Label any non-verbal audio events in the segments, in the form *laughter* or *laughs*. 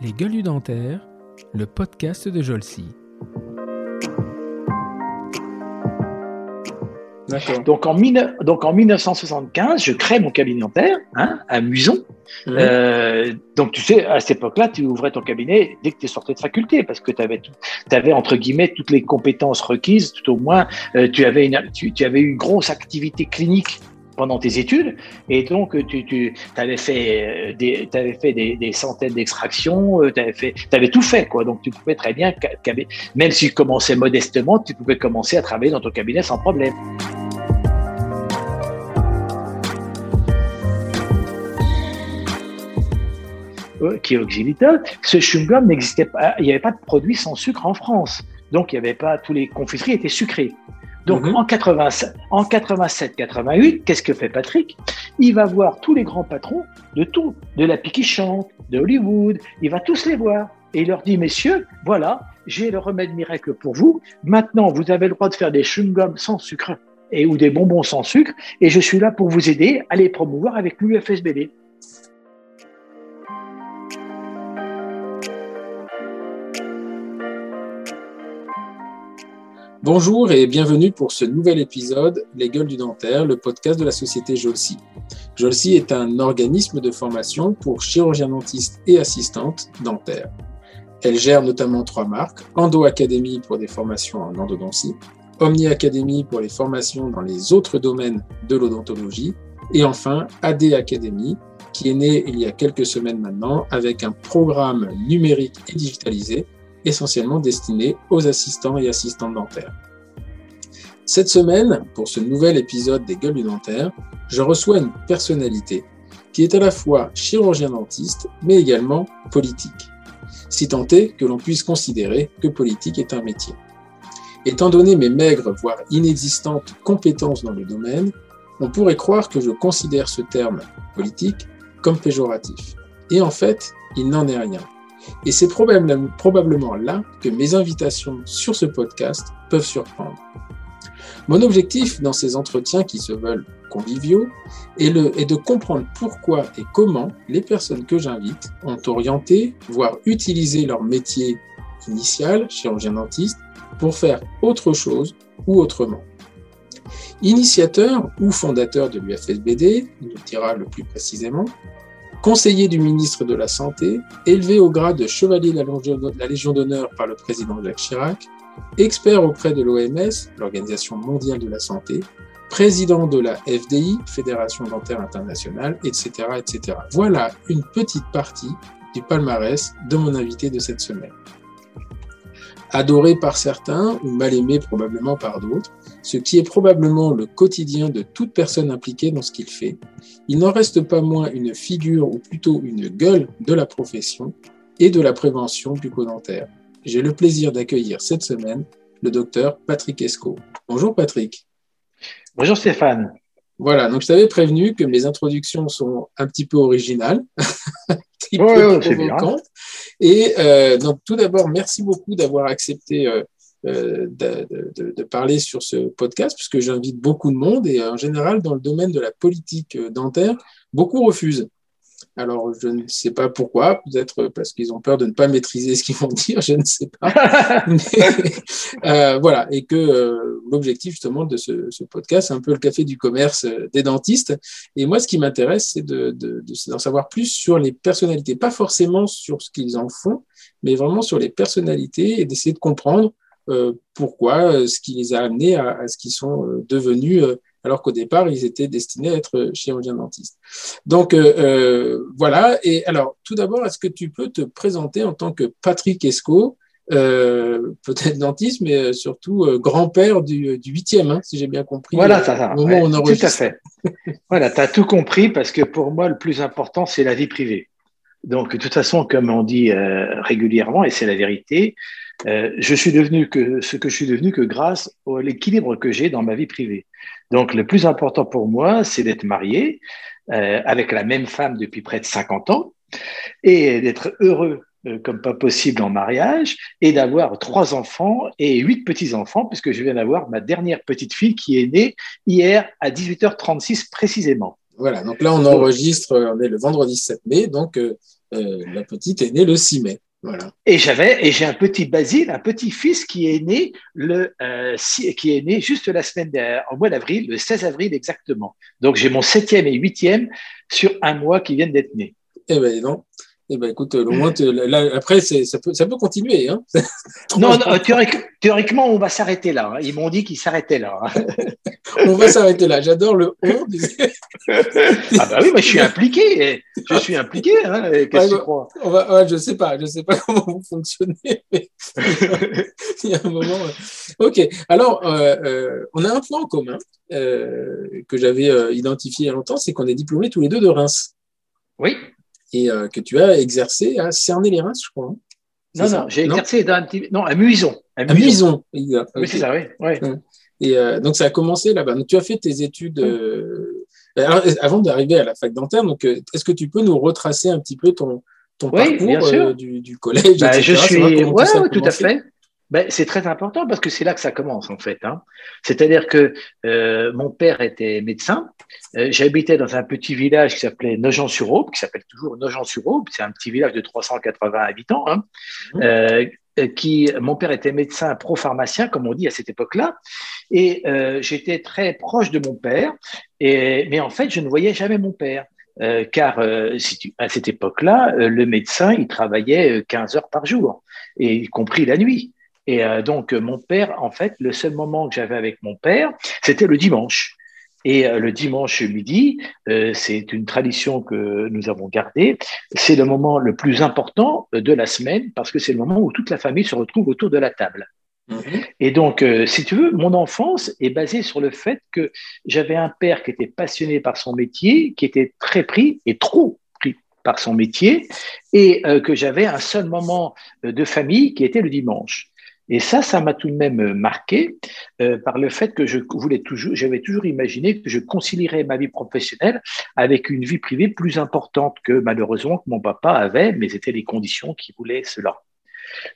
Les gueules dentaires, le podcast de Jolcy. Donc en, donc en 1975, je crée mon cabinet dentaire hein, à Muson. Euh, donc tu sais, à cette époque-là, tu ouvrais ton cabinet dès que tu sortais de faculté parce que tu avais, avais, entre guillemets toutes les compétences requises, tout au moins euh, tu, avais une, tu, tu, avais une grosse activité clinique pendant tes études. Et donc, tu, tu avais fait, euh, des, avais fait des, centaines d'extractions, euh, tu avais, fait, avais tout fait. Quoi. Donc, tu pouvais très bien, même si tu commençais modestement, tu pouvais commencer à travailler dans ton cabinet sans problème. qui est oxylitol, ce chewing-gum n'existait pas, il n'y avait pas de produit sans sucre en France. Donc, il n'y avait pas, tous les confiseries étaient sucrées. Donc mhm. en 87-88, qu'est-ce que fait Patrick? Il va voir tous les grands patrons de tout, de la Pique chante, de Hollywood, il va tous les voir. Et il leur dit, messieurs, voilà, j'ai le remède miracle pour vous. Maintenant, vous avez le droit de faire des chewing-gums sans sucre et ou des bonbons sans sucre, et je suis là pour vous aider à les promouvoir avec l'UFSBD. Bonjour et bienvenue pour ce nouvel épisode Les Gueules du Dentaire, le podcast de la société Jolsi. Jolsi est un organisme de formation pour chirurgiens dentistes et assistantes dentaires. Elle gère notamment trois marques Endo Academy pour des formations en endodontie, Omni Academy pour les formations dans les autres domaines de l'odontologie, et enfin AD Academy qui est né il y a quelques semaines maintenant avec un programme numérique et digitalisé essentiellement destiné aux assistants et assistantes dentaires. Cette semaine, pour ce nouvel épisode des gueules du dentaire, je reçois une personnalité qui est à la fois chirurgien dentiste, mais également politique. Si tant est que l'on puisse considérer que politique est un métier. Étant donné mes maigres, voire inexistantes compétences dans le domaine, on pourrait croire que je considère ce terme politique comme péjoratif. Et en fait, il n'en est rien. Et c'est probablement là que mes invitations sur ce podcast peuvent surprendre. Mon objectif dans ces entretiens qui se veulent conviviaux est, de comprendre pourquoi et comment les personnes que j'invite ont orienté, voire utilisé leur métier initial, chirurgien dentiste, pour faire autre chose ou autrement. Initiateur ou fondateur de l'UFSBD, il le dira le plus précisément, conseiller du ministre de la Santé, élevé au grade de chevalier de la Légion d'honneur par le président Jacques Chirac, expert auprès de l'OMS, l'Organisation mondiale de la santé, président de la FDI, Fédération dentaire internationale, etc., etc. Voilà une petite partie du palmarès de mon invité de cette semaine. Adoré par certains ou mal aimé probablement par d'autres, ce qui est probablement le quotidien de toute personne impliquée dans ce qu'il fait, il n'en reste pas moins une figure ou plutôt une gueule de la profession et de la prévention bucco-dentaire. J'ai le plaisir d'accueillir cette semaine le docteur Patrick Esco. Bonjour Patrick. Bonjour Stéphane. Voilà, donc je t'avais prévenu que mes introductions sont un petit peu originales, *laughs* un petit peu provocantes. Et euh, donc tout d'abord, merci beaucoup d'avoir accepté euh, euh, de, de, de, parler sur ce podcast, puisque j'invite beaucoup de monde et en général, dans le domaine de la politique euh, dentaire, beaucoup refusent. Alors, je ne sais pas pourquoi, peut-être parce qu'ils ont peur de ne pas maîtriser ce qu'ils vont *laughs* dire, je ne sais pas. *laughs* euh, voilà, et que euh, l'objectif justement de ce, ce podcast, c'est un peu le café du commerce des dentistes. Et moi, ce qui m'intéresse, c'est d'en de, savoir plus sur les personnalités, pas forcément sur ce qu'ils en font, mais vraiment sur les personnalités et d'essayer de comprendre pourquoi, euh, ce qui les a amenés à, ce qu'ils sont euh, devenus, alors qu'au départ, ils étaient destinés à être chirurgiens dentistes. Donc voilà, et alors tout d'abord, est-ce que tu peux te présenter en tant que Patrick Esco, peut-être dentiste, mais surtout grand-père du, du 8e, hein, si j'ai bien compris. Voilà, ça, Tout à fait. *laughs* voilà, tu as tout compris parce que pour moi, le plus important, c'est la vie privée. Donc, de toute façon, comme on dit régulièrement, et c'est la vérité, euh, je suis devenu que ce que je suis devenu que grâce à l'équilibre que j'ai dans ma vie privée. Donc, le plus important pour moi, c'est d'être marié euh, avec la même femme depuis près de 50 ans et d'être heureux euh, comme pas possible en mariage et d'avoir trois enfants et huit petits-enfants puisque je viens d'avoir ma dernière petite fille qui est née hier à 18h36 précisément. Voilà, donc là, on enregistre, on est le vendredi 7 mai, donc la petite est née le 6 mai. Voilà. Et j'avais et j'ai un petit Basile, un petit fils qui est né le qui est né juste la semaine dernière, au mois d'avril, le 16 avril exactement. Donc j'ai mon septième et huitième sur un mois qui viennent d'être nés. Eh ben non. Eh ben, écoute, au moins, après, ça peut, ça peut continuer. Hein *laughs* non, non théoriquement, on va s'arrêter là. Hein. Ils m'ont dit qu'ils s'arrêtaient là. Hein. *laughs* on va s'arrêter là. J'adore le on. *laughs* ah bah oui, mais je suis impliqué. Je suis impliqué. Hein. Qu'est-ce que tu crois? on va, Je sais pas. Je sais pas comment vous fonctionnez. Mais il y a un moment. Ok. Alors, euh, euh, on a un point en commun euh, que j'avais identifié il y a longtemps, c'est qu'on est diplômés tous les deux de Reims. Oui et euh, que tu as exercé à cerner les Reims, je crois. Hein. Non, non, j'ai exercé dans un petit... non, à Muison. À Muison, Oui, c'est ça, oui. Et euh, donc, ça a commencé là-bas. Donc, tu as fait tes études euh, avant d'arriver à la fac dentaire. Donc, est-ce que tu peux nous retracer un petit peu ton, ton parcours du, du, collège bah, Je suis, oui, tout à fait. Ben, c'est très important parce que c'est là que ça commence en fait. Hein. C'est-à-dire que euh, mon père était médecin. Euh, J'habitais dans un petit village qui s'appelait Nogent-sur-Aube, qui s'appelle toujours Nogent-sur-Aube. C'est un petit village de 380 habitants. Hein. Mmh. Euh, qui, mon père était médecin pro-pharmacien, comme on dit à cette époque-là, et euh, j'étais très proche de mon père. Et, mais en fait, je ne voyais jamais mon père. Euh, car euh, à cette époque-là, le médecin, il travaillait 15 heures par jour, et y compris la nuit. Et euh, donc, mon père, en fait, le seul moment que j'avais avec mon père, c'était le dimanche. Et euh, le dimanche midi, euh, c'est une tradition que nous avons gardée. C'est le moment le plus important de la semaine parce que c'est le moment où toute la famille se retrouve autour de la table. Mm-hmm. Et donc, si tu veux, mon enfance est basée sur le fait que j'avais un père qui était passionné par son métier, qui était très pris et trop pris par son métier, et que j'avais un seul moment de famille qui était le dimanche. Et ça, ça m'a tout de même euh, marqué euh, par le fait que je voulais toujours, j'avais toujours imaginé que je concilierais ma vie professionnelle avec une vie privée plus importante que malheureusement que mon papa avait, mais c'était les conditions qui voulaient cela.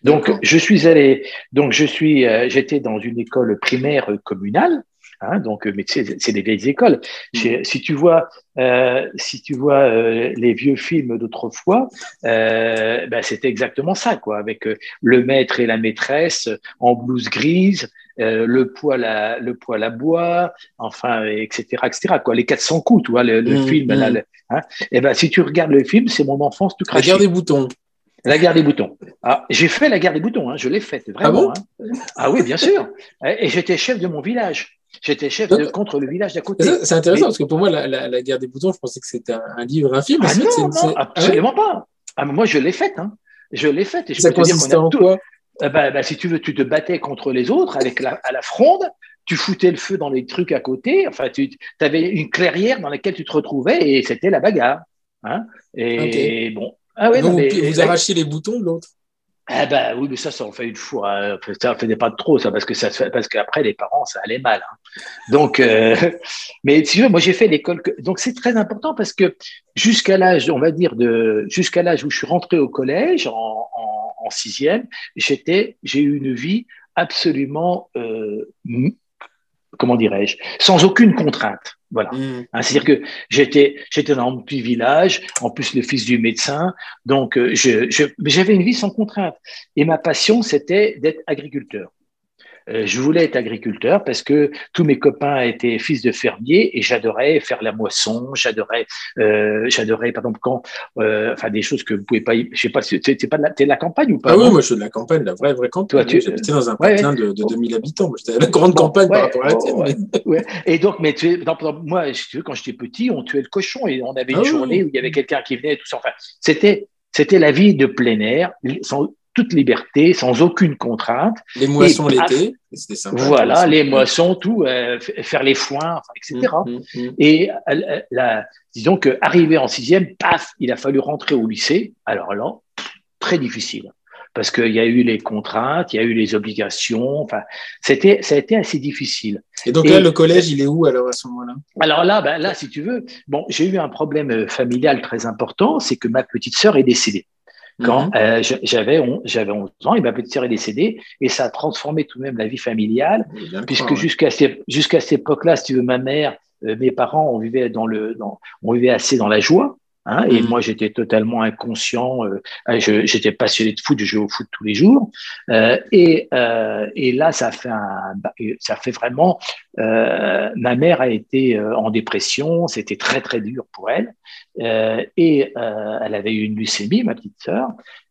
Donc, je suis allé, donc je suis, euh, j'étais dans une école primaire communale Hein, donc, mais c'est des vieilles écoles. Mm. Si tu vois, euh, si tu vois euh, les vieux films d'autrefois, euh, ben, c'était exactement ça, quoi, avec le maître et la maîtresse en blouse grise, le poêle à le poêle à bois, enfin, etc., etc. Quoi, les 400 coups, tu vois, le, mm, film. et mm. hein. eh ben, si tu regardes le film, c'est mon enfance tout craché. La guerre des boutons. La guerre des boutons. Ah, j'ai fait la guerre des boutons, hein, je l'ai faite, vraiment. Ah, bon? hein. ah oui, bien sûr. Et j'étais chef de mon village. J'étais chef de, contre le village d'à côté. C'est intéressant parce que pour moi, la, guerre des boutons, je pensais que c'était un, livre, un film. Ah non, non absolument pas. Ah, moi, je l'ai faite. Hein. Je l'ai faite. Et je ça consistait en quoi? Eh ben, ben, Si tu veux, tu te battais contre les autres avec la, à la fronde. Tu foutais le feu dans les trucs à côté. Enfin, tu avais une clairière dans laquelle tu te retrouvais et c'était la bagarre. Hein et bon. Ah ouais, Donc, vous arrachiez les boutons de l'autre ah ben oui, mais ça, ça en fait une fois. Ça en faisait pas trop, ça, parce que ça parce qu'après les parents, ça allait mal. Hein. Donc, euh, *laughs* mais si tu veux, moi j'ai fait l'école. Donc c'est très important parce que jusqu'à l'âge, on va dire de jusqu'à l'âge où je suis rentré au collège en, en, en sixième, j'étais, j'ai eu une vie absolument euh, comment dirais-je, sans aucune contrainte. Voilà. Mmh. Hein, c'est-à-dire que j'étais, j'étais dans mon petit village, en plus le fils du médecin, donc euh, je, je, j'avais une vie sans contrainte. Et ma passion, c'était d'être agriculteur. Euh, je voulais être agriculteur parce que tous mes copains étaient fils de fermiers et j'adorais faire la moisson, j'adorais, euh, j'adorais par exemple quand, euh, enfin des choses que vous pouvez pas, je sais pas, c'est pas de la, de la campagne ou pas Ah oui, moi je suis de la campagne, la vraie vraie campagne. Toi, tu j'habitais dans un patelin de, de 2000 habitants, j'étais la grande campagne par rapport à la tienne. Et donc, mais tu dans, moi, si tu veux, quand j'étais petit, on tuait le cochon et on avait une ah journée où il y avait quelqu'un qui venait, tout ça. Enfin, c'était c'était la vie de plein air, sans, toute liberté, sans aucune contrainte. Les moissons l'été, c'était sympa. Voilà, les moissons, tout, euh, faire les foins, etc. Mmh, mmh, mmh. Et euh, la, disons que arrivé en sixième, paf, il a fallu rentrer au lycée. Alors là, très difficile. Parce qu'il y a eu les contraintes, il y a eu les obligations. Enfin, c'était, ça a été assez difficile. Et donc là, le collège, il est où alors à ce moment-là? Alors là, ben, là, si tu veux, bon, j'ai eu un problème familial très important, c'est que ma petite sœur est décédée. Quand mhm. euh, j'avais 11, 11 ans, et ma petite sœur est décédée, et ça a transformé tout de même la vie familiale, puisque jusqu'à jusqu'à cette époque-là, si tu veux, ma mère mes parents, on vivait dans le, dans, on vivait assez dans la joie. Hein, et mmh. moi, j'étais totalement inconscient. Euh, j'étais passionné de foot, je jouais au foot tous les jours. Euh, et, euh, et, là, ça fait, un, ça fait vraiment. Euh, ma mère a été euh, en dépression. C'était très très dur pour elle. et elle avait eu une leucémie, ma petite sœur.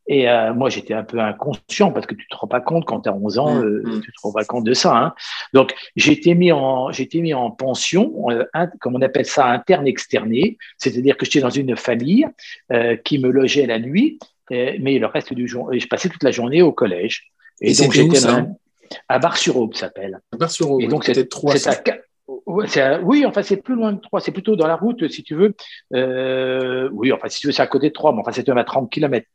Et euh, moi, j'étais un peu inconscient parce que tu te rends pas compte quand tu as 11 ans, mmh, euh, mmh. tu te rends pas compte de ça. Hein. Donc, été mis en, été mis en pension, euh, comme on appelle ça, interne externé, c'est-à-dire que j'étais dans une famille euh, qui me logeait la nuit, mais le reste du jour, je passais toute la journée au collège. Et, donc, j'étais à Bar-sur-Aube, s'appelle. À Bar-sur-Aube. Et donc, c'était trois. Oui, enfin, c'est plus loin de Troyes. C'est plutôt dans la route, si tu veux. Euh, oui, enfin, si tu veux, c'est à côté de Troyes, mais enfin, c'était à 30 km.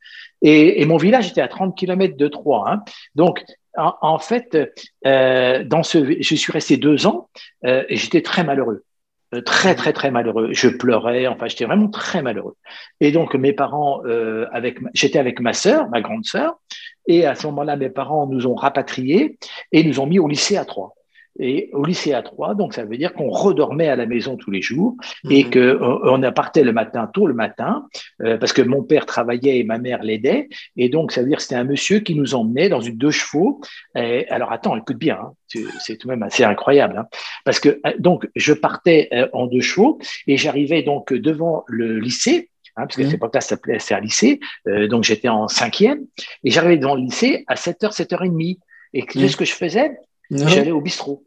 Et, et, mon village était à 30 km de Troyes. Hein. Donc, en, fait, euh, dans ce, je suis resté deux ans euh, et j'étais très malheureux. Euh, très, très, très malheureux. Je pleurais, enfin, j'étais vraiment très malheureux. Et donc, mes parents, avec, j'étais avec ma sœur, ma grande sœur, et à ce moment-là, mes parents nous ont rapatriés et nous ont mis au lycée à Troyes et au lycée à 3, donc ça veut dire qu'on redormait à la maison tous les jours et mhm. que on partait le matin tôt le matin euh, parce que mon père travaillait et ma mère l'aidait et donc ça veut dire que c'était un monsieur qui nous emmenait dans une deux chevaux. Et, alors attends, écoute bien, hein, c'est tout de même assez incroyable hein, parce que euh, donc je partais euh, en deux chevaux et j'arrivais donc devant le lycée Hein, parce que mmh. c'est pas ça s'appelait c'est un lycée, euh, donc j'étais en cinquième, et j'arrivais devant le lycée à 7h, 7h30. Et qu'est-ce mmh. que je faisais? J'allais au bistrot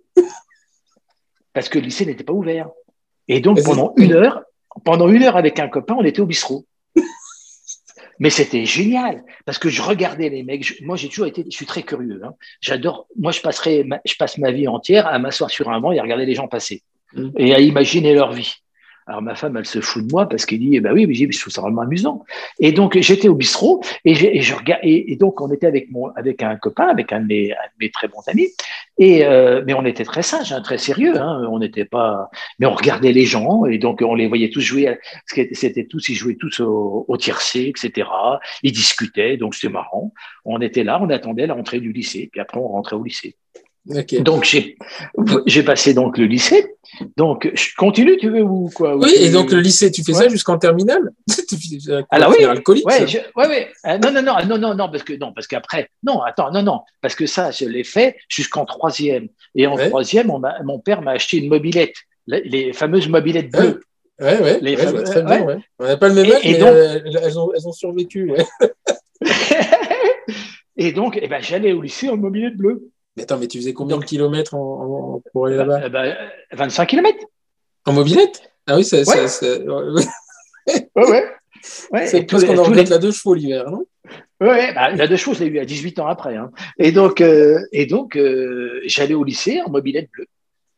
parce que le lycée n'était pas ouvert. Et donc, pendant une heure, pendant une heure avec un copain, on était au bistrot. *laughs* Mais c'était génial parce que je regardais les mecs. moi, j'ai toujours été, je suis très curieux. Hein. J'adore. Moi, je passerai, je passe ma vie entière à m'asseoir sur un banc et à regarder les gens passer mmh. et à imaginer leur vie. Alors ma femme, elle se fout de moi parce qu'elle dit, eh ben oui, mais je trouve ça vraiment amusant. Et donc j'étais au bistrot et, je regarde, et, donc on était avec mon, avec un copain, avec un de mes, très bons amis. Et euh, mais on était très sages, hein, très sérieux. Hein, on n'était pas, mais on regardait les gens et donc on les voyait tous jouer. C'était tous, ils jouaient tous au, au tiercé, etc. Ils discutaient, donc c'était marrant. On était là, on attendait la rentrée du lycée, puis après on rentrait au lycée. Donc j'ai passé donc le lycée. Donc je continue, tu veux ou quoi? Oui, et donc le lycée, tu fais ça jusqu'en terminale? *laughs* Alors oui, alcoolique. Ouais, ouais, euh, non, non, non, non, non, non, parce que non, parce qu'après, non, attends, non, non, parce que ça, je l'ai fait jusqu'en troisième. Et en troisième, mon père m'a acheté une mobilette, les, fameuses mobilettes bleues. Ouais, ouais, les très bien, On n'a pas le même âge, mais euh, elles, ont, elles ont survécu. *laughs* et donc, eh ben, j'allais au lycée en mobilette bleue. Mais attends, mais tu faisais combien de kilomètres en, pour aller là-bas 25 kilomètres. En mobilette? Ah oui, c'est. Ouais. *laughs* ouais, ouais. c'est plus qu'on en regrette la deux chevaux l'hiver, non? Ouais, bah, la deux chevaux, je l'ai eu à 18 ans après. Hein. Et donc, euh, et donc euh, j'allais au lycée en mobilette bleue.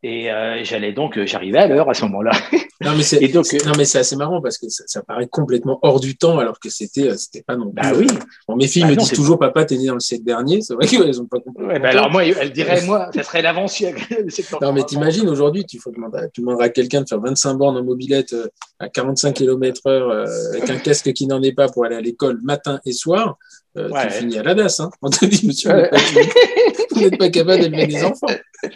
Et euh, j'allais donc, euh, j'arrivais à l'heure à ce moment-là. *laughs* Non, mais c'est, donc, euh, non, mais c'est assez marrant parce que ça, paraît complètement hors du temps alors que c'était, c'était pas non plus. Bah oui. Bon, mes filles bah me disent toujours, papa, t'es né dans le siècle dernier. C'est vrai qu'elles ont pas compris. Ouais, bah alors moi, elles diraient, moi, ça serait l'avant-siècle. *laughs* non, mais t'imagines, aujourd'hui, tu, faut demander, tu demanderas à quelqu'un de faire 25 bornes en mobilette à 45 km heure avec un casque qui n'en est pas pour aller à l'école matin et soir. Euh, tu finis à la DAS. Hein. On te dit, monsieur, vous n'êtes pas capable d'élever des enfants. *laughs*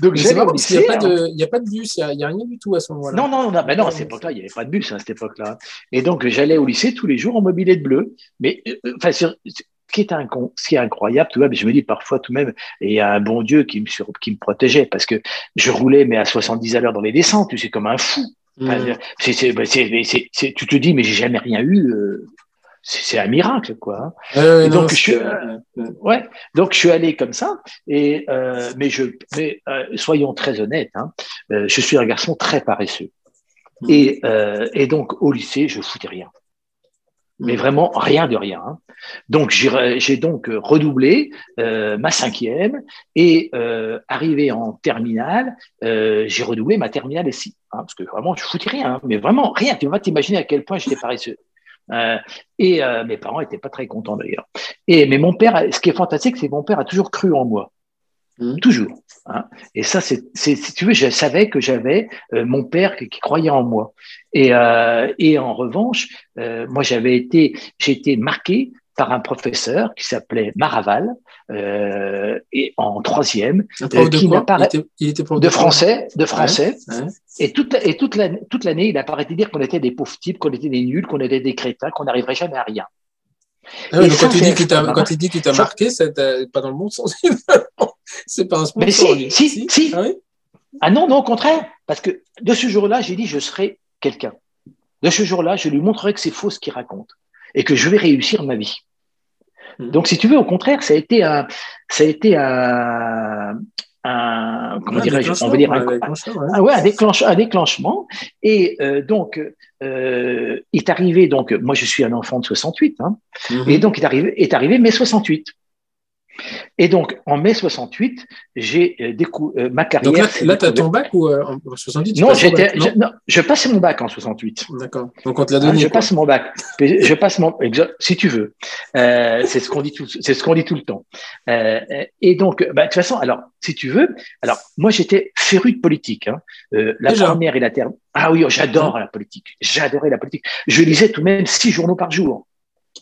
Donc, il n'y a, pas de, il y a pas de bus, il n'y a, rien du tout à ce moment-là. Non, non, non, ben non à cette époque-là, il n'y avait pas de bus à cette époque-là. Et donc, j'allais au lycée tous les jours en mobilette bleue. Mais, euh, enfin, ce qui est, un, ce qui est incroyable, tout même, je me dis parfois tout de même, et il y a un bon Dieu qui me, qui me protégeait parce que je roulais, mais à 70 à l'heure dans les descentes, tu sais, comme un fou. Mmh. tu te dis, mais j'ai jamais rien eu. Euh, c'est un miracle, quoi. Euh, donc, je suis, ouais, donc je suis allé comme ça. Et euh, mais je, mais euh, soyons très honnêtes, hein, euh, je suis un garçon très paresseux. Hmm. Et, et donc au lycée, je foutais rien. Mais hmm. vraiment rien de rien. Hein. Donc j'ai donc redoublé ma cinquième et arrivé en terminale, j'ai redoublé ma terminale ici, hein, parce que vraiment je foutais rien, mais vraiment rien. Tu vas t'imaginer à quel point j'étais paresseux. Euh, et euh, mes parents étaient pas très contents d'ailleurs. Et mais mon père, ce qui est fantastique, c'est que mon père a toujours cru en moi, mmh. toujours. Hein. Et ça, c'est, si tu veux, je savais que j'avais euh, mon père qui, croyait en moi. Et, euh, et en revanche, moi, j'avais été, j'ai été marqué par un professeur qui s'appelait Maraval, euh, et en troisième. De qui n'apparaît- il, était, il était prof de français, de français. Ouais. Et toute, la- et toute l'année, toute l'année, il a pas arrêté de dire qu'on était des pauvres types, qu'on était des nuls, qu'on était des crétins, qu'on n'arriverait jamais à rien. Ah quand tu dis extrêmement- quand il dit qu'il t'a marqué, c'est euh, pas dans le bon sens. *laughs* c'est pas un sponsor. Mais si, si, si. Ah oui? Ah non, non, au contraire. Parce que de ce jour-là, j'ai dit, je serai quelqu'un. De ce jour-là, je lui montrerai que c'est faux ce qu'il raconte et que je vais réussir ma vie. Mhm. Donc, si tu veux, au contraire, ça a été un, ça a été un, un comment Ouais, dirais-je, on dire un, ouais, déclencheur, ouais. ah un, déclenche, un déclenchement. Et euh, donc, euh, est arrivé, donc, moi je suis un enfant de 68, hein, Mhm. et donc est arrivé, est arrivé mai 68. Et donc, en mai 68, j'ai euh, décou- euh, ma carrière. Donc là, là tu as ton bac ou euh, en 70 tu Non, j'étais, je, je passe mon bac en 68. D'accord. Donc on te l'a Hein, donné. je passe mon bac. Je passe mon, si tu veux. Euh, c'est ce qu'on dit tout, c'est ce qu'on dit tout le temps. Euh, et donc, bah, de toute façon, alors, si tu veux, alors, moi, j'étais féru de politique. Hein. Euh, la Déjà. première et la terre. Ah oui, j'adore la politique. J'adorais la politique. Je lisais tout de même six journaux par jour.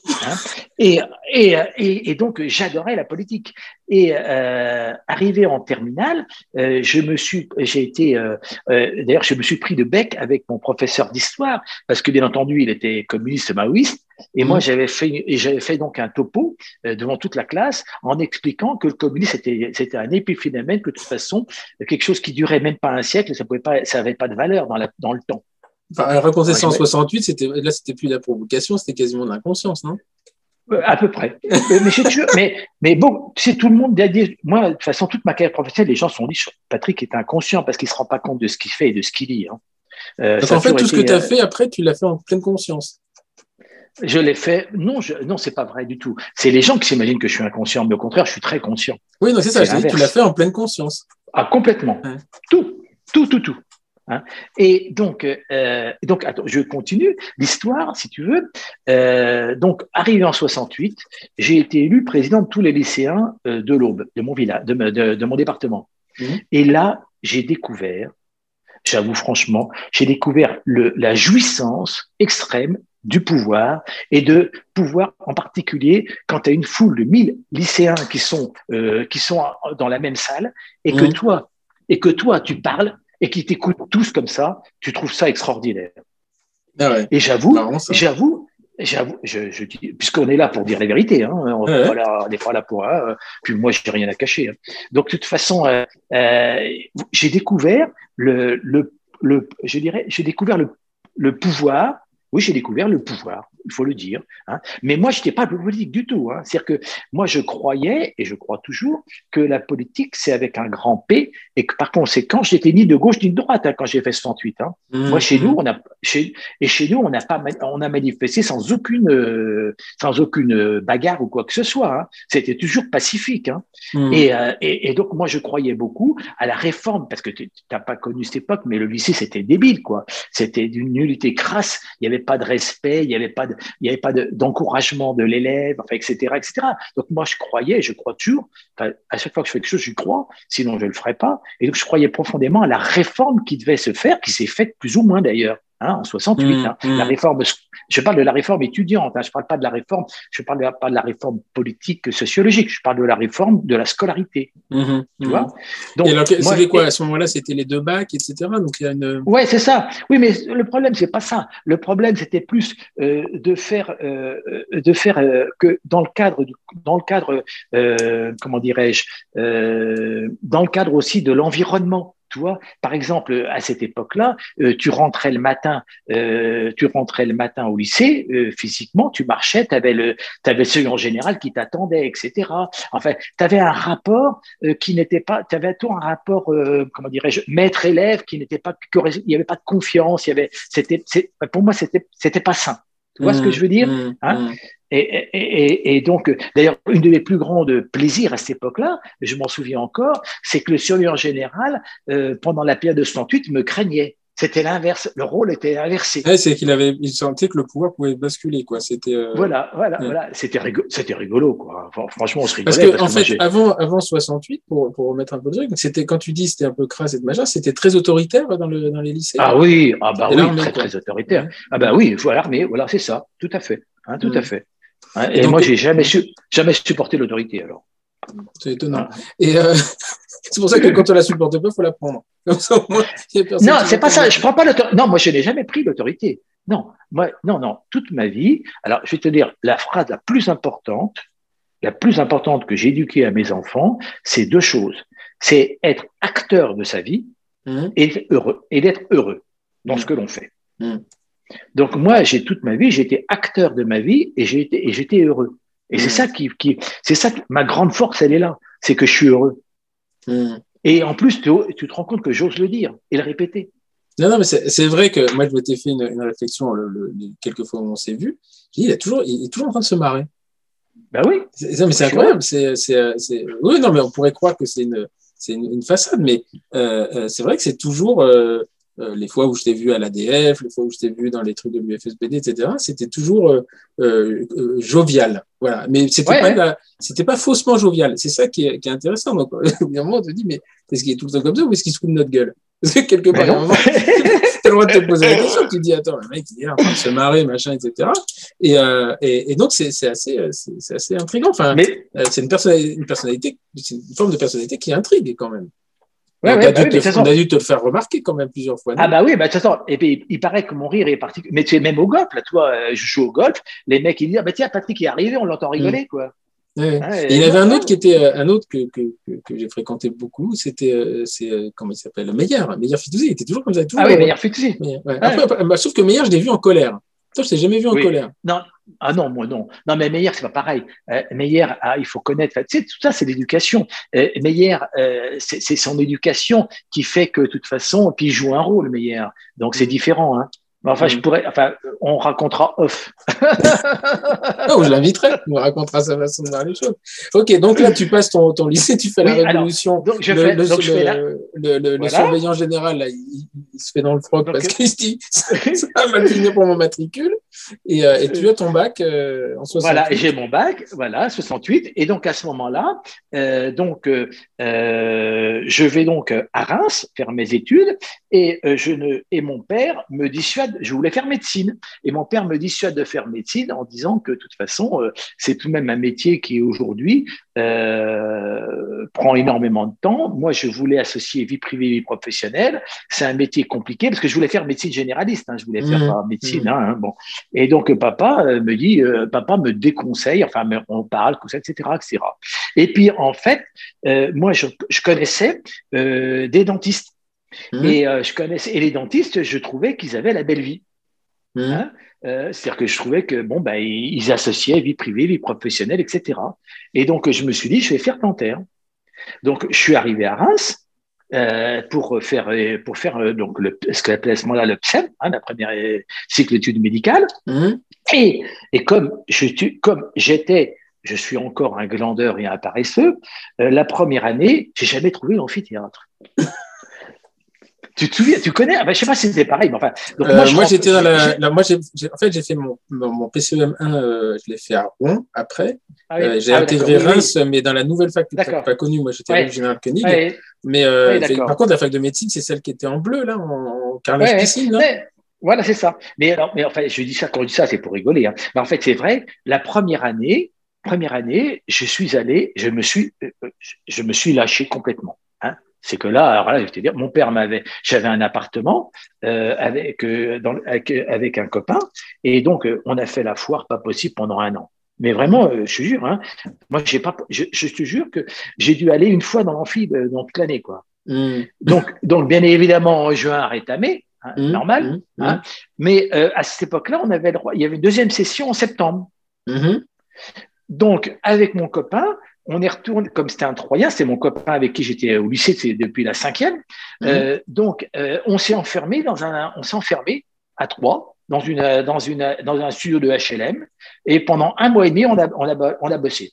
Hein. Et, et, et, donc, j'adorais la politique. Et euh, arrivé en terminale, euh, je me suis, j'ai été, euh, d'ailleurs, je me suis pris de bec avec mon professeur d'histoire parce que bien entendu, il était communiste maoïste. Et moi, Mhm. j'avais fait, j'avais fait donc un topo devant toute la classe en expliquant que le communisme c'était, c'était un épiphénomène, que de toute façon, quelque chose qui durait même pas un siècle, ça pouvait pas, ça avait pas de valeur dans, la, dans le temps. Enfin, ça en ouais. 68, c'était, là, c'était plus de la provocation, c'était quasiment de l'inconscience, non? Euh, À peu près. mais, bon, c'est tout le monde a dit, moi, de toute façon, toute ma carrière professionnelle, les gens sont dit, Patrick est inconscient parce qu'il se rend pas compte de ce qu'il fait et de ce qu'il dit. Hein. Euh, Donc en fait, tout ce que tu as euh, fait après, tu l'as fait en pleine conscience. Je l'ai fait. Non, je, non, c'est pas vrai du tout. C'est les gens qui s'imaginent que je suis inconscient, mais au contraire, je suis très conscient. Oui, non, c'est ça, je dis, tu l'as fait en pleine conscience. Ah, complètement. Ouais. Tout, tout, tout, tout. Hein. Et donc, euh, donc, attends, je continue l'histoire, si tu veux. Euh, donc, arrivé en 68, j'ai été élu président de tous les lycéens euh, de l'Aube, de mon village, de, me- de- de mon département. Mhm. Et là, j'ai découvert, j'avoue franchement, j'ai découvert le, la jouissance extrême du pouvoir et de pouvoir en particulier quand tu as une foule de 1000 lycéens qui sont qui sont dans la même salle et que Mhm. toi et que toi tu parles et qu'ils t'écoutent tous comme ça, tu trouves ça extraordinaire. Ah ouais. Et j'avoue, j'avoue, j'avoue, je, je dis, puisqu'on est là pour dire la vérité, hein, on Ouais, ouais. n'est pas, là- on n'est pas là pour, hein, puis moi j'ai rien à cacher. hein. Donc de toute façon, euh, euh, j'ai découvert le, le, le, je dirais, j'ai découvert le, le pouvoir. Oui, j'ai découvert le pouvoir, il faut le dire. Hein. Mais moi, je n'étais pas politique du tout. Hein. C'est-à-dire que moi, je croyais, et je crois toujours, que la politique, c'est avec un grand P, et que par conséquent, j'étais ni de gauche ni de droite hein, quand j'ai fait 68. Hein. Moi, chez nous, on a, chez, et chez nous, on n'a pas, on a manifesté sans aucune, euh, sans aucune euh, bagarre ou quoi que ce soit. C'était toujours pacifique. Et, euh, et, et donc, moi, je croyais beaucoup à la réforme, parce que tu n'as pas connu cette époque, mais le lycée, c'était débile, quoi. C'était d'une nullité crasse. Il n'y avait pas de respect, il n'y avait pas de, il y avait pas de- d'encouragement de, l'élève, etc., etc. Donc, moi, je croyais, je crois toujours, à chaque fois que je fais quelque chose, j'y crois, sinon je ne le ferai pas. Et donc, je croyais profondément à la réforme qui devait se faire, qui s'est faite plus ou moins d'ailleurs. Hein, en 68, Mmh, hein. mmh. la réforme, je parle de la réforme étudiante, hein, je parle pas de la réforme, je parle de la- pas de la réforme politique, sociologique, je parle de la réforme de la scolarité, Mhm. tu vois? Donc, c'était quoi? à ce moment-là C'était les deux bacs, etc. Donc il y a une. Ouais, c'est ça. Oui, mais le problème, c'est pas ça. Le problème, c'était plus euh, de faire, euh, euh, de faire euh, que dans le cadre, du, dans le cadre, euh, comment dirais-je, euh, dans le cadre aussi de l'environnement. Tu vois, par exemple, à cette époque-là, euh, tu rentrais le matin, euh, tu rentrais le matin au lycée, euh, physiquement, tu marchais, tu avais le, avais le second général qui t'attendait, etc. Enfin, tu avais un rapport qui n'était pas, tu avais tout un rapport, comment dirais-je, maître-élève qui n'était pas, il n'y avait pas de confiance, il y avait, c'était, pour moi, c'était, c'était pas sain. Tu vois ce que je veux dire. Hein Mhm. et, et, et, et donc, d'ailleurs, une de mes plus grandes plaisirs à cette époque-là, je m'en souviens encore, c'est que le surveillant général, euh, pendant la période de 68, me craignait. C'était l'inverse. Le rôle était inversé. Ouais, c'est qu'il avait, il sentait que le pouvoir pouvait basculer, quoi. C'était. euh, Voilà, voilà, Ouais. voilà. C'était rigolo, c'était rigolo, quoi. Fran- Franchement, on se rigolait. Parce que, en fait, avant, avant 68, pour, pour remettre un peu de truc, c'était, quand tu dis c'était un peu crasse et de machin, c'était très autoritaire dans, le, dans les lycées. ah oui, ah bah oui, très, très autoritaire. Ouais. Ah bah oui, il faut l'armée, voilà, c'est ça, tout à fait, hein, tout Mm. à fait. Hein, Et et donc- moi, j'ai jamais su, jamais supporté l'autorité, alors. C'est étonnant. Et euh, *laughs* c'est pour ça que quand on la supporte pas, il faut la prendre. non, c'est pas ça. Je prends pas l'autorité. Non, moi, je n'ai jamais pris l'autorité. Non, moi, non, non. Toute ma vie. Alors, je vais te dire la phrase la plus importante, la plus importante que j'ai éduquée à mes enfants, c'est deux choses. C'est être acteur de sa vie mmh. et d'être heureux, et d'être heureux dans ce mmh. que l'on fait. Mmh. Donc moi, j'ai toute ma vie, j'étais acteur de ma vie et j'étais et j'étais heureux. Et c'est ça qui, qui c'est ça ma grande force, elle est là, c'est que je suis heureux. Et en plus, tu, tu, te rends compte que j'ose le dire et le répéter. Non, non, mais c'est vrai que moi, je m'étais fait une, une réflexion le, quelques fois où on s'est vu. il, est toujours, il est toujours en train de se marrer. Ben oui. mais c'est incroyable. C'est, oui, non, mais on pourrait croire que c'est une, une, une, façade, mais euh, euh, c'est vrai que c'est toujours euh, euh, les fois où je t'ai vu à l'ADF, les fois où je t'ai vu dans les trucs de l'UFSBD, etc. C'était toujours euh, jovial. Voilà. Mais c'était pas, c'était pas faussement jovial. C'est ça qui est, qui est intéressant. Donc, au bout d'un moment, on te dit, mais est-ce qu'il est tout le temps comme ça ou est-ce qu'il se fout de notre gueule? *laughs* Parce que quelque part, tu *laughs* as le droit de te poser la question. Tu te dis, attends, le mec, il est en train de se marrer, machin, etc. Et, euh, et, et, donc, c'est assez, c'est assez intriguant. Enfin, mais... c'est une, personnalité, une personnalité, une forme de personnalité qui intrigue quand même. Ouais, ouais, on, a bah te, on, a dû te, le faire remarquer quand même plusieurs fois. Ah bah oui, bah de toute façon, et puis il paraît que mon rire est particulier. Mais tu es même au golf, là, toi, je joue au golf, les mecs ils disent, ah bah tiens, Patrick est arrivé, on l'entend rigoler, quoi. Ah, il y avait un autre qui était euh, un autre que, que, que, j'ai fréquenté beaucoup, c'était euh, c'est euh, comment il s'appelle Meyer, Meyer Fitoussi, il était toujours comme ça. Toujours, ah oui, Meyer Fitoussi. Bah, sauf que Meyer, je l'ai vu en colère. Toi, je t'ai jamais vu en colère. Non, ah non, moi non. Non, mais Meyer, c'est pas pareil. Euh, Meyer, ah, il faut connaître. Tu sais, tout ça, c'est l'éducation. Euh, Meyer, euh, c'est son éducation qui fait que, de toute façon, puis il joue un rôle, Meyer. Donc, c'est différent. Hein. Enfin, je mm. pourrais, enfin, on racontera off. *laughs* non, je l'inviterai. On racontera sa façon de voir les choses. Ok, donc là, tu passes ton, ton lycée, tu fais la révolution. donc, je le, fais, le, donc je fais le, le, le surveillant général, là, il, il, se fait dans le froc parce qu'il se dit, *laughs* *laughs* ça va finir pour mon matricule. Et, euh, et tu as ton bac euh, en 68. Voilà, j'ai mon bac, voilà, 68. Et donc, à ce moment-là, euh, donc, euh, je vais donc à Reims faire mes études et je ne, et mon père me dissuade je voulais faire médecine. Et mon père me dissuade de faire médecine en disant que de toute façon, euh, c'est tout de même un métier qui aujourd'hui euh, prend énormément de temps. Moi, je voulais associer vie privée et vie professionnelle. C'est un métier compliqué parce que je voulais faire médecine généraliste. Hein. je voulais faire mmh. médecine. Mmh. Hein, bon. Et donc, papa euh, me dit, papa me déconseille, enfin, on parle, etc., etc. Et puis, en fait, moi, je, je connaissais des dentistes Mmh. Et euh, je connaissais et les dentistes, je trouvais qu'ils avaient la belle vie. Mmh. Hein euh, C'est-à-dire que je trouvais que bon, bah, ils associaient vie privée, vie professionnelle, etc. Et donc je me suis dit, je vais faire dentaire. Donc je suis arrivé à Reims. Euh, pour faire pour faire donc le, ce qu'on appelait à ce moment-là le PSEM, hein, la première cycle d'études médicales. Mmh. Et, et comme je comme j'étais je suis encore un glandeur et un paresseux. la première année, j'ai jamais trouvé l'amphithéâtre. *laughs* Tu te souviens, tu connais Je ah ben, Je sais pas si c'était pareil, mais enfin. Euh, moi, j'étais dans la, moi, j'ai, en fait, j'ai fait mon, mon, PCEM 1, euh, je l'ai fait à Rouen après. Ah euh, j'ai ah intégré Reims, mais dans la nouvelle fac, pas connue. Moi, j'étais ouais. général Koenig. Mais par contre, la fac de médecine, c'est celle qui était en bleu là, en, Carlos Piscine, Voilà, c'est ça. Mais, alors, mais enfin, je dis ça quand je dis ça, c'est pour rigoler. Hein. Mais en fait, c'est vrai. La première année, première année, je suis allé, je me suis, je me suis lâché complètement c'est que là, alors là, je vais te dire, mon père m'avait, j'avais un appartement euh, avec, euh, dans, avec, avec un copain, et donc euh, on a fait la foire pas possible pendant un an. Mais vraiment, euh, je te jure, hein, moi j'ai pas, je, je, te jure que j'ai dû aller une fois dans l'amphib dans toute l'année, quoi. Mmh. Donc, donc bien évidemment en juin rétamé, hein, mmh. normal. Mmh. Hein, mais à cette époque-là, on avait le droit. Il y avait une deuxième session en septembre. Donc avec mon copain, on est retourné, comme c'était un Troyen, c'est mon copain avec qui j'étais au lycée depuis la cinquième. Mhm. Euh, donc, euh, on s'est enfermé dans un, on s'est enfermé à trois dans une, dans une, dans un studio de HLM. Et pendant un mois et demi, on a, on a, on a bossé.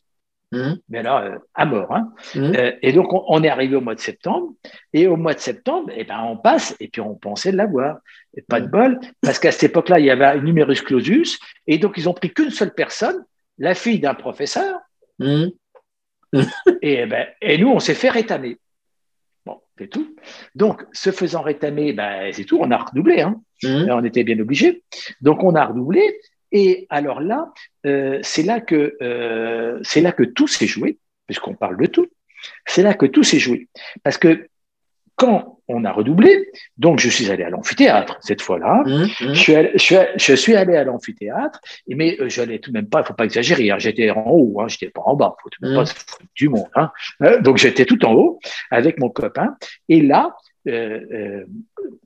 Mhm. Mais là, euh, à mort. Hein. Mhm. et donc, on, est arrivé au mois de septembre. Et au mois de septembre, eh ben, on passe et puis on pensait l'avoir. Et pas de bol, parce qu'à cette époque-là, il y avait un numerus clausus. Et donc, ils ont pris qu'une seule personne, la fille d'un professeur. *laughs* et, ben, et nous, on s'est fait rétamer. Bon, c'est tout. Donc, se faisant rétamer, ben, c'est tout, on a redoublé. Hein. Mmh. On était bien obligé. Donc, on a redoublé. Et alors là, euh, c'est là que euh, c'est là que tout s'est joué. puisqu'on parle de tout, c'est là que tout s'est joué. Parce que quand on a redoublé, donc je suis allé à l'amphithéâtre cette fois-là. Mmh, mmh. Je, suis allé, je, je suis à l'amphithéâtre, mais euh, j'allais tout de même pas, il faut pas exagérer, hein, j'étais en haut, hein, j'étais pas en bas, faut tout de même Mm. pas se foutre du monde. Hein. Euh, donc j'étais tout en haut avec mon copain, et là, euh, euh,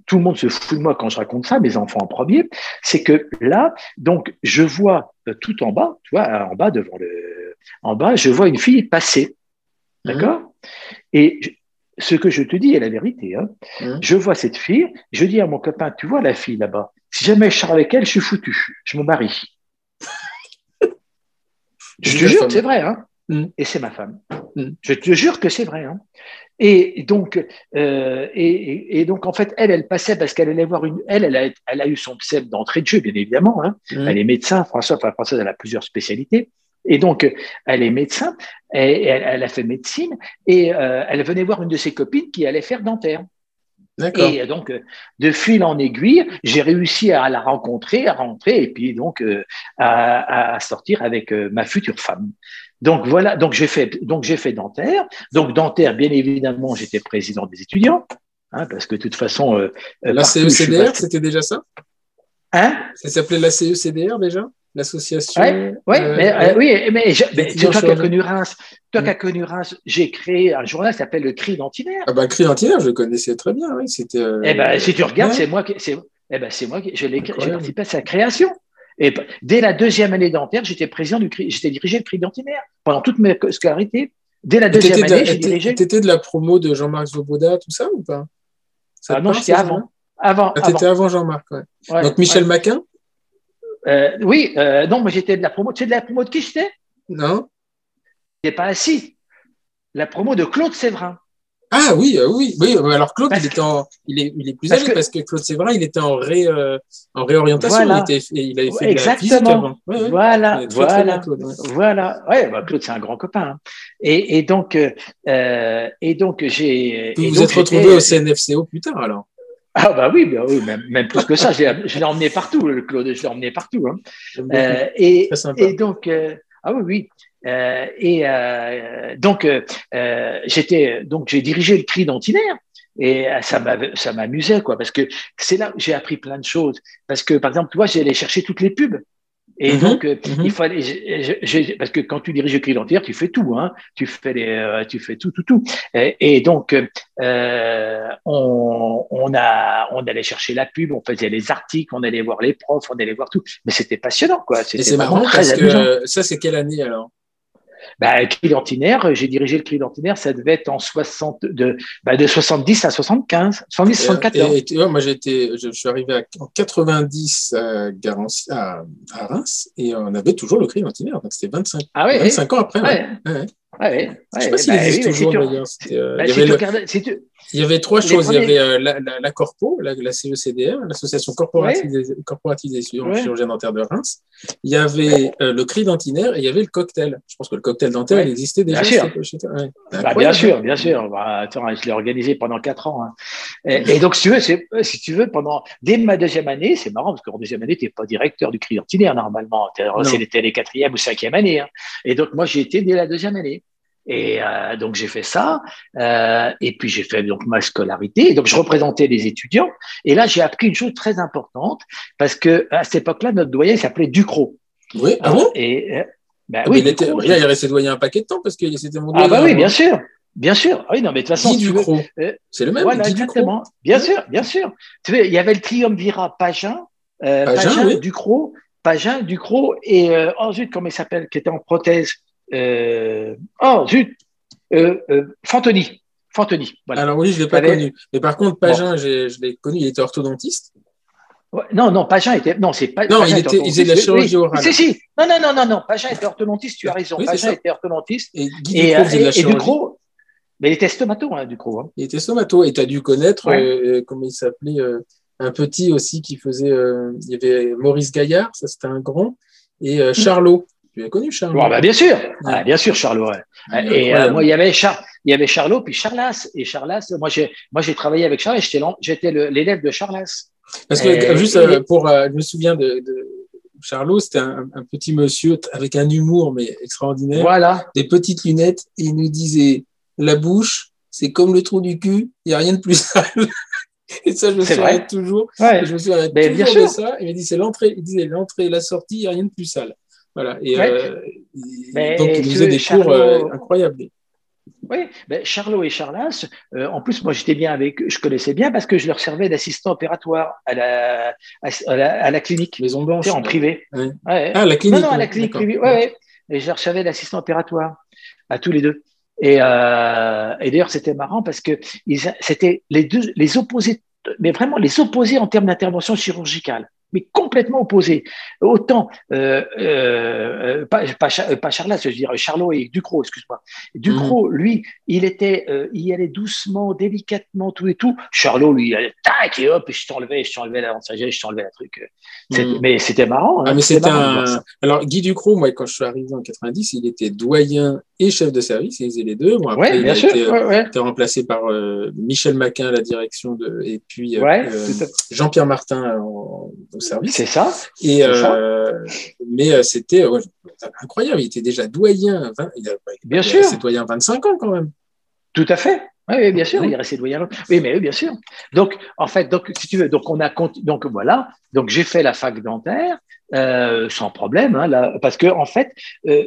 tout le monde se fout de moi quand je raconte ça, mes enfants en premier, c'est que là, donc je vois euh, tout en bas, tu vois, en bas devant le, en bas, je vois une fille passer, d'accord, et je- ce que je te dis est la vérité. Hein. Mhm. Je vois cette fille, je dis à mon copain, tu vois la fille là-bas, si jamais je sors avec elle, je suis foutu, je me marie. *laughs* Je te jure, femme. c'est vrai, hein. Et c'est ma femme. Mm. Je te jure que c'est vrai. Hein. Et donc, euh, et, donc en fait, elle, elle passait parce qu'elle allait voir une. Elle, elle a, elle a eu son pseudo d'entrée de jeu, bien évidemment. Hein. Mmh. Elle est médecin, François. Enfin, Françoise, elle a plusieurs spécialités. Et donc, elle est médecin. Et elle, elle a fait médecine. Et euh, elle venait voir une de ses copines qui allait faire dentaire. Et donc, de fil en aiguille, j'ai réussi à la rencontrer, à rentrer, et puis donc euh, à, à sortir avec euh, ma future femme. Donc voilà, donc j'ai fait, donc j'ai fait dentaire. Donc dentaire, bien évidemment, j'étais président des étudiants, hein, parce que de toute façon, euh, La partout CECDR, c'était déjà ça? Hein? Ça s'appelait la CECDR déjà? L'association Ouais, ouais, euh, mais, euh, oui, mais, je- mais étudiants toi qui as connu Reims, toi Mm. qui as connu Reims, j'ai créé un journal qui s'appelle Le Cri d'Antinaire. Ah bah, Cri d'Antinaire, je le connaissais très bien, oui. C'était. euh, Eh ben, si tu regardes, ouais. c'est moi qui, c'est, eh ben, c'est moi qui, je l'ai, j'ai participé à sa création. Et dès la deuxième année dentaire, j'étais président du cri, j'étais dirigé le cri d'antinaire pendant toute ma scolarité. Dès la T'étais deuxième de, année, j'ai t'étais- dirigé. t'étais de la promo de Jean-Marc Svoboda, tout ça ou pas? Ça Ah non, j'étais avant. Avant, Ah, t'étais avant. avant Jean-Marc, ouais. Ouais, Donc Michel ouais. Maquin? Euh, oui, euh, non, moi j'étais de la promo. Tu sais de la promo de qui j'étais? Non J'étais pas assis. La promo de Claude Séverin. Ah oui, euh, oui, oui. Alors Claude, Parce il, était en, il, est, il est plus parce âgé que- parce que Claude Séverin, il était en, ré, en réorientation. Voilà. Il, était, il avait fait de la Exactement. physique avant. Ouais, ouais. Voilà, très, voilà. Claude, ouais. Voilà, ouais, bah, Claude, c'est un grand copain. hein. Et, et donc, et donc j'ai. Vous vous donc, êtes retrouvé au CNFCO plus tard alors? Ah bah oui, bah oui même, même plus que ça. Je l'ai- emmené partout, le Claude. Je l'ai emmené partout. Hein. Euh, et, donc, euh, ah oui, oui. Euh, et donc, j'étais, donc j'ai dirigé le cri d'antinaire. Et ça m'amusait, quoi, parce que c'est là que j'ai appris plein de choses. Parce que, par exemple, tu vois, j'allais chercher toutes les pubs. Et Mhm, donc, euh, mhm. il fallait, parce que quand tu diriges le cri d'antinaire, tu fais tout, hein. Tu fais les, euh, tu fais tout, tout, tout. Et, et donc, euh, on, on a, on allait chercher la pub, on faisait les articles, on allait voir les profs, on allait voir tout. Mais c'était passionnant, quoi. Et C'était c'est marrant très parce amusant. que ça, c'est quelle année alors? Bah, d'antinaire, j'ai dirigé le cri d'antinaire, ça devait être en 60, de, bah, de 70 à 75, 70, 74. Et, et tu vois, moi, j'étais, je, je suis arrivé à, en 90 à, Garanci- à, à Reims et on avait toujours le cri d'antinaire. Donc c'était 25, ah ouais, 25 ans après. Ouais. ouais, Ouais. ouais, ouais, Je sais pas s'il bah existe oui, mais si toujours tu- euh, bah, si le- si tu- il y avait trois les choses. Il y avait euh, la, la, la Corpo, la, la CECDR, l'association corporative, des, corporative des chirurgiens dentaires de Reims. Il y avait euh, le cri dentinaire et il y avait le cocktail. Je pense que le cocktail dentaire, il existait déjà. Bien sûr. chez. Ouais. Bah, bien sûr, bien sûr. Bah, attends, je l'ai organisé pendant quatre ans. hein. Et, et donc, si tu veux, c'est- si tu veux, pendant dès ma deuxième année, c'est marrant parce qu'en deuxième année, tu n'es pas directeur du cri d'antinaire normalement. C'était les quatrième ou cinquième année. hein. Et donc, moi, j'ai été dès la deuxième année. Et euh, donc, j'ai fait ça. euh, et puis, j'ai fait donc ma scolarité. Et donc, je représentais les étudiants. Et là, j'ai appris une chose très importante parce que à cette époque-là, notre doyen s'appelait Ducrot. Oui, ah bon? Et euh, bah Ah, oui, mais il, était, Ducrot, il restait doyen un paquet de temps parce que c'était mon ah doyen. bah oui, moi. bien sûr, bien sûr. Ah Oui, non, mais de toute façon, Ducrot. euh, C'est le même, Voilà, exactement. Bien sûr, bien sûr. Tu sais, il y avait le triumvirat Pagin, euh, Pagin, Pagin, oui. Ducrot, Pagin, Ducrot et euh, zut, comment il s'appelle, qui était en prothèse. Euh, oh zut, euh, euh, Fantoni, Fantoni. Voilà. Alors oui, je l'ai pas connu. Mais par contre, Pagin, je l'ai connu, il était orthodontiste. Ouais, non, non, Pagin était, non, c'est pas. Non, Pagin il était il faisait de la chirurgie Oui, orale. Si, si. Non, non, non, non, non. Pagin était orthodontiste. Tu as raison. Oui, Pagin était orthodontiste. Et Guy Et, Ducrot faisait de la et chirurgie. Mais il était stomato, hein, Ducrot. Hein. Il était stomato. Et tu as dû connaître, Ouais. euh, euh, comment il s'appelait, euh, un petit aussi qui faisait. euh, il y avait Maurice Gaillard, ça c'était un grand, et euh, Charlot. Tu as connu Charlot Bon, bah, bien sûr, Ah, bien sûr, Charlot. ouais. Ah, Et euh, moi, il y avait Char il y avait Charlot, puis Charlas. Et Charlas, moi, j'ai, moi, j'ai travaillé avec Charlas. J'étais, l'élève de Charlas. Parce que euh, juste et- euh, pour, je me souviens de, de, Charlot, c'était un, un, petit monsieur avec un humour mais extraordinaire. Voilà. Des petites lunettes. Et il nous disait la bouche, c'est comme le trou du cul, il n'y a rien de plus sale. *laughs* Et ça, je me souviens toujours. Ouais. Je me souviens bien toujours de sûr. ça. Il m'a dit c'est l'entrée. Il disait l'entrée et la sortie, il n'y a rien de plus sale. Voilà. Et Ouais. euh, donc, il tu nous faisait veux, des cours euh, incroyables. Oui, ben Charlot et Charlas, euh, en plus, moi, j'étais bien avec eux, je connaissais bien parce que je leur servais d'assistant opératoire à la, à, à la, à la clinique, Maison Blanche. en privé. Ouais. Ouais. Ah, la clinique. non, non, à la clinique privée. Ouais. Et je leur servais d'assistant opératoire à tous les deux. Et, euh, et d'ailleurs, c'était marrant parce que ils- c'était les deux, les opposés, mais vraiment les opposés en termes d'intervention chirurgicale, mais complètement opposés. Autant, euh, euh, pas, pas, pas Charlas, je veux dire Charlot et Ducrot, excuse-moi. Ducrot, lui, il était, euh, il y allait doucement, délicatement, tout et tout. Charlot, lui, il allait tac et hop, et je t'enlevais, je t'enlevais la sagesse, je t'enlevais la truc. C'était- Mhm. Mais c'était marrant. Ah, hein, mais c'était un. Alors, Guy Ducrot, moi, quand je suis arrivé en 90, il était doyen et chef de service, il faisait les deux. Bon, après, Ouais, il bien a sûr. été, euh, ouais, ouais. été remplacé par euh, Michel Maquin à la direction de, et puis euh. Jean-Pierre Martin en- au service. C'est ça. Et, ça. mais c'était incroyable. Il était déjà doyen. à 20, il a, Bien il sûr. doyen à 25 ans quand même. Tout à fait. Oui, bien sûr, il est resté doyen. Oui, mais oui, bien sûr. Donc, en fait, donc, si tu veux, donc on a donc voilà, donc j'ai fait la fac dentaire euh, sans problème, hein, là, parce que en fait, euh,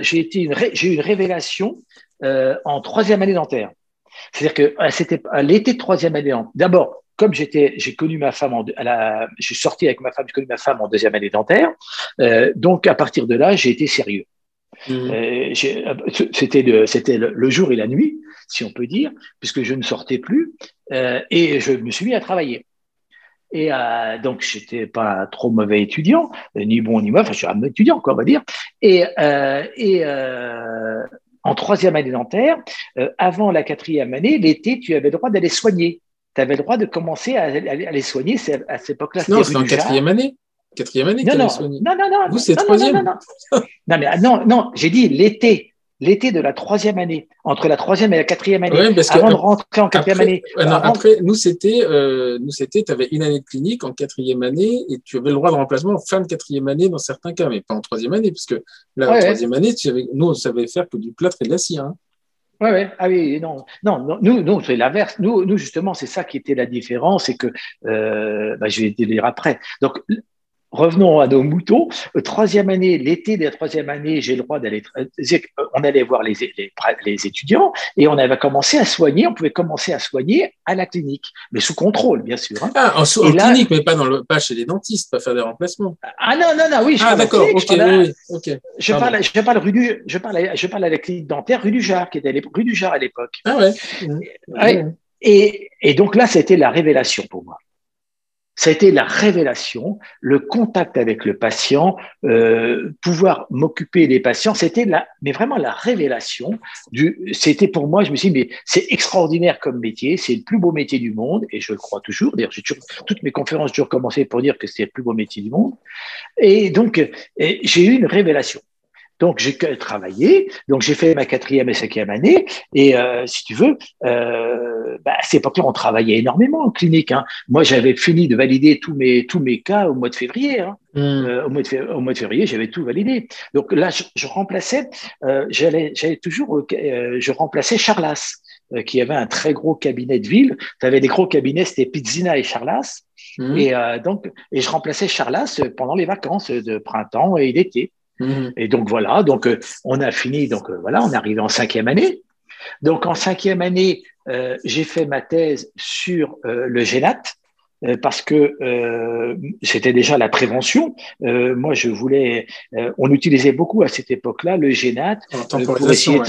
j'ai j'ai eu une révélation euh, en troisième année dentaire. C'est-à-dire que c'était à l'été de troisième année. dentaire. D'abord, comme j'étais, j'ai connu ma femme, en, suis sorti avec ma femme, j'ai connu ma femme en deuxième année dentaire. Euh, donc, à partir de là, j'ai été sérieux. Euh, j'ai- c'était le, c'était le, jour et la nuit, si on peut dire, puisque je ne sortais plus, euh, et je me suis mis à travailler. Et euh, donc, j'étais pas un trop mauvais étudiant, euh, ni bon ni mauvais, enfin, je suis un étudiant, quoi, on va dire. Et, euh, et euh, en troisième année dentaire, euh, avant la quatrième année, l'été, tu avais le droit d'aller soigner. Tu avais le droit de commencer à, aller- à aller soigner. C'est- À cette époque-là, Non, c'était en quatrième année. Quatrième année que Non, non, soigné. non, non, non. Vous, c'est non, non, troisième. Non, non, non. non, mais ah, non, non, j'ai dit l'été, l'été de la troisième année, entre la troisième et la quatrième année, Ouais, parce que avant de rentrer en quatrième après, année. ouais, non, après, nous, c'était, euh, nous, c'était, tu avais une année de clinique en quatrième année et tu avais le droit de remplacement en fin de quatrième année dans certains cas, mais pas en troisième année, parce que là, en Ouais, ouais. troisième année, tu avais, nous, on savait faire que du plâtre et de la cire. hein. Ouais, ouais. Ah oui, non, non, non, nous, nous c'est l'inverse. Nous, nous, justement, c'est ça qui était la différence, c'est que, euh, bah, je vais te dire après. Donc, revenons à nos moutons. Euh, Troisième année, l'été de la troisième année, j'ai le droit d'aller. euh, On allait voir les, les, les étudiants et on avait commencé à soigner. On pouvait commencer à soigner à la clinique, mais sous contrôle, bien sûr. hein. Ah, en, là- clinique, mais pas, dans le, pas chez les dentistes, pas faire des remplacements. Ah non, non, non, oui, je Ah, d'accord, ok, je parle à- oui, oui, ok. Je Pardon. parle, je parle rue du, je parle, je parle à la clinique dentaire rue du Jard, qui était rue du Jard à l'époque. Ah ouais. Ouais. Et, et donc là, c'était la révélation pour moi. Ça a été la révélation, le contact avec le patient, euh, pouvoir m'occuper des patients, c'était la, mais vraiment la révélation du, c'était pour moi, je me suis dit, mais c'est extraordinaire comme métier, c'est le plus beau métier du monde, et je le crois toujours. D'ailleurs, j'ai toujours, toutes mes conférences, j'ai toujours commencé pour dire que c'était le plus beau métier du monde. Et donc, et j'ai eu une révélation. Donc, j'ai travaillé, donc j'ai fait ma quatrième et cinquième année, et euh, si tu veux, euh, bah, à cette époque-là, on travaillait énormément en clinique. Hein. Moi, j'avais fini de valider tous mes, tous mes cas au mois de février. Hein. Hmm. Euh, au, mois de février au mois de février, j'avais tout validé. Donc là, je, je remplaçais, euh, j'allais, j'allais toujours, euh, je remplaçais Charlas, euh, qui avait un très gros cabinet de ville. Tu avais des gros cabinets, c'était Pizzina et Charlas. Hmm. Et euh, donc, et je remplaçais Charlas pendant les vacances de printemps et d'été. Hmm. Et donc voilà, donc euh, on a fini, donc euh, voilà, on est arrivé en cinquième année. Donc en cinquième année, euh, j'ai fait ma thèse sur le génat euh, parce que c'était déjà la prévention. Moi, je voulais, on utilisait beaucoup à cette époque-là le génat En pour essayer, ouais.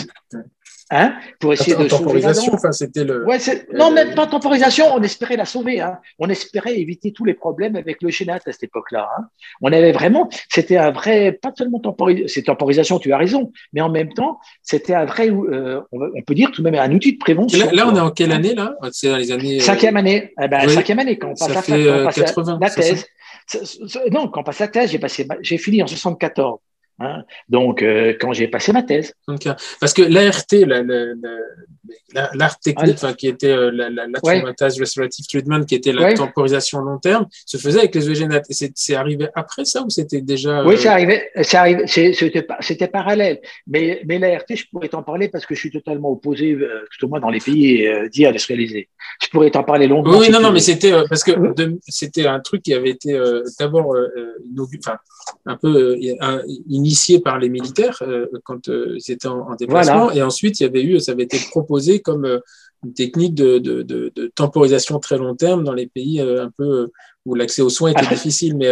Hein, pour essayer En de temporisation, enfin, c'était le. Ouais, non, même pas temporisation, on espérait la sauver. Hein. On espérait éviter tous les problèmes avec le génat à cette époque-là. Hein. On avait vraiment, c'était un vrai, pas seulement temporisation, c'est temporisation, tu as raison, mais en même temps, c'était un vrai, euh, on, peut dire tout de même un outil de prévention. Là, là, on est en quelle année, là? C'est dans les années. euh, Cinquième année, eh ben, oui. cinquième année, quand on passe Ça la fait, fac, quand on euh, passe la- 80, la c'est ça? thèse. Non, quand on passe la thèse, j'ai passé, j'ai fini en 74. Hein? Donc, euh, quand j'ai passé ma thèse. Parce que l'ART, l'art technique, qui était euh, la, la, restorative treatment, qui était la temporisation long terme, se faisait avec les eugénates. C'est arrivé après ça ou c'était déjà Oui, c'est arrivé. C'était parallèle. Mais, mais l'ART, je pourrais t'en parler parce que je suis totalement opposé, euh, tout au moins dans les pays euh, dits industrialisés. Je pourrais t'en parler longtemps. Oui, non, non, mais c'était parce que c'était un truc qui avait été d'abord un peu initié par les militaires quand ils étaient en, déplacement, et ensuite il y avait eu, ça avait été proposé comme euh, une technique de, de, de, temporisation très long terme dans les pays euh, un peu euh, où l'accès aux soins était *laughs* difficile. Mais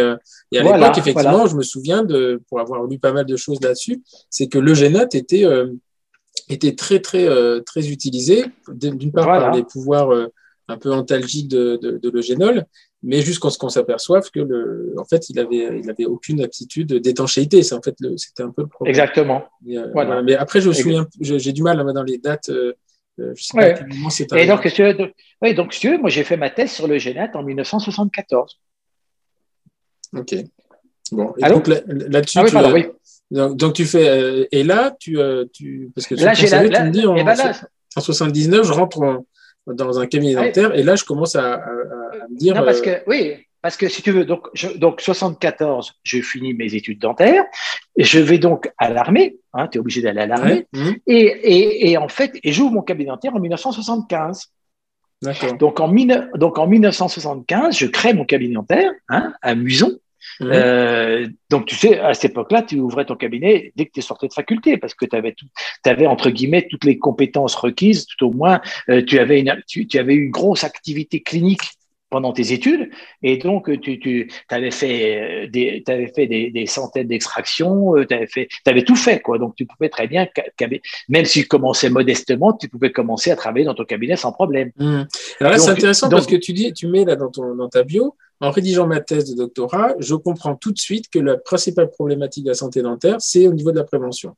et à l'époque, effectivement, je me souviens de, pour avoir lu pas mal de choses là-dessus, c'est que le génote était était très très très utilisé d'une part par les pouvoirs un peu antalgiques de, de, de l'eugénol, mais jusqu'à ce qu'on s'aperçoive que le, en fait, il avait, il avait aucune aptitude d'étanchéité. C'est en fait, c'était un peu le problème. Exactement. Euh, voilà. Mais après, je me souviens, j'ai du mal dans les dates. Euh, je sais pas c'est Et donc, oui, donc, tu veux, moi, j'ai fait ma thèse sur le génate en 1974. Ok. Bon. Et donc là-dessus, ah, oui, oui. donc, donc, tu fais, et là, tu, tu parce que là, j'ai la, tu me dis, en, eh ben en 79, je rentre en, dans un cabinet dentaire. Et là, je commence à, me dire. Non, parce euh, que, oui, parce que si tu veux, donc, donc 74, je finis mes études dentaires. Je vais donc à l'armée. Hein, tu es obligé d'aller à l'armée. Mmh. Et, et, et, en fait, et j'ouvre mon cabinet dentaire en 1975. Donc en, donc en 1975, je crée mon cabinet dentaire hein, à Muson. Mmh. Euh, donc, tu sais, à cette époque-là, tu ouvrais ton cabinet dès que tu es sorti de faculté parce que tu avais, avais, entre guillemets, toutes les compétences requises, tout au moins, euh, tu, avais une, tu, avais une grosse activité clinique pendant tes études. Et donc, tu, tu avais fait des, avais fait des, des centaines d'extractions, euh, tu avais, fait, avais tout fait. Quoi. Donc, tu pouvais très bien, même si tu commençais modestement, tu pouvais commencer à travailler dans ton cabinet sans problème. Mmh. Alors là, c'est intéressant parce que tu dis, tu mets là dans, ton, dans ta bio, en rédigeant ma thèse de doctorat, je comprends tout de suite que la principale problématique de la santé dentaire, c'est au niveau de la prévention.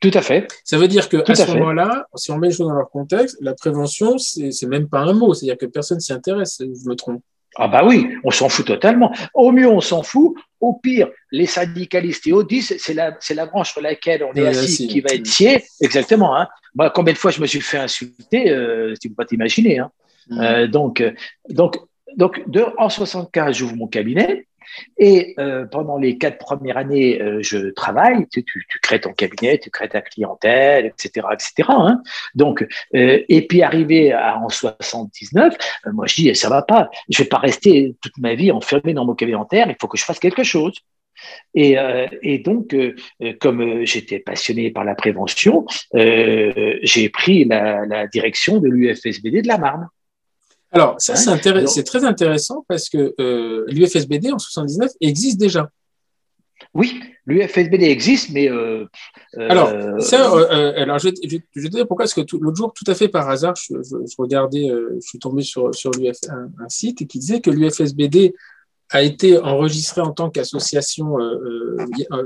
Tout à fait. Ça veut dire qu'à ce moment-là, si on met les choses dans leur contexte, la prévention, c'est même pas un mot. C'est-à-dire que personne s'y intéresse, je me trompe. Ah bah oui, on s'en fout totalement. Au mieux, on s'en fout. Au pire, les syndicalistes et Audis, c'est la, la branche sur laquelle on est assis qui va être scié. Exactement. Hein. Moi, combien de fois je me suis fait insulter, euh, tu ne peux pas t'imaginer. Hein. Mm. Euh, donc, donc, donc de, en 75, j'ouvre mon cabinet. Et euh, pendant les quatre premières années, euh, je travaille. Tu, crées ton cabinet, tu crées ta clientèle, etc., etc. Hein. Donc, euh, et puis arrivé à, en 79, euh, moi je dis ça va pas. Je vais pas rester toute ma vie enfermé dans mon cabinet dentaire. Il faut que je fasse quelque chose. Et, donc, comme j'étais passionné par la prévention, j'ai pris la, direction de l'UFSBD de la Marne. Alors, ça, c'est très intéressant parce que euh, l'UFSBD en 79 existe déjà. Oui, l'UFSBD existe, mais. Euh, euh, alors, ça, alors je, je, je, vais te dire pourquoi, parce que l'autre jour, tout à fait par hasard, je, regardais, je suis tombé sur, sur un, un, site qui disait que l'UFSBD a été enregistré en tant qu'association.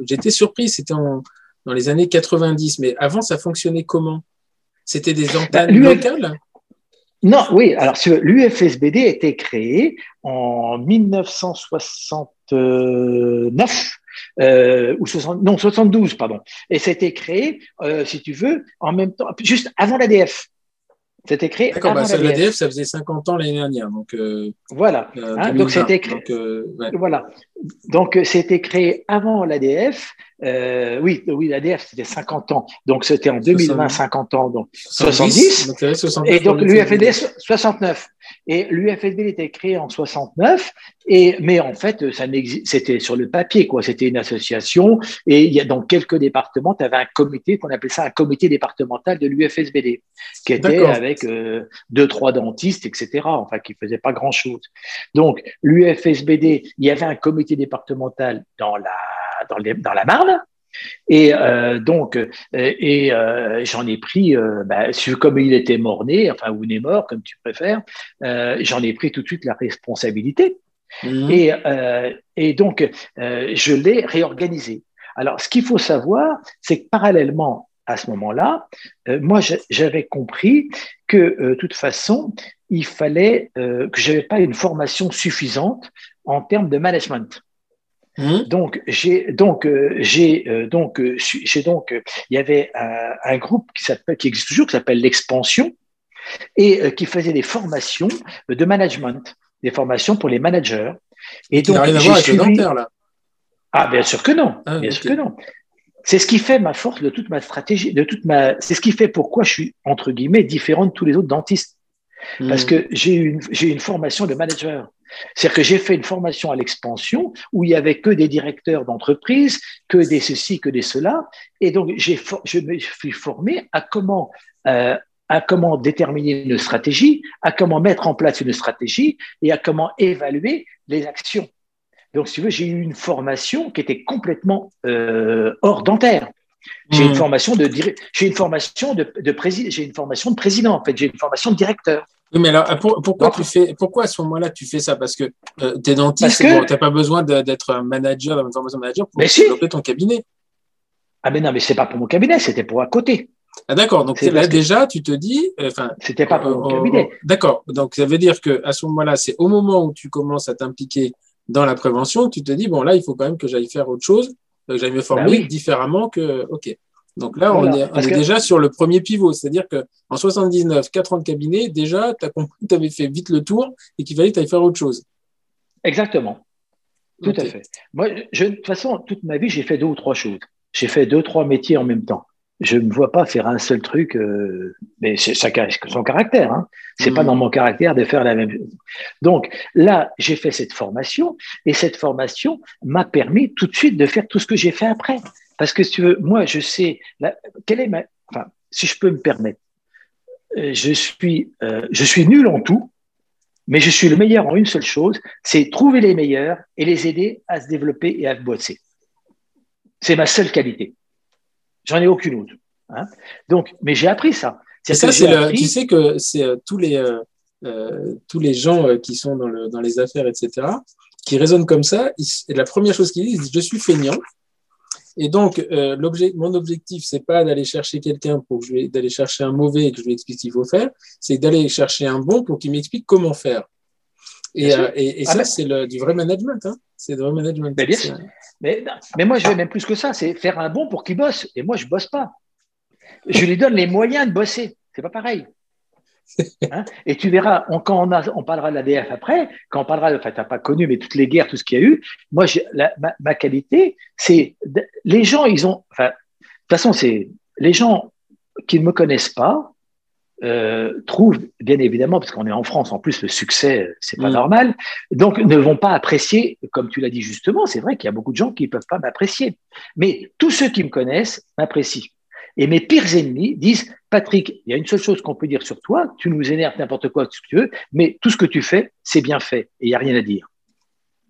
J'étais surpris, c'était dans les années 90, mais avant, ça fonctionnait comment? C'était des antennes bah, locales? Non, oui, alors l'UFSBD a été créé en 1969. Euh, ou 60, non 72 pardon et c'était créé euh, si tu veux en même temps juste avant l'ADF c'était créé D'accord, bah, l'ADF ça faisait 50 ans l'année dernière donc euh, voilà hein, donc c'était créé donc, ouais. voilà donc c'était créé avant l'ADF euh, oui, oui, l'ADF, c'était 50 ans. Donc, c'était en 2020, 50 ans, donc 70. et donc, l'UFD, 69. Et l'UFSB était créé en 69, et, mais en fait, ça c'était sur le papier, quoi. C'était une association, et il y a dans quelques départements, tu avais un comité, qu'on appelait ça un comité départemental de l'UFSBD, qui était avec euh, deux, trois dentistes, etc., enfin, qui faisait pas grand chose. Donc, l'UFSBD, il y avait un comité départemental dans la, dans, dans la Marne, et euh, donc, euh, et euh, j'en ai pris, euh, bah, comme il était mort-né, enfin ou né mort, comme tu préfères, j'en ai pris tout de suite la responsabilité. Mmh. Et, et, donc, je l'ai réorganisé. Alors, ce qu'il faut savoir, c'est que parallèlement à ce moment-là, moi, j'avais compris que, de toute façon, il fallait que j'avais pas une formation suffisante en termes de management. Mmh. Donc j'ai donc euh, j'ai euh, donc euh, j'ai donc il y avait un, un groupe qui s'appelle qui existe toujours qui s'appelle l'expansion et qui faisait des formations de management, des formations pour les managers. Et donc rien à voir avec le dentaire là. Ah bien sûr que non, ah, bien sûr que non. C'est ce qui fait ma force de toute ma stratégie, de toute ma. C'est ce qui fait pourquoi je suis entre guillemets différent de tous les autres dentistes, parce mmh. que j'ai une une formation de manager. C'est-à-dire que j'ai fait une formation à l'expansion où il y avait que des directeurs d'entreprise, que des ceci, que des cela. Et donc, je me suis formé à comment, euh, à comment déterminer une stratégie, à comment mettre en place une stratégie et à comment évaluer les actions. Donc, si tu veux, j'ai eu une formation qui était complètement euh, hors dentaire. J'ai une mmh. formation de j'ai une formation de, de président, j'ai une formation de président en fait, j'ai une formation de directeur. Oui, mais alors pourquoi tu fais, pourquoi à ce moment-là tu fais ça? Parce que euh, tu es dentiste, tu n'as pas besoin d'être un manager, d'avoir une formation de manager pour développer ton cabinet. Ah mais non, mais c'est pas pour mon cabinet, c'était pour à côté. Ah d'accord, donc là déjà tu te dis, euh, enfin, c'était pas pour mon cabinet. D'accord, donc ça veut dire que à ce moment-là, c'est au moment où tu commences à t'impliquer dans la prévention, tu te dis bon là il faut quand même que j'aille faire autre chose, que j'aille me former bah différemment que, ok. Donc là, on est, déjà sur le premier pivot, c'est-à-dire qu'en 79, 4 ans de cabinet, déjà, tu avais fait vite le tour et qu'il fallait que tu ailles faire autre chose. Exactement. Tout à fait. Moi, je, de toute façon, toute ma vie, j'ai fait deux ou trois choses. J'ai fait deux, trois métiers en même temps. Je ne me vois pas faire un seul truc, euh, mais c'est son caractère. Hein. C'est pas mmh. dans mon caractère de faire la même chose. Donc là, j'ai fait cette formation et cette formation m'a permis tout de suite de faire tout ce que j'ai fait après. Parce que si tu veux, moi, je sais, quelle est ma, enfin, si je peux me permettre, euh, je suis, euh, je suis nul en tout, mais je suis le meilleur en une seule chose, c'est trouver les meilleurs et les aider à se développer et à bosser. C'est ma seule qualité. J'en ai aucune autre. Hein. Donc, mais j'ai appris ça. Ça, c'est appris... tu sais que c'est euh, tous les tous les gens qui sont dans, le, dans les affaires, etc., qui raisonnent comme ça. la première chose qu'ils disent, je suis feignant, et donc, euh, mon objectif, c'est pas d'aller chercher quelqu'un pour que je d'aller chercher un mauvais et que je lui explique ce qu'il faut faire, c'est d'aller chercher un bon pour qu'il m'explique comment faire. Et, euh, et, ah, ça, c'est du vrai management. Hein. C'est vrai management. Mais, bien sûr. Mais, mais, moi, je vais même plus que ça. C'est faire un bon pour qu'il bosse. Et moi, je bosse pas. Je lui donne les moyens de bosser. C'est pas pareil. *laughs* Hein? Et tu verras, on, quand on, a, on parlera de l'ADF après, quand on parlera, enfin, tu n'as pas connu, mais toutes les guerres, tout ce qu'il y a eu, moi, la, ma, ma, qualité, c'est les gens, ils ont, enfin, de toute façon, c'est les gens qui ne me connaissent pas euh, trouvent, bien évidemment, parce qu'on est en France, en plus, le succès, c'est pas mm. normal, donc ne vont pas apprécier, comme tu l'as dit justement, c'est vrai qu'il y a beaucoup de gens qui ne peuvent pas m'apprécier, mais tous ceux qui me connaissent m'apprécient. Et mes pires ennemis disent Patrick, il y a une seule chose qu'on peut dire sur toi, tu nous énerves n'importe quoi, ce que tu veux, mais tout ce que tu fais, c'est bien fait et il n'y a rien à dire.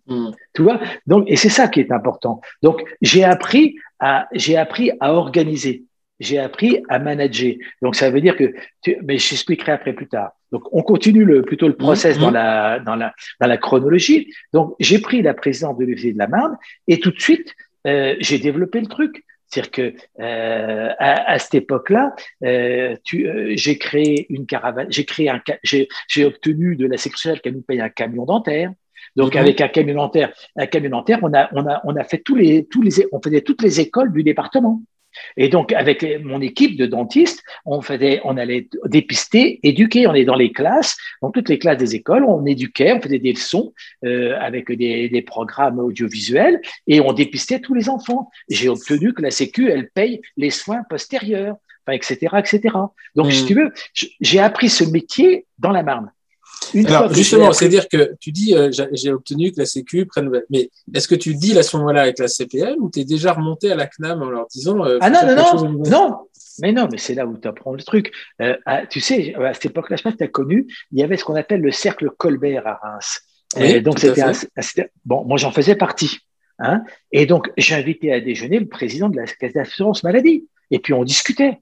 Hmm. Tu vois? Donc, et c'est ça qui est important. Donc, j'ai appris à, j'ai appris à organiser. J'ai appris à manager. Donc, ça veut dire que, tu, mais j'expliquerai après plus tard. Donc, on continue le, plutôt le process dans, hmm. la, dans, la, dans la chronologie. Donc, j'ai pris la présidence de l'Université de la Marne et tout de suite, euh, j'ai développé le truc. C'est-à-dire que euh, à, cette époque-là, euh, euh, j'ai créé une caravane, j'ai créé un, j'ai obtenu de la sécurité qu'elle nous paye un camion dentaire. Donc mhm. avec un camion dentaire, un camion dentaire, on a, on a, on a fait tous les, tous les, on faisait toutes les écoles du département. Et donc, avec mon équipe de dentistes, on, faisait, on allait dépister, éduquer. On est dans les classes, dans toutes les classes des écoles, on éduquait, on faisait des leçons euh, avec des, des, programmes audiovisuels et on dépistait tous les enfants. J'ai obtenu que la Sécu, elle paye les soins postérieurs, enfin, etc., etc. Donc, si mmh. tu veux, j'ai appris ce métier dans la Marne. Alors, justement, c'est-à-dire que tu dis, euh, j'ai obtenu que la Sécu prenne. Mais est-ce que tu dis à ce moment-là avec la CPM ou tu es déjà remonté à la CNAM en leur disant. Euh, ah non, non, non, non, mais non, mais c'est là où tu apprends le truc. Euh, tu sais, à cette époque-là, je sais pas si tu as connu, il y avait ce qu'on appelle le cercle Colbert à Reims. donc, c'était bon, moi, j'en faisais partie. Hein, et donc, j'ai invité à déjeuner le président de la caisse d'assurance maladie. Et puis, on discutait.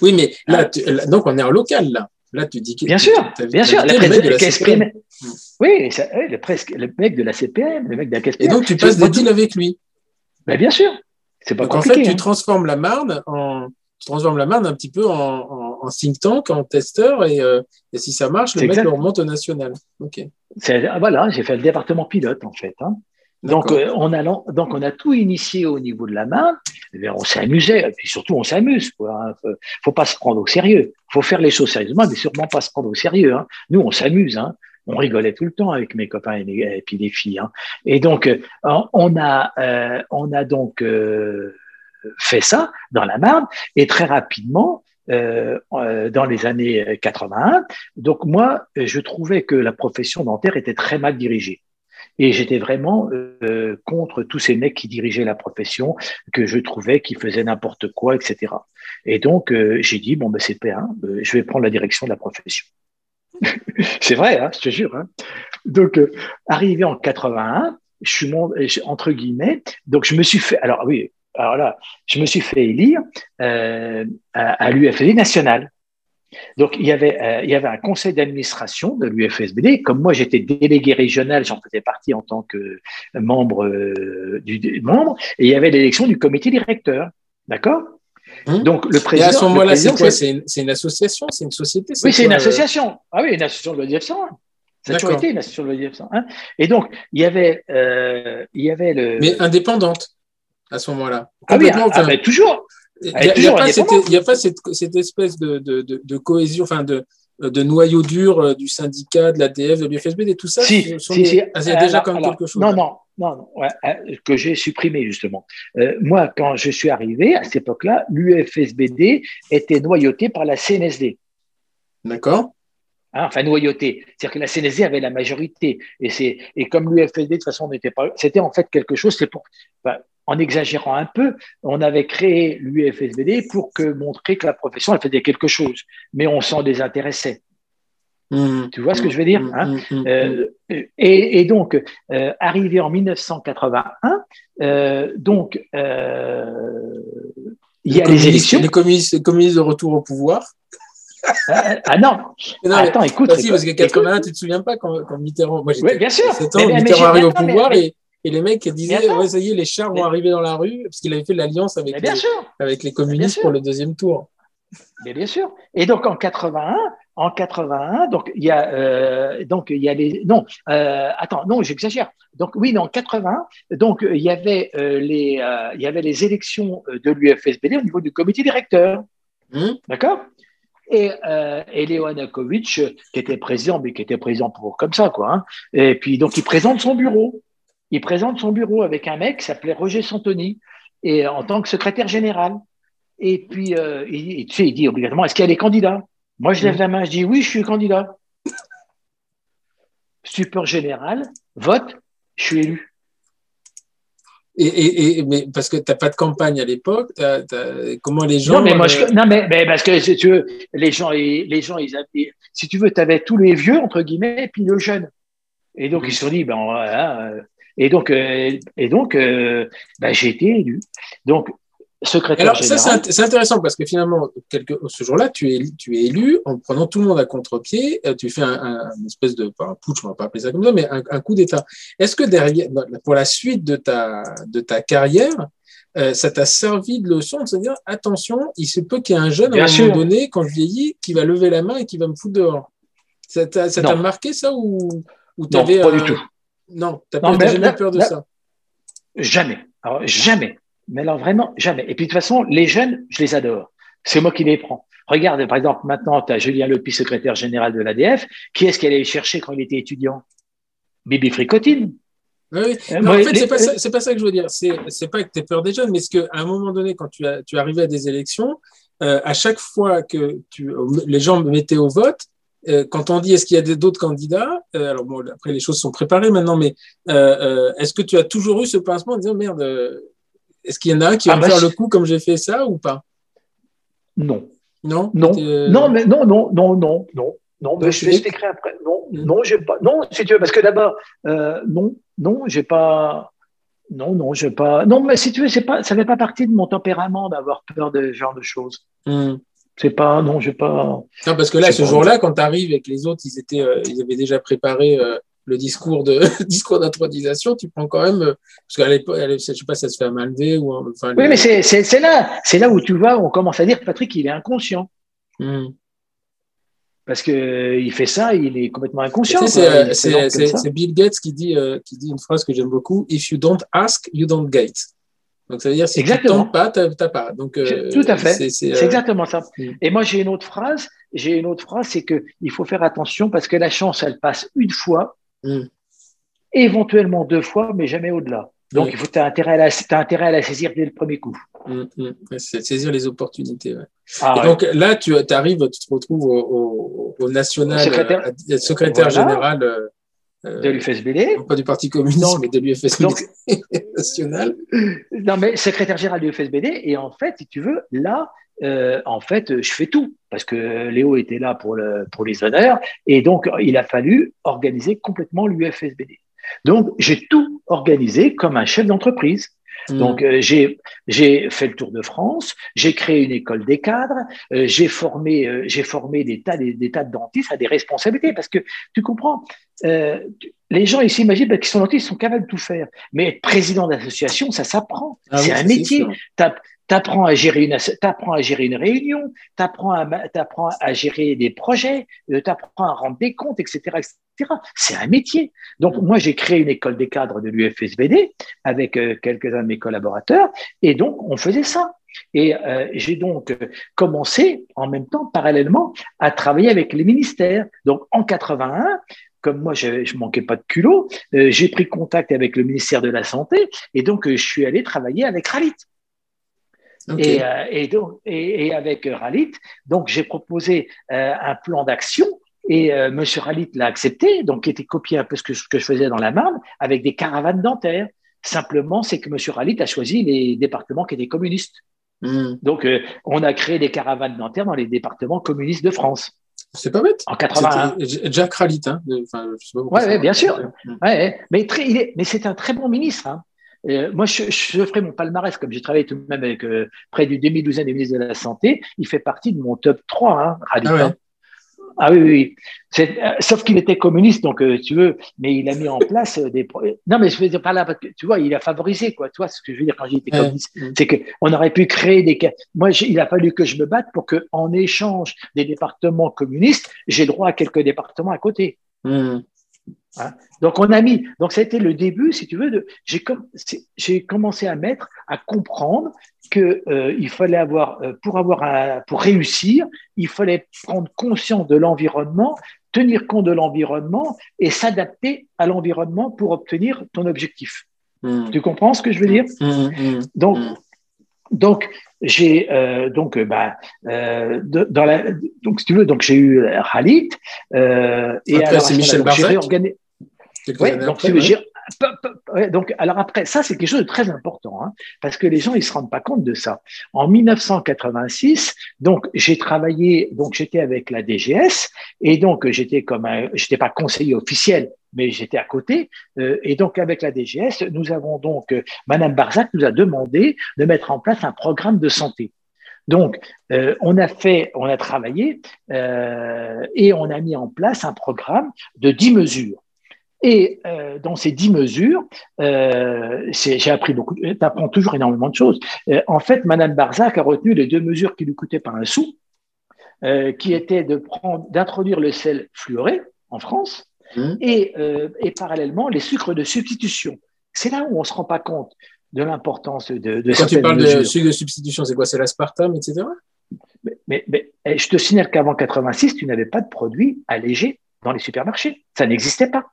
Oui, mais là, hein donc on est en local, là. Là, tu dis que. Bien sûr, bien sûr. La le mec de la CPM. Oui, ça, oui le, presque, le mec de la CPM, le mec de la CPM. Et donc, tu passes des deals avec lui. Mais bien sûr. C'est pas donc, En fait, tu hein. transformes la Marne en, tu transformes la Marne un petit peu en, en, think tank, en testeur, et, et si ça marche, le mec le remonte au national. Ok. Voilà, j'ai fait le département pilote en fait. Hein. Donc, on a, donc, on a tout initié au niveau de la main. Eh on s'amusait, et puis surtout, on s'amuse. Il hein. Faut, faut pas se prendre au sérieux. faut faire les choses sérieusement, mais sûrement pas se prendre au sérieux. Hein. Nous, on s'amuse. Hein. On rigolait tout le temps avec mes copains et, puis les filles. Et donc, euh, on a, euh, on a donc euh, fait ça dans la Marne, et très rapidement, euh, dans les années 81. Donc moi, je trouvais que la profession dentaire était très mal dirigée. Et j'étais vraiment euh, contre tous ces mecs qui dirigeaient la profession, que je trouvais qui faisaient n'importe quoi, etc. Et donc, euh, j'ai dit, bon, ben, c'est p euh, je vais prendre la direction de la profession. *laughs* c'est vrai, hein, je te jure. Hein. Donc, arrivé en 81, je suis entre guillemets, donc je me suis fait, alors oui, alors là, je me suis fait élire à, à l'UFD national. Donc, il y avait, euh, il y avait un conseil d'administration de l'UFSBD. Comme moi, j'étais délégué régional, j'en faisais partie en tant que membre euh, du membre, et il y avait l'élection du comité directeur. D'accord? Hum. Donc, le président. Et à ce moment-là, c'est quoi? C'est une, association C'est une société Oui, c'est une euh, association. Ah oui, une association de l'ODF 101. Ça a toujours été une association de l'ODF 101. Et donc, il y avait, il y avait le. Mais indépendante à ce moment-là. Ah oui, ah, mais toujours. Il n'y a, pas cette, cette espèce de, de, de, cohésion, enfin de, de noyau dur euh, du syndicat, de l'ADF, de l'UFSB, et tout ça si, sont. Ah, déjà comme quelque chose. Non, non, non, non ouais, euh, que j'ai supprimé justement. Euh, moi, quand je suis arrivé à cette époque-là, l'UFSBD était noyauté par la CNSD. D'accord. Hein, enfin, noyauté. C'est-à-dire que la CNSD avait la majorité. Et, et comme l'UFSB, de toute façon, n'était pas. C'était en fait quelque chose, c'est pour. Enfin, en exagérant un peu, on avait créé l'UFSBD pour que, montrer que la profession elle faisait quelque chose, mais on s'en désintéressait. Mmh. tu vois ce que je veux dire mmh, hein? Mmh, euh, et, donc, euh, arrivé en 1981, euh, donc, il y a les élections. Les communistes, de retour au pouvoir. Ah, ah non. *laughs* non Attends, écoute. Bah parce que 81, tu te souviens pas quand, quand Mitterrand. Moi, oui, bien sûr. Mitterrand arrive au pouvoir et, et les mecs disaient, ouais, ça y est, les chars vont arriver dans la rue, parce qu'il avait fait l'alliance avec, les, avec les communistes pour le deuxième tour. Mais bien sûr. Et donc en 81, en 81, donc il y a, euh, donc il y a les, non, euh, attends, non, j'exagère. Donc oui, en 80, donc il y avait euh, les, il y avait les élections de l'UFSBD au niveau du comité directeur. Hum. D'accord? Et, euh, et qui était président, mais qui était président pour comme ça, quoi. Hein. Et puis donc il présente son bureau il présente son bureau avec un mec qui s'appelait Roger Santoni, et en tant que secrétaire général. Et puis, euh, il, tu sais, il dit obligatoirement, est-ce qu'il y a des candidats? Moi, je lève la main, je dis, oui, je suis candidat. Super général, vote, je suis élu. Et, mais parce que tu n'as pas de campagne à l'époque, comment les gens. Non, mais, moi, euh, non, mais, parce que si tu veux, les gens, les gens ils, si tu veux, tu avais tous les vieux, entre guillemets, et puis le jeune. Et donc, ils se sont dit, ben, voilà, et donc, euh, et donc euh, bah, j'ai été élu. Donc, secrétaire Alors, général. ça, c'est intéressant parce que finalement, quelque, ce jour-là, tu es, tu es élu en prenant tout le monde à contre-pied. Euh, tu fais un, un, espèce de, pas un putsch, on va pas appeler ça comme ça, mais un, un coup d'État. Est-ce que derrière, pour la suite de ta, de ta carrière, euh, ça t'a servi de leçon de se dire attention, il se peut qu'il y ait un jeune à un moment donné, quand je vieillis, qui va lever la main et qui va me foutre dehors. Ça t'a marqué ça ou, ou Non, pas du tout. Non, tu n'as jamais peur de ça Jamais. Alors, jamais. Mais alors vraiment, jamais. Et puis de toute façon, les jeunes, je les adore. C'est moi qui les prends. Regarde, par exemple, maintenant, tu as Julien Lepi, secrétaire général de l'ADF. Qui est-ce qu'elle allait chercher quand il était étudiant? Bibi Fricotine. Oui, euh, en fait, c'est pas, ça, pas ça que je veux dire. C'est pas que tu peur des jeunes, mais c'est qu'à un moment donné, quand tu, as, tu arrivais à des élections, euh, à chaque fois que tu, les gens mettaient au vote, euh, quand on dit est-ce qu'il y a d'autres candidats, euh, alors bon, après les choses sont préparées maintenant, mais euh, est-ce que tu as toujours eu ce pincement en disant merde, est-ce qu'il y en a un qui va ah, bah, faire le coup comme j'ai fait ça ou pas? Non. Non? Non. Non, mais non, non, non, non, non. Non, mais je vais t'écrire après. Non, mm. non, j'ai pas. Non, si tu veux, parce que d'abord, non, non, j'ai pas. Non, non, j'ai pas. Non, mais si tu veux, c'est pas. Ça fait pas partie de mon tempérament d'avoir peur de ce genre de choses. Mm. C'est pas, non, j'ai pas. Non, parce que là, ce jour-là, quand tu arrives avec les autres, ils étaient, euh, ils avaient déjà préparé euh, le discours de *laughs* discours d'intronisation. Tu prends quand même, euh, parce qu'à l'époque, je sais pas, ça se fait à Malvé ou. Enfin, oui, mais c'est là, c'est là où tu vois, on commence à dire, Patrick, il est inconscient. Hmm. Parce qu'il fait ça, il est complètement inconscient. C'est Bill Gates qui dit, qui dit une phrase que j'aime beaucoup If you don't ask, you don't get. Donc, ça veut dire si exactement. tu ne pas, tu n'as pas. Donc, Tout à fait. C'est exactement ça. Hmm. Et moi, j'ai une autre phrase. J'ai une autre phrase, c'est qu'il faut faire attention parce que la chance, elle passe une fois, hmm. éventuellement deux fois, mais jamais au-delà. Donc, il faut, tu as, intérêt à la, intérêt à la saisir dès le premier coup. Mmh. C'est saisir les opportunités. Ah, donc là, tu arrives, tu te retrouves au, national, secrétaire, euh, secrétaire général euh, de l'UFSBD. Pas du Parti communiste, mais de l'UFSBD *laughs* national. Non, mais secrétaire général de l'UFSBD. Et en fait, si tu veux, là, euh, en fait, je fais tout parce que Léo était là pour, le, pour les honneurs. Et donc, il a fallu organiser complètement l'UFSBD. Donc, j'ai tout organisé comme un chef d'entreprise. Hmm. Donc, euh, j'ai fait le tour de France, j'ai créé une école des cadres, euh, j'ai formé, euh, j'ai formé des tas, des, tas de dentistes à des responsabilités parce que tu comprends, les gens ils s'imaginent qu'ils sont dentistes, ils sont capables de tout faire. Mais être président d'association, ça s'apprend. Ah c'est un métier. Tu apprends à gérer une, apprends à gérer une réunion, tu apprends à, apprends à gérer des projets, tu apprends à rendre des comptes, etc., etc. C'est un métier. Donc, moi, j'ai créé une école des cadres de l'UFSBD avec euh, quelques-uns de mes collaborateurs, et donc, on faisait ça. Et euh, j'ai donc commencé en même temps, parallèlement, à travailler avec les ministères. Donc, en 81, comme moi, je ne manquais pas de culot, euh, j'ai pris contact avec le ministère de la Santé, et donc, je suis allé travailler avec Ralit. Et, et, donc, et, avec Ralit, donc j'ai proposé un plan d'action et euh, M. Ralit l'a accepté, donc qui était copié un peu ce que, ce que je faisais dans la Marne, avec des caravanes dentaires. Simplement, c'est que M. Ralit a choisi les départements qui étaient communistes. Hmm. Donc, euh, on a créé des caravanes dentaires dans les départements communistes de France. C'est pas bête. En 81. Jack Ralit, hein. oui, bien sûr. Ouais, mais, très, il est, mais c'est un très bon ministre. Hein. Euh, moi, je, je, ferai mon palmarès, comme j'ai travaillé tout de même avec près du demi-douzaine des ministres de la Santé. Il fait partie de mon top 3, hein, Ralit. Ah hein. Ah oui, oui. Euh, sauf qu'il était communiste, donc euh, tu veux, mais il a mis en *laughs* place euh, des. Non, mais je veux dire par là, parce que tu vois, il a favorisé, quoi. Tu vois, ce que je veux dire quand j'étais communiste, c'est qu'on aurait pu créer des. Moi, il a fallu que je me batte pour que, en échange des départements communistes, j'ai droit à quelques départements à côté. Mmh. Hein? donc on a mis, donc ça a été le début, si tu veux, de, j'ai, commencé à mettre, à comprendre que euh, il fallait avoir, euh, pour avoir, un, pour réussir, il fallait prendre conscience de l'environnement, tenir compte de l'environnement et s'adapter à l'environnement pour obtenir ton objectif. Mmh. Tu comprends ce que je veux dire? Mmh, mmh, Donc, donc j'ai euh, donc bah euh, dans la donc si tu veux donc j'ai eu Khalid euh, et Après, c'est Michel Barzac. Oui, donc, donc, alors après, ça, c'est quelque chose de très important, hein, parce que les gens, ils se rendent pas compte de ça. En 1986, donc, j'ai travaillé, donc, j'étais avec la DGS, et donc, j'étais comme un, j'étais pas conseiller officiel, mais j'étais à côté. Euh, et donc, avec la DGS, nous avons donc, euh, Madame Barzac nous a demandé de mettre en place un programme de santé. Donc, euh, on a fait, on a travaillé et on a mis en place un programme de 10 mesures. Et dans ces dix mesures, j'ai appris beaucoup, tu apprends toujours énormément de choses. En fait, Madame Barzac a retenu les deux mesures qui lui coûtaient pas un sou, qui étaient d'introduire le sel fluoré en France mmh. et, euh, et, parallèlement les sucres de substitution. C'est là où on se rend pas compte de l'importance de, de Quand tu parles de sucre de substitution, c'est quoi? C'est l'aspartame, etc. Mais, mais, mais, eh, je te signale qu'avant 86, tu n'avais pas de produits allégés dans les supermarchés. Ça n'existait pas.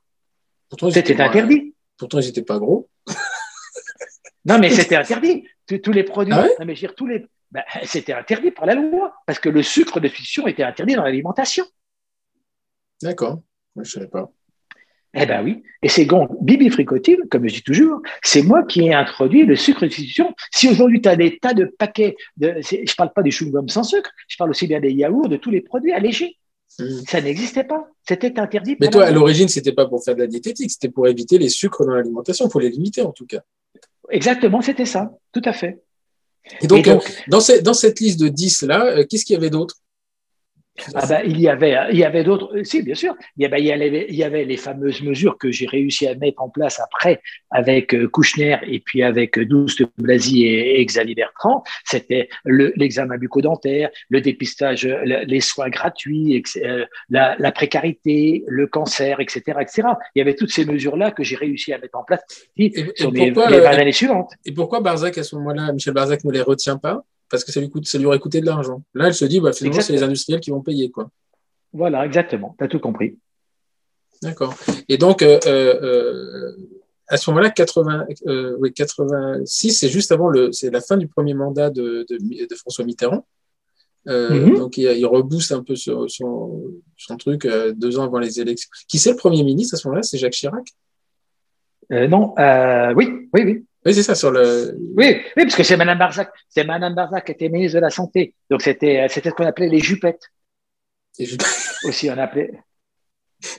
C'était interdit. Pourtant, ils n'étaient pas gros. *laughs* non, mais c'était interdit. Tous, les produits, ah non, mais je tous les, ben, c'était interdit par la loi parce que le sucre de fission était interdit dans l'alimentation. D'accord, je ne savais pas. Eh ben oui, et c'est donc Bibi Fricotine, comme je dis toujours, c'est moi qui ai introduit le sucre de fission. Si aujourd'hui tu as des tas de paquets, de, je ne parle pas des chewing-gums sans sucre, je parle aussi bien des yaourts, de tous les produits allégés. Hmm. Ça n'existait pas. C'était interdit. Mais toi, à l'origine, c'était pas pour faire de la diététique, c'était pour éviter les sucres dans l'alimentation, pour les limiter en tout cas. Exactement, c'était ça, tout à fait. Et donc, euh, dans, cette, dans, cette, liste de 10 là, euh, qu'est-ce qu'il y avait d'autre? Ah ben, il y avait, il y avait d'autres. Euh, si, bien sûr. Il y, avait, il, y avait, les fameuses mesures que j'ai réussi à mettre en place après avec euh, Kouchner et puis avec Douce Blasi et, Xavier Bertrand. C'était l'examen bucco-dentaire, le dépistage, les soins gratuits, euh, la, précarité, le cancer, etc., etc. Il y avait toutes ces mesures-là que j'ai réussi à mettre en place sur les, années suivantes. Et pourquoi Barzac, à ce moment-là, Michel Barzac ne les retient pas? Parce que ça lui, coûte, ça lui aurait coûté de l'argent. Là, elle se dit, bah, finalement, c'est les industriels qui vont payer. Quoi. Voilà, exactement. Tu as tout compris. D'accord. Et donc, euh, euh, euh, à ce moment-là, 80, oui, 86, c'est juste avant le, c'est la fin du premier mandat de, de, François Mitterrand. Mhm. Donc, il, il, rebooste un peu son, son, truc deux ans avant les élections. Qui c'est le Premier ministre à ce moment-là? C'est Jacques Chirac? Non, oui, oui, oui. Oui, c'est ça, sur le. Oui, oui, parce que c'est Madame Barzac. C'est Madame Barzac qui était ministre de la Santé. Donc, c'était, c'était ce qu'on appelait les jupettes. Les jupettes. *laughs* Aussi, on appelait.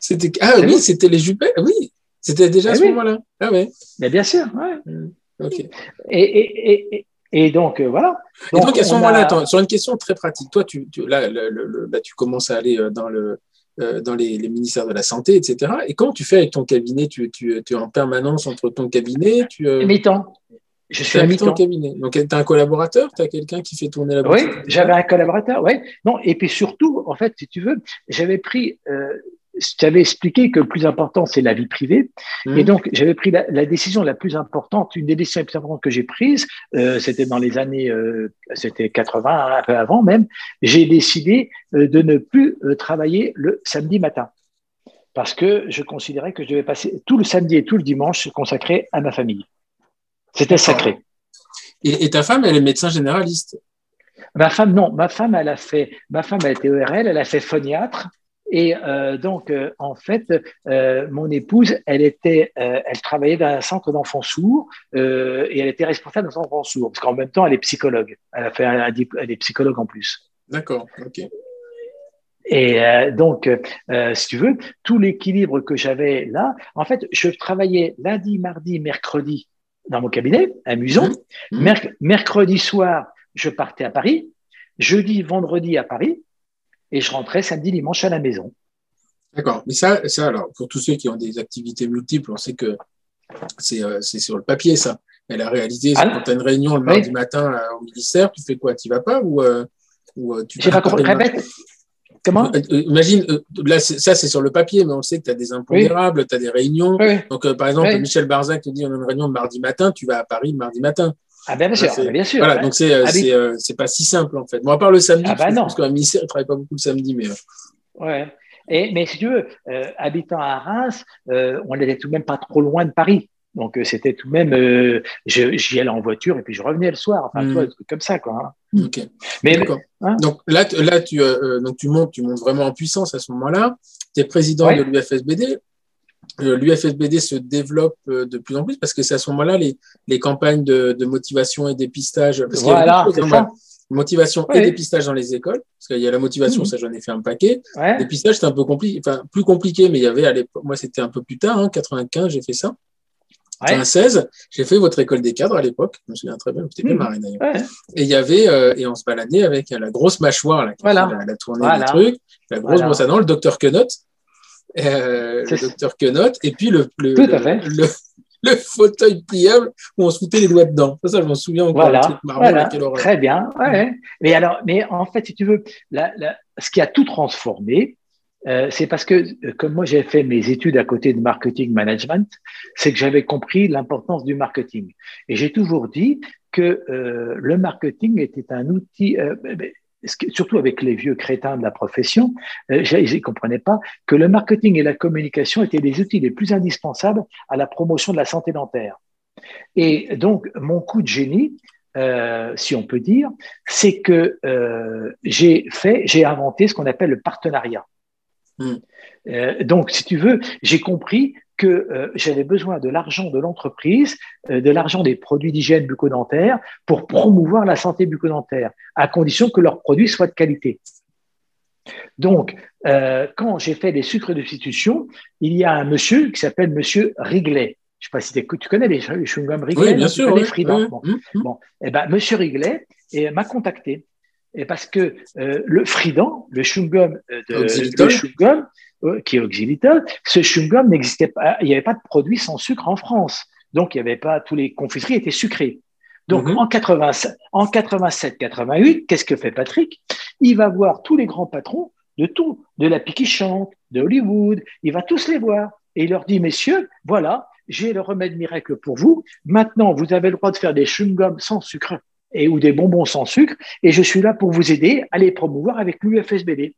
C'était, ah oui, c'était les jupettes. Oui, c'était déjà à eh ce moment-là. Ah oui. Mais bien sûr, ouais. Mmh. OK. Et, et, et, et donc, euh, voilà. Donc, et donc, à ce moment-là, sur une question très pratique, toi, tu, tu là, le, là, tu commences à aller euh, dans le, euh, dans les, ministères de la Santé, etc. Et comment tu fais avec ton cabinet? Tu, tu, es en permanence entre ton cabinet tu, euh... Mi-temps. Je suis à mi-temps cabinet. Donc, tu as un collaborateur? Tu as quelqu'un qui fait tourner la boutique? Oui, j'avais un collaborateur, oui. Non, et puis surtout, en fait, si tu veux, j'avais pris euh, je t'avais expliqué que le plus important, c'est la vie privée. Et mmh. donc, j'avais pris la, décision la plus importante, une des décisions les plus importantes que j'ai prises, euh, c'était dans les années, euh, c'était 80, un peu avant même, j'ai décidé euh, de ne plus travailler le samedi matin. Parce que je considérais que je devais passer tout le samedi et tout le dimanche consacré à ma famille. C'était sacré. Et, et ta femme, elle est médecin généraliste? Ma femme, non. Ma femme, elle a fait, ma femme, a été ORL, elle a fait phoniatre. Et euh, donc, euh, en fait, euh, mon épouse, elle était, elle travaillait dans un centre d'enfants sourds et elle était responsable d'un centre d'enfants sourds, parce qu'en même temps, elle est psychologue. Elle a fait, un, elle est psychologue en plus. D'accord. Ok. Et donc, si tu veux, tout l'équilibre que j'avais là, en fait, je travaillais lundi, mardi, mercredi dans mon cabinet, amusant. Mmh. Mmh. mercredi soir, je partais à Paris. Jeudi, vendredi à Paris et je rentrais samedi, dimanche à la maison. D'accord. Mais ça, ça, alors, pour tous ceux qui ont des activités multiples, on sait que c'est euh, sur le papier, ça. Mais la réalité, c'est ah quand tu as une réunion le mardi matin euh, au ministère, tu fais quoi? Tu vas pas ou, euh, ou tu J'ai pas compris. Répète. Comment? Imagine, là, ça, c'est sur le papier, mais on sait que tu as des impondérables, tu as des réunions. Donc, par exemple, Michel Barzac te dit on a une réunion le mardi matin, tu vas à Paris le mardi matin. Ah ben bien sûr, bien sûr. Voilà, donc c'est euh, euh, c'est pas si simple en fait. Bon, à part le samedi, ah ben parce, qu'un ministère ne travaille pas beaucoup le samedi, mais. Euh. Ouais. Et, mais si tu veux, habitant à Reims, on n'était tout de même pas trop loin de Paris. Donc c'était tout de même, j'y allais en voiture et puis je revenais le soir. Enfin, mmh. truc comme ça, quoi. Hein. Ok. Mais hein donc là, là tu, donc tu montes, tu montes vraiment en puissance à ce moment-là. Tu es président de l'UFSBD. Euh, l'UFSBD se développe euh, de plus en plus parce que c'est à ce moment-là les, les campagnes de, de, motivation et dépistage. Parce voilà, motivation et dépistage dans les écoles. Parce qu'il y a la motivation, mmh. ça j'en ai fait un paquet. Ouais. Dépistage, c'est un peu compliqué, enfin plus compliqué, mais il y avait à l'époque, moi c'était un peu plus tard, hein, 95, j'ai fait ça. Ouais. 96, j'ai fait votre école des cadres à l'époque, je me souviens très bien, c'était bien mmh. marré d'ailleurs. Et il y avait, euh, et on se baladait avec la grosse mâchoire, là, qui voilà. la, la tournée voilà. des trucs, la grosse brosse à dents, le docteur Quenot, euh, le docteur Quenot, et puis le, le, le, *laughs* le, fauteuil pliable où on se foutait les doigts dedans. Ça, ça je m'en souviens encore. Voilà, très bien. Ouais. Mais alors, mais en fait, si tu veux, la, la, ce qui a tout transformé, euh, c'est parce que, euh, comme moi j'ai fait mes études à côté de marketing management, c'est que j'avais compris l'importance du marketing. Et j'ai toujours dit que euh, le marketing était un outil, euh, surtout avec les vieux crétins de la profession, euh, ils ne comprenaient pas que le marketing et la communication étaient les outils les plus indispensables à la promotion de la santé dentaire. Et donc, mon coup de génie, euh, si on peut dire, c'est que euh, j'ai fait, j'ai inventé ce qu'on appelle le partenariat. Hmm. donc, si tu veux, j'ai compris que euh, j'avais besoin de l'argent de l'entreprise, euh, de l'argent des produits d'hygiène bucco-dentaire pour promouvoir la santé bucco-dentaire, à condition que leurs produits soient de qualité. Donc, euh, quand j'ai fait des sucres de substitution, il y a un monsieur qui s'appelle Monsieur Riglet. Je ne sais pas si tu connais les chewing-gums Riglet? Oui, bien sûr. Mmh. bon. Eh ben, Monsieur Riglet m'a contacté et parce que euh, le Fridan, le chewing-gum, euh, de, le chewing-gum euh, qui est oxylitol, ce chewing-gum n'existait pas, il n'y avait pas de produit sans sucre en France. Donc, il n'y avait pas, tous les confiseries étaient sucrées. Donc, mhm. en, 87, en 87, 88, qu'est-ce que fait Patrick? Il va voir tous les grands patrons de tout, de la Pique chante, de Hollywood, il va tous les voir. Et il leur dit, messieurs, voilà, j'ai le remède miracle pour vous. Maintenant, vous avez le droit de faire des chewing-gums sans sucre et ou des bonbons sans sucre, et je suis là pour vous aider à les promouvoir avec l'UFSBD.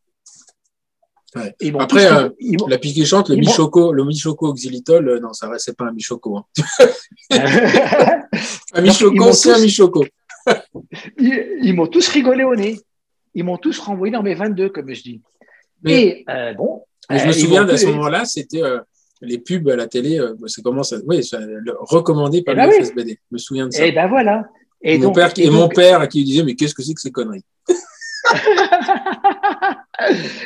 Après, euh, la pique chante, le michoco, le michoco xylitol, euh, non, ça c'est pas un michoco. Hein. *laughs* un michoco, c'est un michoco. ils, m'ont tous rigolé au nez. Ils m'ont tous renvoyé dans mes 22, comme je dis. Mais, et euh, bon. je me souviens d'à ce moment-là, c'était les pubs à la télé, c'est comment ça, oui, recommandé par eh ben l'UFSBD. Je me souviens de ça. Et eh ben voilà. Et, mon, père, et, mon père qui disait, mais qu'est-ce que c'est que ces conneries? *laughs*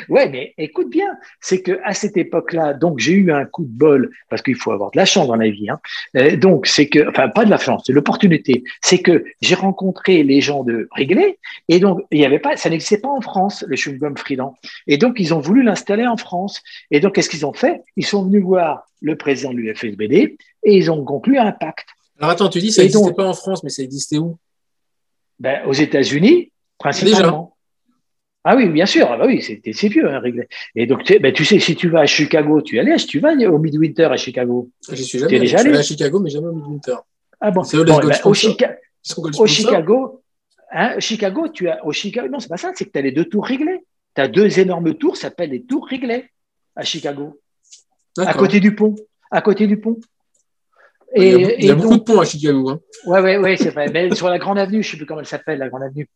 Ouais, mais écoute bien, c'est que à cette époque-là, donc j'ai eu un coup de bol parce qu'il faut avoir de la chance dans la vie. Hein. Euh, donc c'est que, enfin pas de la chance, c'est l'opportunité. C'est que j'ai rencontré les gens de Réglé et donc il y avait pas, ça n'existait pas en France le chewing-gum Freeland. Et donc ils ont voulu l'installer en France. Et donc qu'est-ce qu'ils ont fait? Ils sont venus voir le président de l'UFSBD et ils ont conclu un pacte. Alors attends, tu dis ça n'existait pas en France, mais ça existait où? Ben, Aux États-Unis, principalement. Ah oui, bien sûr. Ah bah oui, c'est vieux, hein, Et donc, tu, ben, tu sais, si tu vas à Chicago, tu y allais. Si tu vas au Midwinter à Chicago. Je suis jamais déjà allé. à Chicago, mais jamais au Midwinter. Ah bon. C'est bon, ben, au, Chica au Chicago, hein, Chicago, tu as au Chicago. Non, c'est pas ça. C'est que tu as les deux tours réglés. Tu as deux énormes tours, ça s'appelle les tours réglés à Chicago. À côté du pont. À côté du pont. Et, il y a, beaucoup de ponts à Chicago. Hein. Ouais, ouais, ouais, c'est vrai. Mais sur la Grande Avenue, je ne sais plus comment elle s'appelle, la Grande Avenue.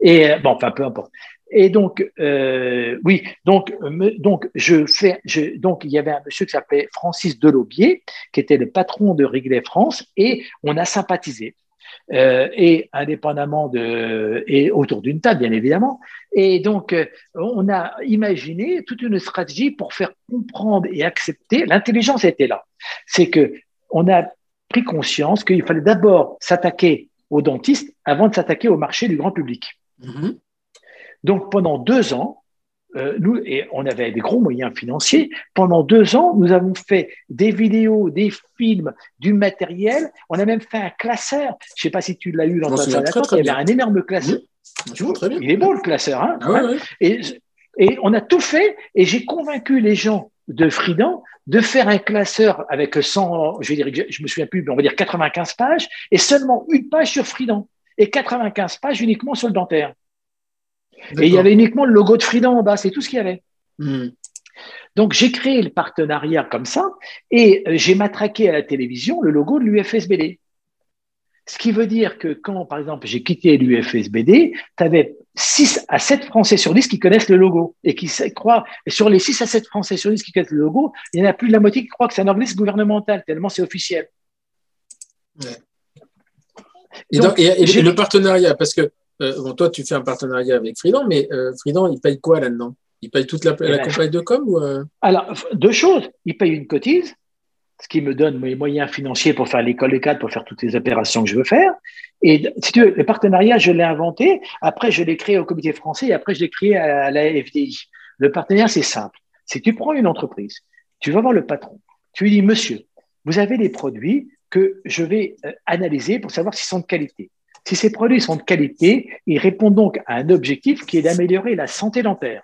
Et euh, bon, enfin, peu importe. Et donc, euh, oui, donc, donc, je fais, je, donc, il y avait un monsieur qui s'appelait Francis Delobier, qui était le patron de Wrigley France, et on a sympathisé. Euh, et indépendamment de, et autour d'une table, bien évidemment. Et donc, euh, on a imaginé toute une stratégie pour faire comprendre et accepter. L'intelligence était là. C'est que on a pris conscience qu'il fallait d'abord s'attaquer aux dentistes avant de s'attaquer au marché du grand public. Mm-hmm. Donc pendant deux ans, euh, nous, et on avait des gros moyens financiers, pendant deux ans, nous avons fait des vidéos, des films, du matériel. On a même fait un classeur. Je ne sais pas si tu l'as eu dans ta salle Il y avait un énorme classeur. Il est beau le classeur. Hein, ah et, et, on a tout fait et j'ai convaincu les gens de Fridan de faire un classeur avec 100, je vais dire, je me souviens plus, mais on va dire 95 pages et seulement une page sur Fridan et 95 pages uniquement sur le dentaire. Et il y avait uniquement le logo de Fridan en bas, c'est tout ce qu'il y avait. Hmm. Donc j'ai créé le partenariat comme ça et euh, j'ai matraqué à la télévision le logo de l'UFSBD. Ce qui veut dire que quand, par exemple, j'ai quitté l'UFSBD, tu avais 6 à 7 Français sur 10 qui connaissent le logo et qui croient, et sur les 6 à 7 Français sur 10 qui connaissent le logo, il y en a plus de la moitié qui croient que c'est un organisme gouvernemental, tellement c'est officiel. Et, donc, le partenariat, parce que euh, bon, toi, tu fais un partenariat avec Fridan, mais euh, Fridan, il paye quoi là-dedans? Il paye toute la, eh ben, campagne de com ou euh? Alors, deux choses. Il paye une cotise, ce qui me donne mes moyens financiers pour faire l'école des cadres, pour faire toutes les opérations que je veux faire. Et si tu veux, le partenariat, je l'ai inventé. Après, je l'ai créé au comité français et après, je l'ai créé à la FDI. Le partenariat, c'est simple. Si tu prends une entreprise, tu vas voir le patron, tu lui dis, monsieur, vous avez des produits que je vais analyser pour savoir s'ils sont de qualité. Si ces produits sont de qualité, ils répondent donc à un objectif qui est d'améliorer la santé dentaire.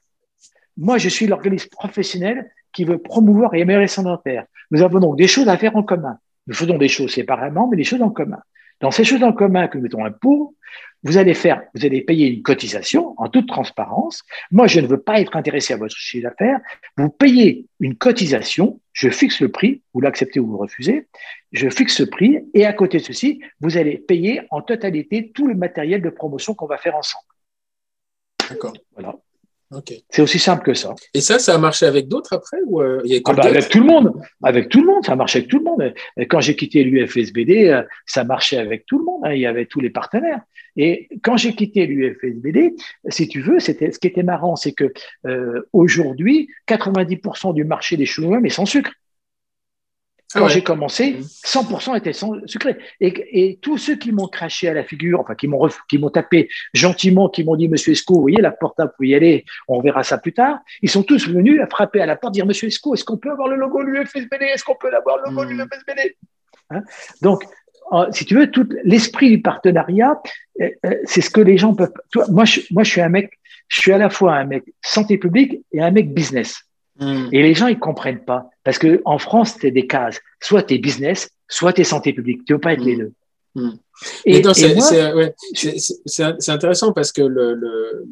Moi, je suis l'organisme professionnel qui veut promouvoir et améliorer son dentaire. Nous avons donc des choses à faire en commun. Nous faisons des choses séparément, mais des choses en commun. Dans ces choses en commun que nous mettons un pour, vous allez faire, vous allez payer une cotisation en toute transparence. Moi, je ne veux pas être intéressé à votre chiffre d'affaires. Vous payez une cotisation, je fixe le prix, vous l'acceptez ou vous refusez, je fixe ce prix et à côté de ceci, vous allez payer en totalité tout le matériel de promotion qu'on va faire ensemble. D'accord. Voilà. C'est aussi simple que ça. Et ça, ça a marché avec d'autres après ou euh, ah bah, Avec tout le monde. Avec tout le monde, ça a marché avec tout le monde. quand j'ai quitté l'UFSBD, euh, ça marchait avec tout le monde. Hein. Il y avait tous les partenaires. Et quand j'ai quitté l'UFSBD, si tu veux, c'était ce qui était marrant, c'est que euh, aujourd'hui, 90% du marché des chewing est sans sucre. Quand j'ai commencé, 100% était sucré. Et, et, tous ceux qui m'ont craché à la figure, enfin qui m'ont qui m'ont tapé gentiment, qui m'ont dit Monsieur Esco, vous voyez la porte, vous pouvez y aller, on verra ça plus tard. Ils sont tous venus à frapper à la porte, dire Monsieur Esco, est-ce qu'on peut avoir le logo de l'UFSBD Est-ce qu'on peut avoir le logo de l'UFSBD hein? Donc, si tu veux, tout l'esprit du partenariat, euh, euh, c'est ce que les gens peuvent. moi, je, moi, je suis un mec, je suis à la fois un mec santé publique et un mec business. Hmm. Et les gens, ils comprennent pas. Parce que en France, c'est des cases. Soit tu es business, soit tu es santé publique. Tu veux pas être les deux. Et, c'est intéressant parce que le, le,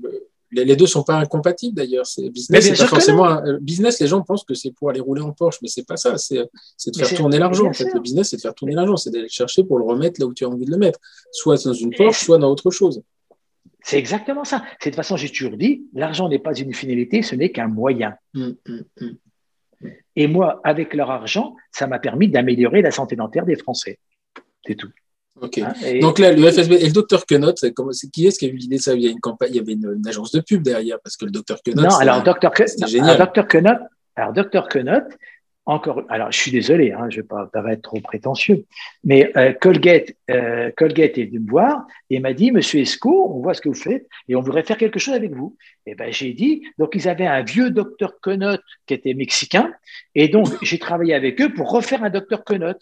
les deux sont pas incompatibles d'ailleurs. C'est business, c'est pas forcément business. Les gens pensent que c'est pour aller rouler en Porsche, mais c'est pas ça. C'est de faire tourner l'argent. En fait, le business, c'est de faire tourner l'argent. C'est d'aller chercher pour le remettre là où tu as envie de le mettre, soit dans une Porsche, soit dans autre chose. C'est exactement ça. De toute façon, j'ai toujours dit, l'argent n'est pas une finalité, ce n'est qu'un moyen. Hum, hum, hum. Et moi, avec leur argent, ça m'a permis d'améliorer la santé dentaire des Français. C'est tout. Ok. Hein, Donc là, le FSB et le docteur Quenot, qui est-ce qui a eu l'idée de ça? Il y a une campagne, il y avait une, agence de pub derrière parce que le docteur Quenot. Non, alors docteur Quenot, alors docteur Quenot, encore, alors je suis désolé, hein, je ne vais pas paraître trop prétentieux, mais euh, Colgate, euh, Colgate est venu me voir et m'a dit, Monsieur Esco, on voit ce que vous faites et on voudrait faire quelque chose avec vous. Et ben j'ai dit, donc ils avaient un vieux docteur Conot qui était mexicain et donc j'ai travaillé avec eux pour refaire un docteur Conot.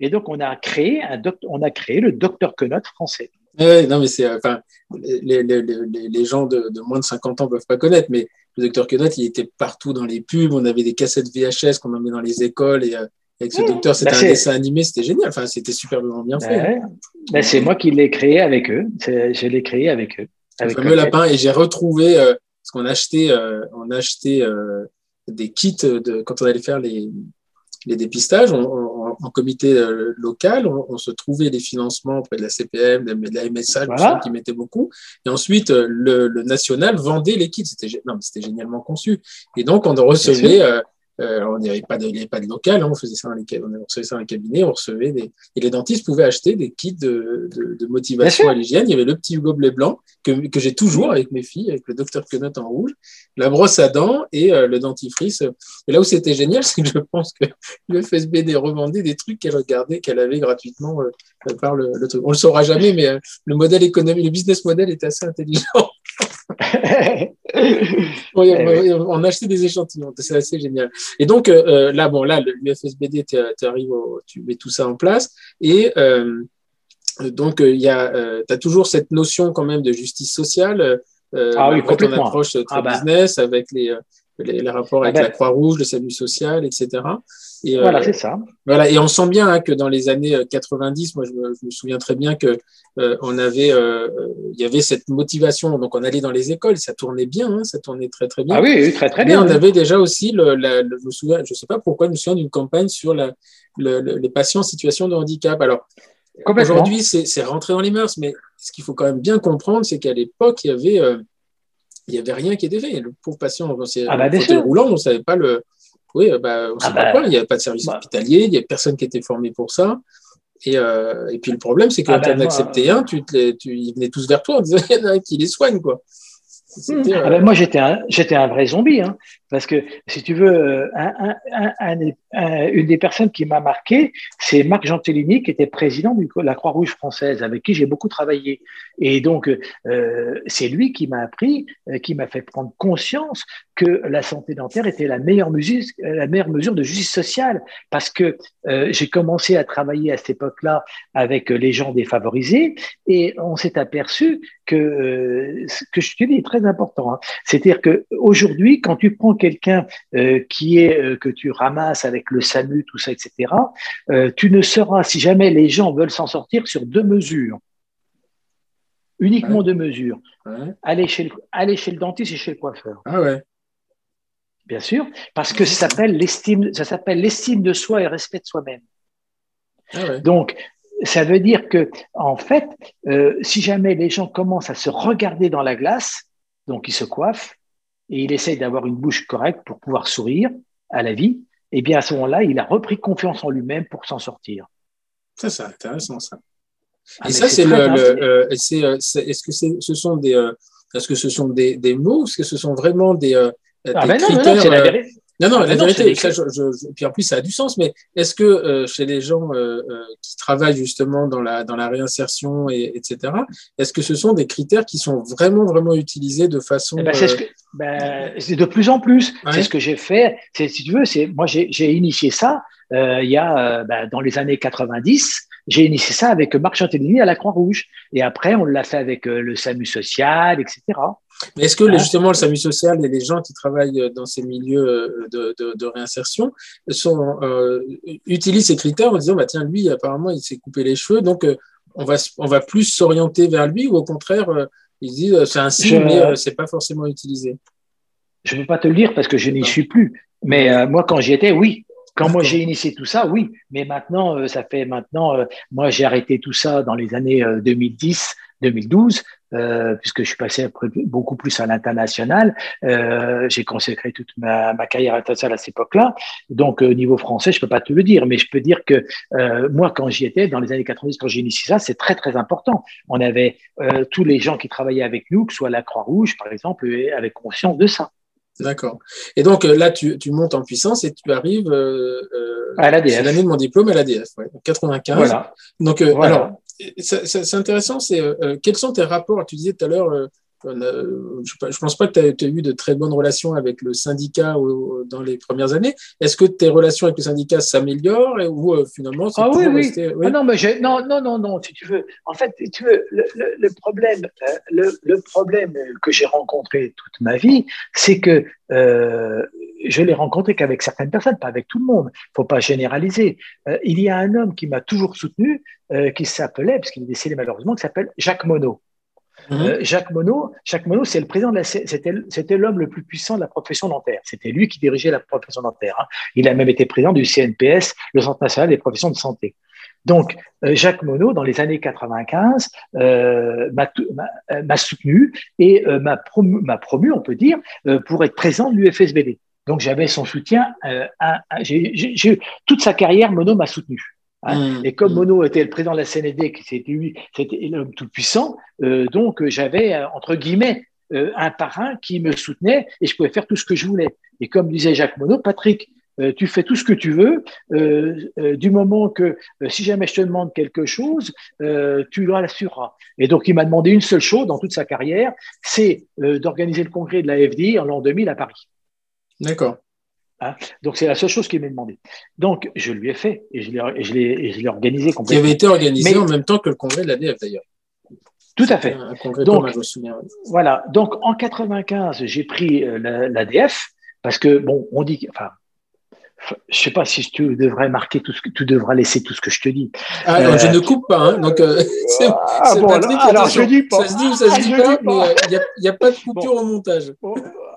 Et donc on a créé un on a créé le docteur Conot français. Oui, non, mais c'est, enfin, les, les, les, gens de, de, moins de 50 ans ne peuvent pas connaître, mais le docteur Quenot, il était partout dans les pubs. On avait des cassettes VHS qu'on emmenait dans les écoles et euh, avec ce docteur, c'était bah, un dessin animé, c'était génial. Enfin, c'était superbement bien fait. Bah, bah, c'est moi qui l'ai créé avec eux. Je l'ai créé avec eux. Avec le fameux lapin. Et j'ai retrouvé, euh, parce qu'on achetait, euh, on achetait euh, des kits de, quand on allait faire les, les dépistages en, comité euh, local, on, se trouvait des financements auprès de la CPM, de la MSA, qui mettaient beaucoup. Et ensuite, euh, le, national vendait les kits. C'était c'était génialement conçu. Et donc, on recevait euh, on n'avait pas de, pas de local, hein, on faisait ça dans les, on recevait ça dans les cabinets, on recevait des, et les dentistes pouvaient acheter des kits de, de, de motivation à l'hygiène. Il y avait le petit gobelet blanc que, que j'ai toujours avec mes filles, avec le docteur Quenot en rouge, la brosse à dents et euh, le dentifrice. Et là où c'était génial, *laughs* c'est que je pense que le FSBD revendait des trucs qu'elle regardait, qu'elle avait gratuitement euh, par le, le, truc. On le saura jamais, mais euh, le modèle économique, le business model est assez intelligent. *laughs* *laughs* oui, on, a acheté des échantillons, c'est assez génial. Et donc euh, euh, là, bon, là, l'UFSBD, tu mets tout ça en place et euh, donc il y a, tu as toujours cette notion quand même de justice sociale. ah oui, quand on approche très ah bah. business avec les, les, rapports avec ah la. Croix-Rouge, le salut social, etc. Et, voilà, euh, c'est ça. Voilà, et on sent bien hein, que dans les années 90, euh, moi je me, souviens très bien que euh, on avait, il y avait cette motivation. Donc on allait dans les écoles, ça tournait bien, hein, ça tournnait très très bien. Ah oui, très très bien. Mais on avait déjà aussi, le, je me souviens, je sais pas pourquoi, je me souviens d'une campagne sur la, les patients en situation de handicap. Alors aujourd'hui, c'est rentré dans les mœurs, mais ce qu'il faut quand même bien comprendre, c'est qu'à l'époque, il y avait il n'y avait rien qui était fait. Le pauvre patient, c'est ah bah, roulant, on ne savait pas le. Oui, bah, on ne ah savait pas bah, Il n'y avait pas de service bah. hospitalier, il n'y avait personne qui était formé pour ça. Et, euh, et puis le problème, c'est que quand tu en acceptais un, tu, tu, ils venaient tous vers toi en disant *laughs* il y en a un qui les soigne. Quoi. Ah ben, moi, j'étais un, j'étais un vrai zombie, hein, parce que si tu veux, euh, un, un, un, une des personnes qui m'a marqué, c'est Marc Gentilini, qui était président de la Croix-Rouge française, avec qui j'ai beaucoup travaillé. Et donc, euh, c'est lui qui m'a appris, euh, qui m'a fait prendre conscience que la santé dentaire était la meilleure mesure, la meilleure mesure de justice sociale, parce que euh, j'ai commencé à travailler à cette époque-là avec les gens défavorisés, et on s'est aperçu que euh, ce que je te dis est très important. Hein. C'est-à-dire que aujourd'hui, quand tu prends quelqu'un euh, qui est euh, que tu ramasses avec le SAMU, tout ça, etc., tu ne seras, si jamais les gens veulent s'en sortir, sur deux mesures. Uniquement deux mesures. Aller, chez le, aller chez le dentiste et chez le coiffeur. Ah ouais. Bien sûr, parce que ça s'appelle l'estime, ça s'appelle l'estime de soi et respect de soi-même. Ah ouais. Donc, ça veut dire que, en fait, euh, si jamais les gens commencent à se regarder dans la glace, donc ils se coiffent et il essaye d'avoir une bouche correcte pour pouvoir sourire à la vie, eh bien à ce moment-là, il a repris confiance en lui-même pour s'en sortir. Ça, c'est intéressant ça. Ah, et ça, c'est le, euh, euh, est-ce que ce sont des, est-ce que ce sont des, des mots, est-ce que ce sont vraiment des, ah ben critères, Non, non, la vérité, ça, je, puis en plus, ça a du sens, mais est-ce que euh, chez les gens euh, euh, qui travaillent justement dans la, dans la réinsertion, et, etc., est-ce que ce sont des critères qui sont vraiment, vraiment utilisés de façon. Eh ben, c'est, ben, de plus en plus. C'est ce que j'ai fait. C'est, si tu veux, c'est, moi, j'ai, j'ai initié ça il y a, ben, dans les années 90. J'ai initié ça avec Marc Chantelini à la Croix-Rouge. Et après, on l'a fait avec le SAMU social, etc. Mais est-ce que justement le SAMU social et les gens qui travaillent dans ces milieux euh, de, de, réinsertion sont, euh, utilisent ces critères en disant bah, tiens, lui, apparemment, il s'est coupé les cheveux, donc euh, on, va, on va plus s'orienter vers lui ou au contraire, ils disent c'est un signe, mais c'est pas forcément utilisé? Je ne peux pas te le dire parce que je n'y suis plus. Mais moi, quand j'y étais, oui. Quand moi j'ai initié tout ça, oui. Mais maintenant, ça fait maintenant, moi j'ai arrêté tout ça dans les années 2010, 2012, euh, puisque je suis passé beaucoup plus à l'international. Euh, j'ai consacré toute ma, ma, carrière internationale à cette époque-là. Donc, au euh, niveau français, je peux pas te le dire, mais je peux dire que euh, moi, quand j'y étais, dans les années 90, quand j'ai initié ça, c'est très, très important. On avait tous les gens qui travaillaient avec nous, que ce soit la Croix-Rouge, par exemple, avaient conscience de ça. D'accord. Et donc là, tu, tu, montes en puissance et tu arrives euh, à l'ADF. L'année de mon diplôme à l'ADF, ouais, 95. Voilà. Donc, voilà. alors, c'est intéressant, c'est euh, euh, quels sont tes rapports Tu disais tout à l'heure, euh, je ne pense pas que tu as, eu de très bonnes relations avec le syndicat dans les premières années. Est-ce que tes relations avec le syndicat s'améliorent ou finalement ah, oui, oui. Ah non, mais non, non, non, non, si tu veux. En fait, tu veux, le, problème, le, problème que j'ai rencontré toute ma vie, c'est que je l'ai rencontré qu'avec certaines personnes, pas avec tout le monde. Il ne faut pas généraliser. il y a un homme qui m'a toujours soutenu, euh, qui s'appelait, parce qu'il est décédé malheureusement, qui s'appelle Jacques Monod. Mhm. Euh, Jacques Monod, Jacques Monod, c'est le président de la, c'était, l'homme le plus puissant de la profession dentaire. C'était lui qui dirigeait la profession dentaire. Hein. Il a même été président du CNPS, le Centre national des professions de santé. Donc, euh, Jacques Monod, dans les années 95, m'a, soutenu et m'a, promu, m'a promu, on peut dire, pour être président de l'UFSBD. Donc, j'avais son soutien. j'ai, toute sa carrière, Monod m'a soutenu. Hein. Mm. Et comme mm. Mono était le président de la CND, qui c'était lui, c'était l'homme tout puissant, euh, donc euh, j'avais euh, entre guillemets un parrain qui me soutenait et je pouvais faire tout ce que je voulais. Et comme disait Jacques Monod, Patrick, tu fais tout ce que tu veux, du moment que si jamais je te demande quelque chose, tu l'assureras. Et donc il m'a demandé une seule chose dans toute sa carrière, c'est d'organiser le congrès de la FDI en l'an 2000 à Paris. D'accord. Hein? Donc c'est la seule chose qu'il m'a demandé. Donc je lui ai fait et je l'ai organisé complètement. Qui avait été organisé en même temps que le congrès de l'ADF d'ailleurs. Tout à fait. Un congrès donc, je me souviens. Voilà. Donc en 95, j'ai pris euh, l'ADF parce que bon, on dit, enfin, je sais pas si tu devrais marquer tout ce que tu devras laisser tout ce que je te dis. Ah, euh, je ne coupe pas, hein, donc euh, *laughs* ah, bon, alors, je dis pas. Ça se dit ou ça se dit pas, mais il n'y a, a, pas de coupure au montage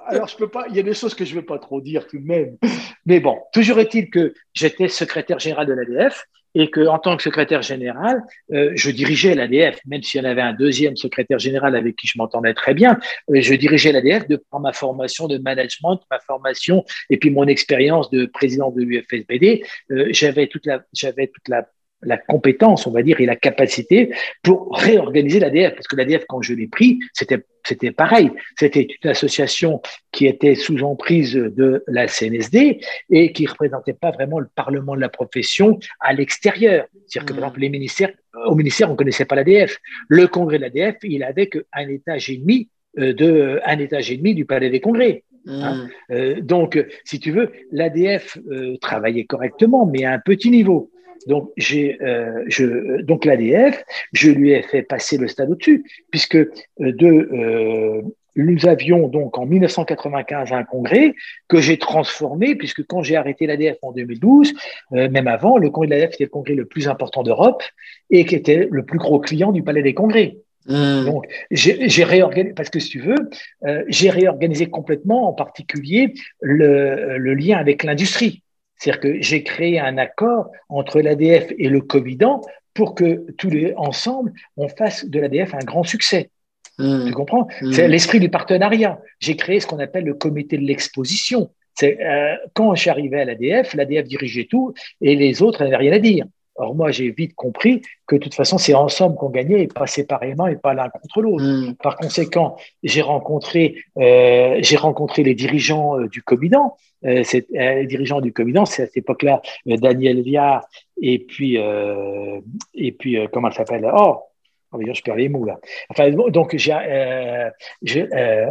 alors je peux pas, il y a des choses que je ne veux pas trop dire tout de même. Mais bon, toujours est-il que j'étais secrétaire général de l'ADF et que en tant que secrétaire général, euh, je dirigeais l'ADF, même s'il y en avait un deuxième secrétaire général avec qui je m'entendais très bien. Euh, je dirigeais l'ADF de par ma formation de management, ma formation et puis mon expérience de président de l'UFSBD. Euh, j'avais toute la, j'avais toute la la compétence, on va dire, et la capacité pour réorganiser l'ADF. Parce que l'ADF, quand je l'ai pris, c'était c'était pareil. C'était une association qui était sous emprise de la CNSD et qui représentait pas vraiment le Parlement de la profession à l'extérieur. C'est-à-dire que, par mmh. exemple, les ministères, au ministère, on connaissait pas l'ADF. Le congrès de l'ADF, il avait qu'un étage et demi euh, de un étage et demi du palais des congrès. Hein. Mmh. Euh, donc, si tu veux, l'ADF euh, travaillait correctement, mais à un petit niveau. Donc, j'ai, euh, je, donc l'ADF, je lui ai fait passer le stade au-dessus, puisque euh, de, euh, nous avions donc en 1995 un congrès que j'ai transformé, puisque quand j'ai arrêté l'ADF en 2012, euh, même avant, le congrès de l'ADF était le congrès le plus important d'Europe et qui était le plus gros client du Palais des Congrès. Mmh. Donc, j'ai réorganisé, parce que si tu veux, euh, j'ai réorganisé complètement, en particulier, le, le lien avec l'industrie. C'est-à-dire que j'ai créé un accord entre l'ADF et le Covidan pour que tous les ensemble, on fasse de l'ADF un grand succès. Mmh. Tu comprends? Mmh. C'est l'esprit du partenariat. J'ai créé ce qu'on appelle le comité de l'exposition. C'est euh, quand j'arrivais à l'ADF, l'ADF dirigeait tout et les autres n'avaient rien à dire. Or, moi, j'ai vite compris que de toute façon, c'est ensemble qu'on gagnait et pas séparément et pas l'un contre l'autre. Hmm. Par conséquent, j'ai rencontré, euh, j'ai rencontré les dirigeants euh, du Comidan. Euh, euh, les dirigeants du Comidan, c'est à cette époque-là Daniel Viard et puis, et puis comment elle s'appelle? Oh, Oh, je perds les mots là. Enfin, donc j'ai euh,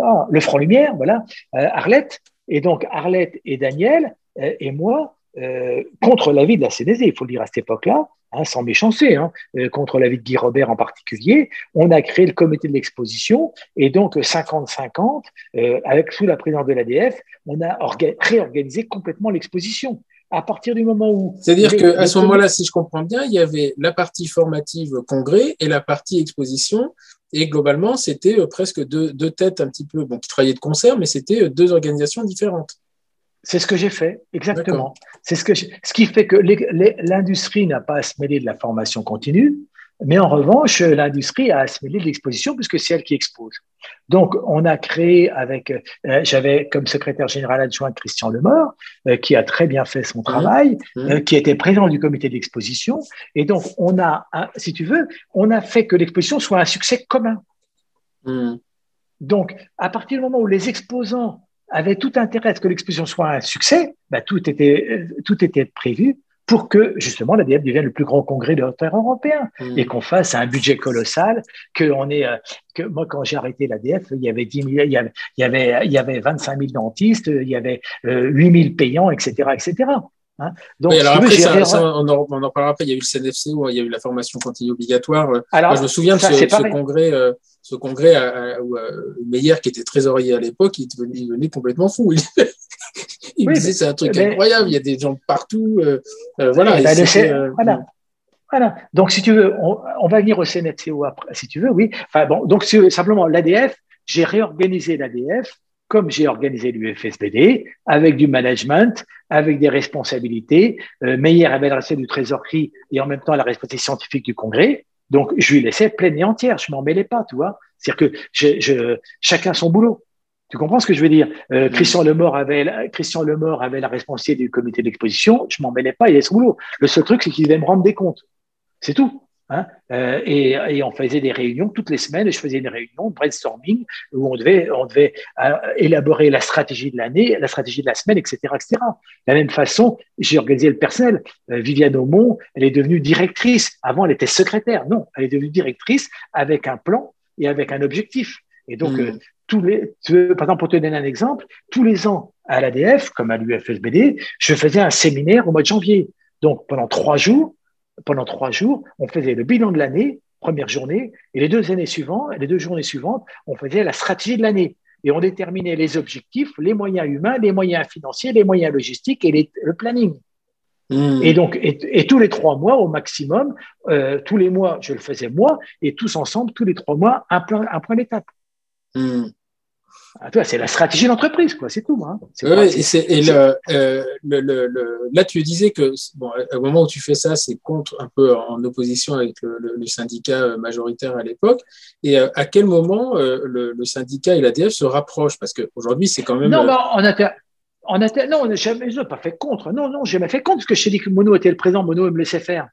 oh, le Front Lumière, voilà, Arlette, et donc Arlette et Daniel et moi euh, contre l'avis de la CNSD, il faut le dire à cette époque-là, hein, sans méchancer, hein, euh, contre l'avis de Guy Robert en particulier, on a créé le comité de l'exposition et donc 50-50, euh, avec sous la présidence de l'ADF, on a réorganisé complètement l'exposition. À partir du moment où. C'est-à-dire qu'à ce moment-là, si je comprends bien, il y avait la partie formative congrès et la partie exposition. Et globalement, c'était presque deux, deux, têtes un petit peu, bon, qui travaillaient de concert, mais c'était deux organisations différentes. C'est ce que j'ai fait, exactement. C'est ce, que ce qui fait que l'industrie n'a pas à se mêler de la formation continue, mais en revanche, l'industrie a à se mêler de l'exposition puisque c'est elle qui expose. Donc, on a créé avec, euh, j'avais comme secrétaire général adjoint Christian Lemort, euh, qui a très bien fait son travail, mmh. Mmh. Euh, qui était président du comité d'exposition. Et donc, on a, si tu veux, on a fait que l'exposition soit un succès commun. Mmh. Donc, à partir du moment où les exposants avait tout intérêt à ce que l'exposition soit un succès, bah, tout, était, euh, tout était prévu pour que justement l'ADF devienne le plus grand congrès de terre européen mmh. et qu'on fasse un budget colossal, que on est, euh, que moi quand j'ai arrêté l'ADF, il y avait 10 000, il y avait, il y avait, il y avait 25 000 dentistes, il y avait 8 euh, 000 payants, etc., etc. Hein Donc, oui, alors après, ça, ça, on, en, on, en, parlera après. Il y a eu le CNFC où il y a eu la formation continue obligatoire. Alors, moi, je me souviens de ce, ce congrès ce congrès, à, où, euh, Meyer, qui était trésorier à l'époque, il, il, venait complètement fou. *laughs* Il, disait c'est un truc incroyable, il y a des gens partout. Euh, euh, voilà, voilà. Voilà. Donc, si tu veux, on, va venir au CNFCO après, si tu veux, oui. Enfin, bon, donc, simplement, l'ADF, j'ai réorganisé l'ADF comme j'ai organisé l'UFSBD, avec du management, avec des responsabilités. Meyer avait le du trésorerie et en même temps la responsabilité scientifique du congrès. Donc, je lui laissais pleine et entière. Je m'en mêlais pas, tu vois. C'est-à-dire que je, je, chacun son boulot. Tu comprends ce que je veux dire? Euh, Christian Lemort avait Christian Lemort avait la responsabilité du comité d'exposition. Je m'en mêlais pas. Il avait son boulot. Le seul truc, c'est qu'il devait me rendre des comptes. C'est tout. Hein euh, et, et, on faisait des réunions toutes les semaines. Je faisais une réunion brainstorming où on devait, on devait euh, élaborer la stratégie de l'année, la stratégie de la semaine, etc., etc. De la même façon, j'ai organisé le personnel. Euh, Viviane Aumont, elle est devenue directrice. Avant, elle était secrétaire. Non, elle est devenue directrice avec un plan et avec un objectif. Et donc, hmm. tous les, par exemple, pour te donner un exemple, tous les ans à l'ADF, comme à l'UFSBD, je faisais un séminaire au mois de janvier. Donc, pendant trois jours, pendant trois jours, on faisait le bilan de l'année, première journée, et les deux années suivantes, les deux journées suivantes, on faisait la stratégie de l'année. Et on déterminait les objectifs, les moyens humains, les moyens financiers, les moyens logistiques et le planning. Hmm. Et donc, et, tous les trois mois au maximum, euh, tous les mois, je le faisais moi, et tous ensemble, tous les trois mois, un, point, un point d'étape. Hmm. Ah, c'est la stratégie d'entreprise, quoi, c'est tout. Hein. et, euh, le, le, le, là, tu disais que bon, au moment où tu fais ça, c'est contre, un peu en opposition avec le, syndicat euh, majoritaire à l'époque. Et euh, à quel moment le, syndicat et l'ADF se rapprochent? Parce qu'aujourd'hui, c'est quand même. Non, on a, on a, non, on n'a jamais, pas fait contre. Non, non, j'ai jamais fait contre parce que je t'ai dit que Mono était le président, Mono me laissait faire.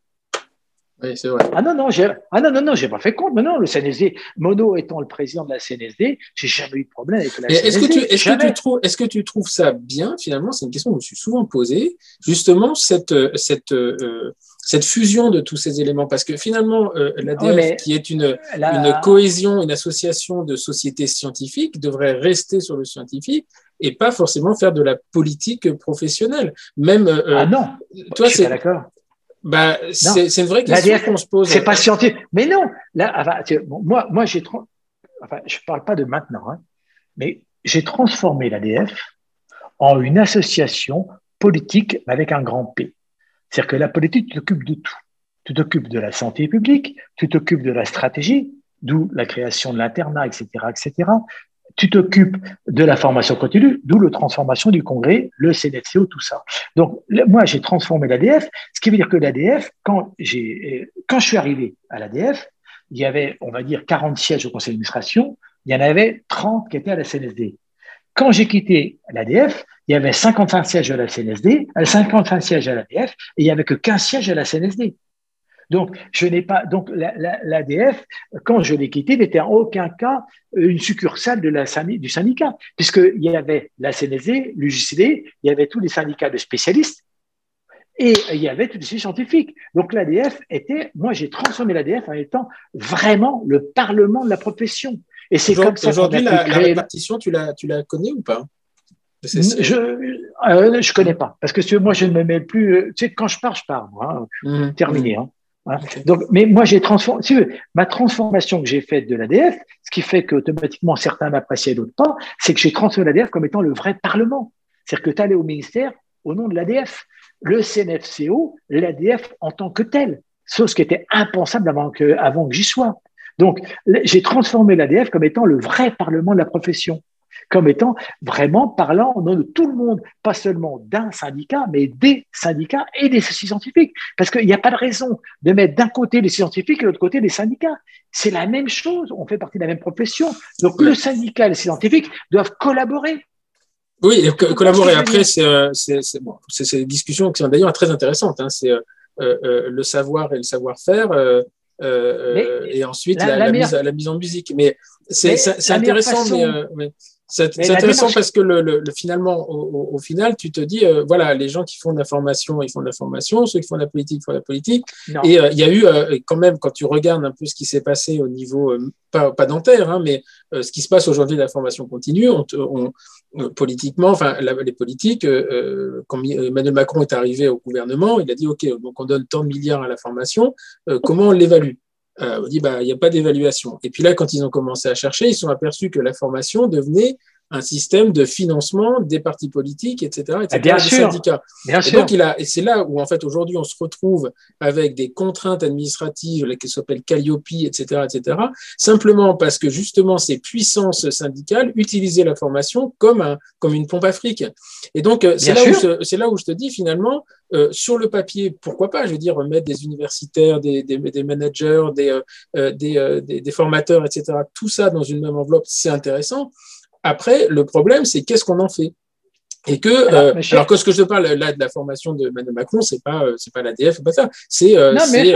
Oui, c'est vrai. Ah non, non, j'ai, ah non, non, non, j'ai pas fait compte. Mais non, le CNSD, Mono étant le président de la CNSD, j'ai jamais eu de problème avec la CNSD. Est-ce que, tu, est-ce, que tu trouves, est-ce que tu trouves ça bien, finalement? C'est une question que je me suis souvent posée. Justement, cette, cette, euh, cette fusion de tous ces éléments. Parce que finalement, euh, l'ADF, qui est une, une cohésion, une association de sociétés scientifiques, devrait rester sur le scientifique et pas forcément faire de la politique professionnelle. Même, euh, ah non, toi, c'est, d'accord. Bah, c'est une vraie question qu'on se pose. C'est pas scientifique. Mais non, là, moi, moi j'ai, enfin, je parle pas de maintenant, hein, mais j'ai transformé l'ADF en une association politique avec un grand P. C'est-à-dire que la politique, tu t'occupes de tout. Tu t'occupes de la santé publique, tu t'occupes de la stratégie, d'où la création de l'internat, etc., etc tu t'occupes de la formation continue, d'où la transformation du congrès, le CNFCO, tout ça. Donc, moi, j'ai transformé l'ADF, ce qui veut dire que l'ADF, quand j'ai, quand je suis arrivé à l'ADF, il y avait, on va dire, 40 sièges au conseil d'administration, il y en avait 30 qui étaient à la CNSD. Quand j'ai quitté l'ADF, il y avait 55 sièges à la CNSD, 55 sièges à l'ADF, et il y avait que 15 sièges à la CNSD. Donc, je n'ai pas. Donc, l'ADF, quand je l'ai quitté, n'était en aucun cas une succursale de la, du syndicat, puisqu'il y avait la CNSD, l'UJCD, il y avait tous les syndicats de spécialistes, et il y avait tous les scientifiques. Donc, l'ADF était. Moi, j'ai transformé l'ADF en étant vraiment le parlement de la profession. Et c'est comme ça Aujourd'hui, la, la, répartition, tu la, tu la connais ou pas? Je euh, je connais pas parce que moi je ne me mets plus. Euh, tu sais, quand je pars, je pars. Hein, mmh. terminé. Hein. Donc, mais moi, j'ai transformé, si ma transformation que j'ai faite de l'ADF, ce qui fait qu'automatiquement certains m'apprécient et d'autres pas, c'est que j'ai transformé l'ADF comme étant le vrai Parlement. C'est-à-dire que tu allais au ministère au nom de l'ADF. Le CNFCO, l'ADF en tant que tel. ce qui était impensable avant que, avant que j'y sois. Donc, j'ai transformé l'ADF comme étant le vrai Parlement de la profession comme étant vraiment parlant au nom de tout le monde, pas seulement d'un syndicat, mais des syndicats et des scientifiques. Parce qu'il n'y a pas de raison de mettre d'un côté les scientifiques et de l'autre côté les syndicats. C'est la même chose, on fait partie de la même profession. Donc le syndicat et les scientifiques doivent collaborer. Oui, collaborer. Après, c'est euh, bon, des discussions qui sont d'ailleurs très intéressantes. Hein. C'est euh, euh, le savoir et le savoir-faire. et ensuite la, mise, la, mise, en musique. Mais c'est intéressant, mais, c'est intéressant parce que le, finalement, au, final, tu te dis, euh, voilà, les gens qui font de la formation, ils font de la formation, ceux qui font de la politique font de la politique. Et euh, il y a eu, euh, quand même, quand tu regardes un peu ce qui s'est passé au niveau, pas, pas dentaire, hein, mais ce qui se passe aujourd'hui de la formation continue, on, politiquement, enfin, les politiques, quand Emmanuel Macron est arrivé au gouvernement, il a dit, OK, donc on donne tant de milliards à la formation, comment on l'évalue? Euh, on dit bah il n'y a pas d'évaluation. Et puis là, quand ils ont commencé à chercher, ils sont aperçus que la formation devenait un système de financement des partis politiques, etc., etc. Bien des sûr. syndicats. Bien et donc il a, et c'est là où en fait aujourd'hui on se retrouve avec des contraintes administratives, qui s'appellent Calliope, etc., etc. Simplement parce que justement ces puissances syndicales utilisaient la formation comme un, comme une pompe à fric. Et donc euh, c'est là où c'est là où je te dis finalement euh, sur le papier, pourquoi pas, je veux dire, mettre des universitaires, des, des, des managers, des, euh, des, des, formateurs, etc., tout ça dans une même enveloppe, c'est intéressant. Après, le problème, c'est qu'est-ce qu'on en fait? Et que alors, alors, que ce que je te parle là de la formation de Emmanuel Macron, c'est pas c'est pas l'ADF, pas ça. C'est c'est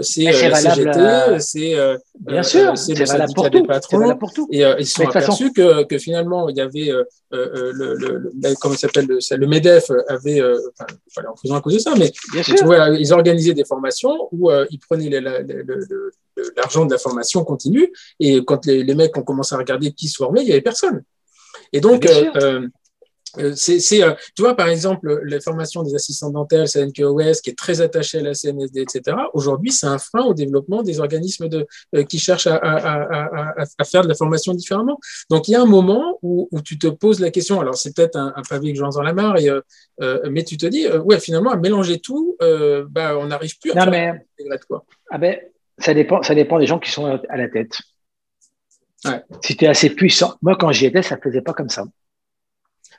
c'est la CGT, c'est bien sûr, c'est le syndicat des patrons. Et ils sont aperçus que, que finalement il y avait le, le, le, comment s'appelle le, le Medef avait enfin, fallait en prison à cause de ça, mais vois, ils organisaient des formations où ils prenaient l'argent de la formation continue et quand les, les mecs ont commencé à regarder qui se formait, il y avait personne. Et donc, euh, euh, c'est, euh, tu vois, par exemple, la formation des assistants dentaires, CNQOS, qui est très attachée à la CNSD, etc. Aujourd'hui, c'est un frein au développement des organismes de, euh, qui cherchent à, à, à, à, faire de la formation différemment. Donc, il y a un moment où, où tu te poses la question. Alors, c'est peut-être un, un, pavé que j'en la marre, et, mais tu te dis, ouais, finalement, à mélanger tout, bah, on n'arrive plus à non, mais... quoi. Ah ben, ça dépend, ça dépend des gens qui sont à la tête. Ouais. Si tu es assez puissant. Moi, quand j'y étais, ça ne faisait pas comme ça.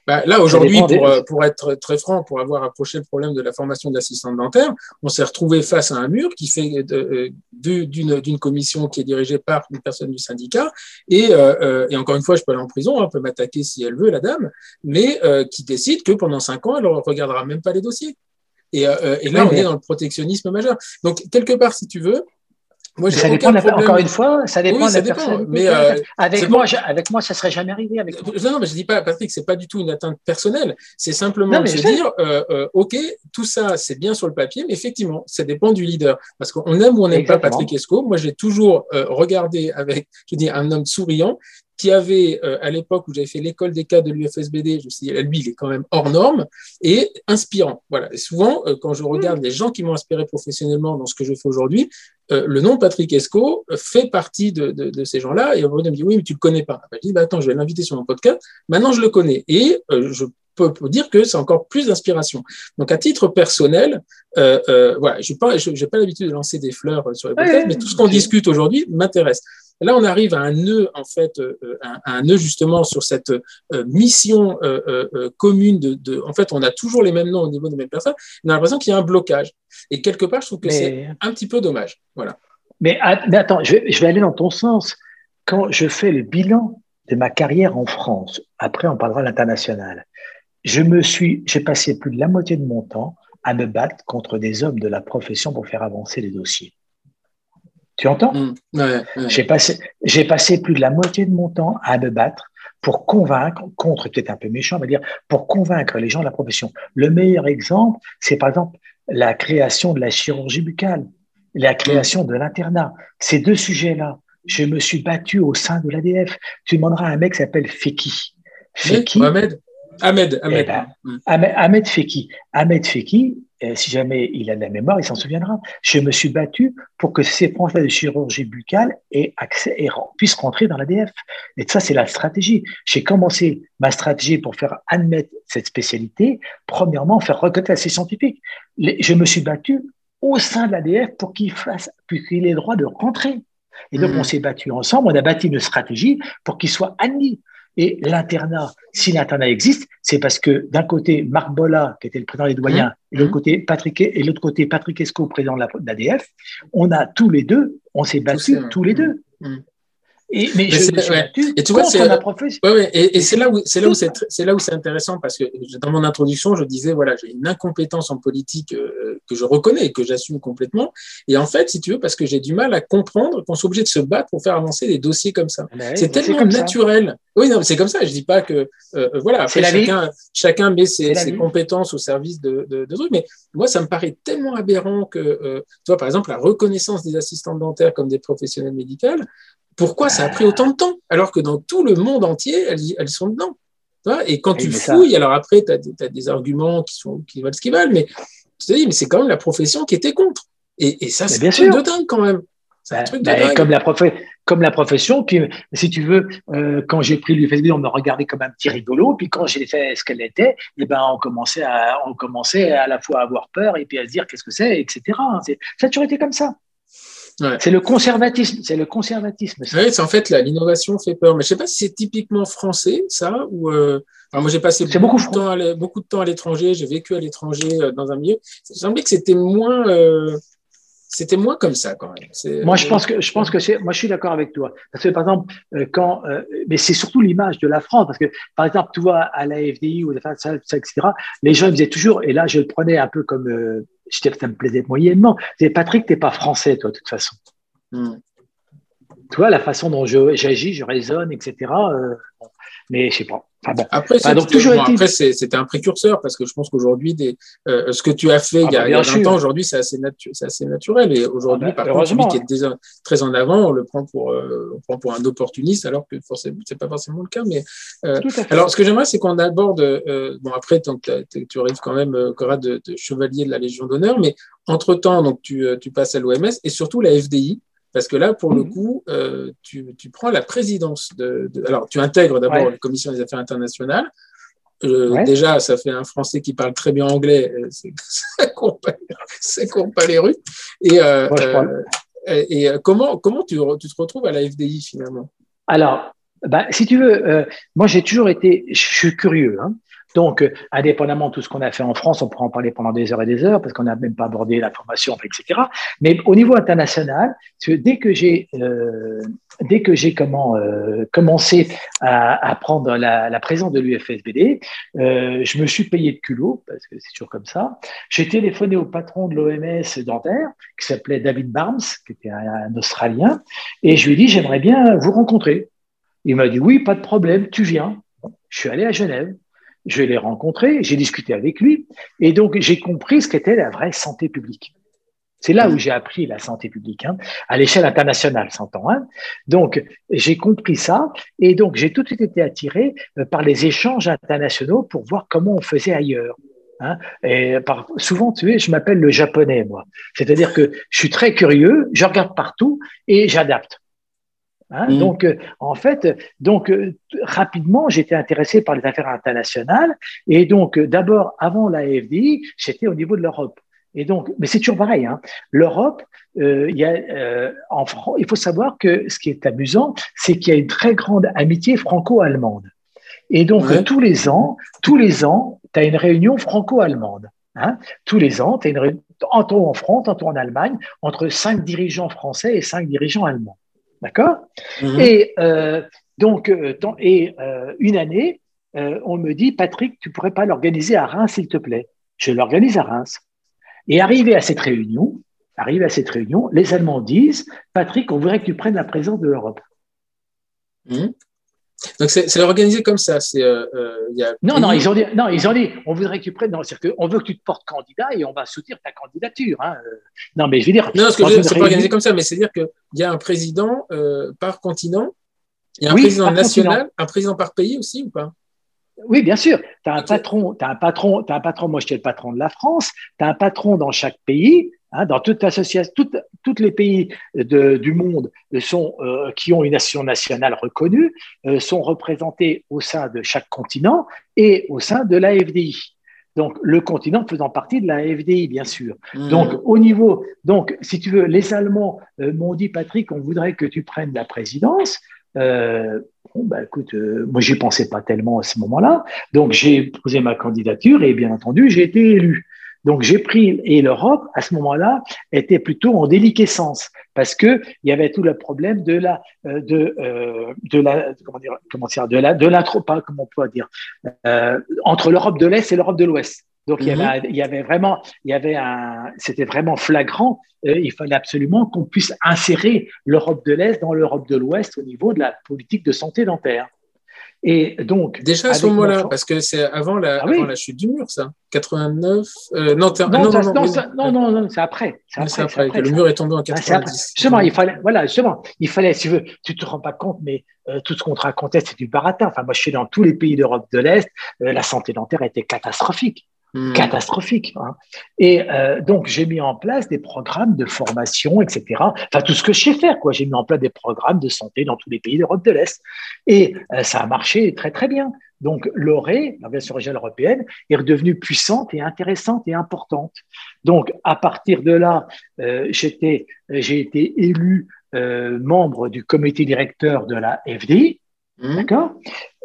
Bah, là, aujourd'hui, pour, euh, pour être très franc, pour avoir approché le problème de la formation d'assistante dentaire, on s'est retrouvé face à un mur qui fait euh, d'une commission qui est dirigée par une personne du syndicat. Et, euh, et encore une fois, je peux aller en prison, on peut m'attaquer si elle veut, la dame, mais qui décide que pendant cinq ans, elle ne regardera même pas les dossiers. Et, et là, on est dans le protectionnisme majeur. Donc, quelque part, si tu veux, moi, ça dépend encore une fois, ça dépend de la personne. Mais euh, avec moi, avec moi, ça serait jamais arrivé. Avec Non, non, mais je dis pas, Patrick, c'est pas du tout une atteinte personnelle. C'est simplement de se dire, euh, euh, ok, tout ça, c'est bien sur le papier, mais effectivement, ça dépend du leader. Parce qu'on aime ou on n'aime pas Patrick Esco. Moi, j'ai toujours euh, regardé avec, je dis, un homme souriant qui avait, euh, à l'époque où j'avais fait l'école des cas de l'UFSBD, je me suis dit, lui, il est quand même hors norme et inspirant. Voilà. Et souvent, euh, quand je regarde les gens qui m'ont inspiré professionnellement dans ce que je fais aujourd'hui, euh, le nom Patrick Esco fait partie de, de, de ces gens-là. Et on me dit, oui, mais tu le connais pas. Ben, je dis, bah, attends, je vais l'inviter sur mon podcast. Maintenant, je le connais. Et je peux dire que c'est encore plus d'inspiration. Donc, à titre personnel, euh, euh, voilà, je n'ai pas, pas l'habitude de lancer des fleurs sur les podcasts, mais tout ce qu'on discute aujourd'hui m'intéresse. Là, on arrive à un nœud, en fait, euh, un, un nœud justement sur cette euh, mission euh, commune de, de, En fait, on a toujours les mêmes noms au niveau des mêmes personnes. On a l'impression qu'il y a un blocage. Et quelque part, je trouve que c'est un petit peu dommage. Voilà. Mais, mais attends, je vais, je vais aller dans ton sens. Quand je fais le bilan de ma carrière en France, après on parlera de l'international, je me suis, j'ai passé plus de la moitié de mon temps à me battre contre des hommes de la profession pour faire avancer les dossiers. Tu entends Mmh. J'ai passé, j'ai passé plus de la moitié de mon temps à me battre pour convaincre, contre peut-être un peu méchant, on va dire, pour convaincre les gens de la profession. Le meilleur exemple, c'est par exemple la création de la chirurgie buccale, la création de l'internat. Ces deux sujets-là, je me suis battu au sein de l'ADF. Tu demanderas à un mec qui s'appelle Feki. Feki. Ahmed. Ahmed. Eh ben, Ahmed, Ahmed Feki. Ahmed Feki, si jamais il a de la mémoire, il s'en souviendra. Je me suis battu pour que ces Français de chirurgie buccale aient accès et puissent rentrer dans l'ADF. Et ça, c'est la stratégie. J'ai commencé ma stratégie pour faire admettre cette spécialité. Premièrement, faire reconnaître ces scientifiques. Je me suis battu au sein de l'ADF pour qu'il fasse, qu'il ait le droit de rentrer. Et donc, mmh. on s'est battu ensemble, on a bâti une stratégie pour qu'il soit admis. Et l'internat, si l'internat existe, c'est parce que d'un côté, Marc Bolla, qui était le président des doyens, mmh. et l'autre côté, Patrick, et l'autre côté, Patrick Esco, président de l'ADF, on a tous les deux, on s'est battus tous les deux. Mmh. Et, mais, je me suis ouais. et tu vois, c'est ouais, ouais, et, et c'est là où c'est là où c'est là où c'est intéressant parce que dans mon introduction, je disais voilà, j'ai une incompétence en politique euh, que je reconnais et que j'assume complètement. Et en fait, si tu veux, parce que j'ai du mal à comprendre qu'on soit obligé de se battre pour faire avancer des dossiers comme ça. Ben c'est tellement naturel. Ça. Oui, non, c'est comme ça. Je dis pas que euh, voilà. Après, chacun chacun met ses, ses compétences au service de, de, de, trucs, mais moi, ça me paraît tellement aberrant que euh, tu vois, par exemple, la reconnaissance des assistantes dentaires comme des professionnels médicaux pourquoi ça a pris autant de temps alors que dans tout le monde entier, elles, elles sont dedans Et quand tu fouilles, ça... alors après, tu as, as, des arguments qui, sont, qui valent ce qu'ils valent, mais tu te dis, mais c'est quand même la profession qui était contre. Et, et ça, c'est un truc de dingue quand même. C'est un truc de dingue. Comme la, prof... comme la profession, puis si tu veux, euh, quand j'ai pris l'UFSB, on me regardait comme un petit rigolo, puis quand j'ai fait ce qu'elle était, eh ben, on, commençait à, on commençait à la fois à avoir peur et puis à se dire qu'est-ce que c'est, etc. Ça a toujours été comme ça. Ouais. C'est le conservatisme, c'est le conservatisme. Oui, c'est en fait l'innovation fait peur. Mais je sais pas si c'est typiquement français ça ou. Euh... Alors moi j'ai passé beaucoup, beaucoup, de temps à beaucoup de temps à l'étranger, j'ai vécu à l'étranger euh, dans un milieu. Il semblait que c'était moins. Euh... C'était moins comme ça quand même. Moi, je pense que je pense que c'est. Moi, je suis d'accord avec toi. Parce que par exemple, euh, quand, euh, mais c'est surtout l'image de la France. Parce que par exemple, tu vois à la FDI ou ça, ça, etc. Les gens ils disaient toujours, et là, je le prenais un peu comme euh, je disais que ça me plaisait moyennement. C'est Patrick, t'es pas français, toi, de toute façon. Mm. Tu vois, la façon dont j'agis, je, je, raisonne, etc. Euh. Mais je sais pas. Enfin bon. Après, enfin, donc, toujours bon, été... après c'était un précurseur parce que je pense qu'aujourd'hui, euh, ce que tu as fait ah, il y a, bah, il y a 20 ans, aujourd'hui, c'est assez, natu assez, naturel. Et aujourd'hui, ah, bah, par contre, celui qui est déjà très en avant, on le prend pour, euh, on prend pour un opportuniste, alors que forcément, c'est pas forcément le cas. Mais euh, alors, ce que j'aimerais, c'est qu'on aborde. Euh, bon, après, donc, tu arrives quand même, Cora, de, de, chevalier de la Légion d'honneur, mais entre temps, donc, tu, tu passes à l'OMS et surtout la FDI. Parce que là, pour le coup, euh, tu, tu, prends la présidence de, de alors tu intègres d'abord ouais. la commission des affaires internationales. Euh, ouais. Déjà, ça fait un Français qui parle très bien anglais, euh, *laughs* ça court pas, ça court pas les rues. Et, euh, et comment comment tu, tu, te retrouves à la FDI finalement? Alors, bah, si tu veux, moi j'ai toujours été, je suis curieux. Hein. Donc, euh, indépendamment de tout ce qu'on a fait en France, on pourra en parler pendant des heures et des heures parce qu'on n'a même pas abordé la formation, etc. Mais au niveau international, dès que j'ai euh, dès que j'ai comment euh, commencé à, à prendre la, la, présence de l'UFSBD, euh, je me suis payé de culot parce que c'est toujours comme ça. J'ai téléphoné au patron de l'OMS dentaire qui s'appelait David Barnes, qui était un, un Australien, et je lui ai dit j'aimerais bien vous rencontrer. Il m'a dit oui, pas de problème, tu viens. Je suis allé à Genève je l'ai rencontré, j'ai discuté avec lui, et donc j'ai compris ce qu'était la vraie santé publique. C'est là où j'ai appris la santé publique, hein, à l'échelle internationale, s'entend. Hein. Donc, j'ai compris ça, et donc j'ai tout de suite été attiré euh, par les échanges internationaux pour voir comment on faisait ailleurs. Hein. Et par, souvent, tu sais, je m'appelle le japonais, moi. C'est-à-dire que je suis très curieux, je regarde partout et j'adapte. Hein, mmh. Donc, euh, en fait, donc euh, rapidement, j'étais intéressé par les affaires internationales. Et donc, euh, d'abord, avant la FDI, j'étais au niveau de l'Europe. Et donc, mais c'est toujours pareil. Hein. L'Europe, euh, il y a euh, en France, il faut savoir que ce qui est amusant, c'est qu'il y a une très grande amitié franco-allemande. Et donc, ouais. tous les ans, tous les ans, tu as une réunion franco-allemande. Hein. Tous les ans, tu as une réunion, tantôt en France, tantôt en Allemagne, entre cinq dirigeants français et cinq dirigeants allemands. D'accord? Mmh. Et euh, donc, dans, et euh, une année, euh, on me dit, Patrick, tu pourrais pas l'organiser à Reims, s'il te plaît? Je l'organise à Reims. Et arrivé à cette réunion, arrivé à cette réunion, les Allemands disent, Patrick, on voudrait que tu prennes la présence de l'Europe. Mmh. Donc c'est organisé comme ça. C'est euh, euh, non, non, ils ont dit, non, ils ont dit, on voudrait que tu prennes, non, c'est on veut que tu te portes candidat et on va soutenir ta candidature. Hein. Non, mais je veux dire, non, ce que c'est pas organisé comme ça, mais c'est dire qu'il y a un président euh, par continent, il y a un président national, un président par pays aussi ou pas? Oui, bien sûr. Tu as un patron, tu un patron, tu as un patron, moi je suis le patron de la France, tu as un patron dans chaque pays, Hein, dans toute association, toutes les pays du monde sont, euh, qui ont une nation nationale reconnue euh, sont représentés au sein de chaque continent et au sein de la FDI. Donc, le continent faisant partie de la FDI, bien sûr. Mmh. Donc, au niveau, donc, si tu veux, les Allemands euh, m'ont dit, Patrick, on voudrait que tu prennes la présidence. bon, bah, écoute, moi, j'y pensais pas tellement à ce moment-là. Donc, j'ai posé ma candidature et bien entendu, j'ai été élu. Donc j'ai pris et l'Europe à ce moment-là était plutôt en déliquescence parce que il y avait tout le problème de la euh, de euh, de la comment dire comment dire de la de l'intropa comment on peut dire euh, entre l'Europe de l'Est et l'Europe de l'Ouest. Donc il, y avait, mhm. il y avait vraiment il y avait un c'était vraiment flagrant. il fallait absolument qu'on puisse insérer l'Europe de l'Est dans l'Europe de l'Ouest au niveau de la politique de santé dentaire. Et donc, Déjà à ce moment-là, parce que c'est avant, la, ah avant la chute du mur, ça 89 euh, non, non, non, non, non, non, c'est après. C'est après, que le mur est tombé en 90. Justement, il fallait, voilà, justement, il fallait, si tu veux, tu te rends pas compte, mais euh, tout ce qu'on te racontait, c'est du baratin. Enfin, moi, je suis dans tous les pays d'Europe de l'Est, euh, la santé dentaire était catastrophique. Hmm. catastrophique. Hein. Et euh, donc, j'ai mis en place des programmes de formation, etc. Enfin, tout ce que je sais faire, quoi. J'ai mis en place des programmes de santé dans tous les pays d'Europe de l'Est. Et euh, ça a marché très, très bien. Donc, l'ORE, l'Organisation régionale européenne, est redevenue puissante et intéressante et importante. Donc, à partir de là, euh, j'ai été élu membre du comité directeur de la FDI, Mmh. D'accord?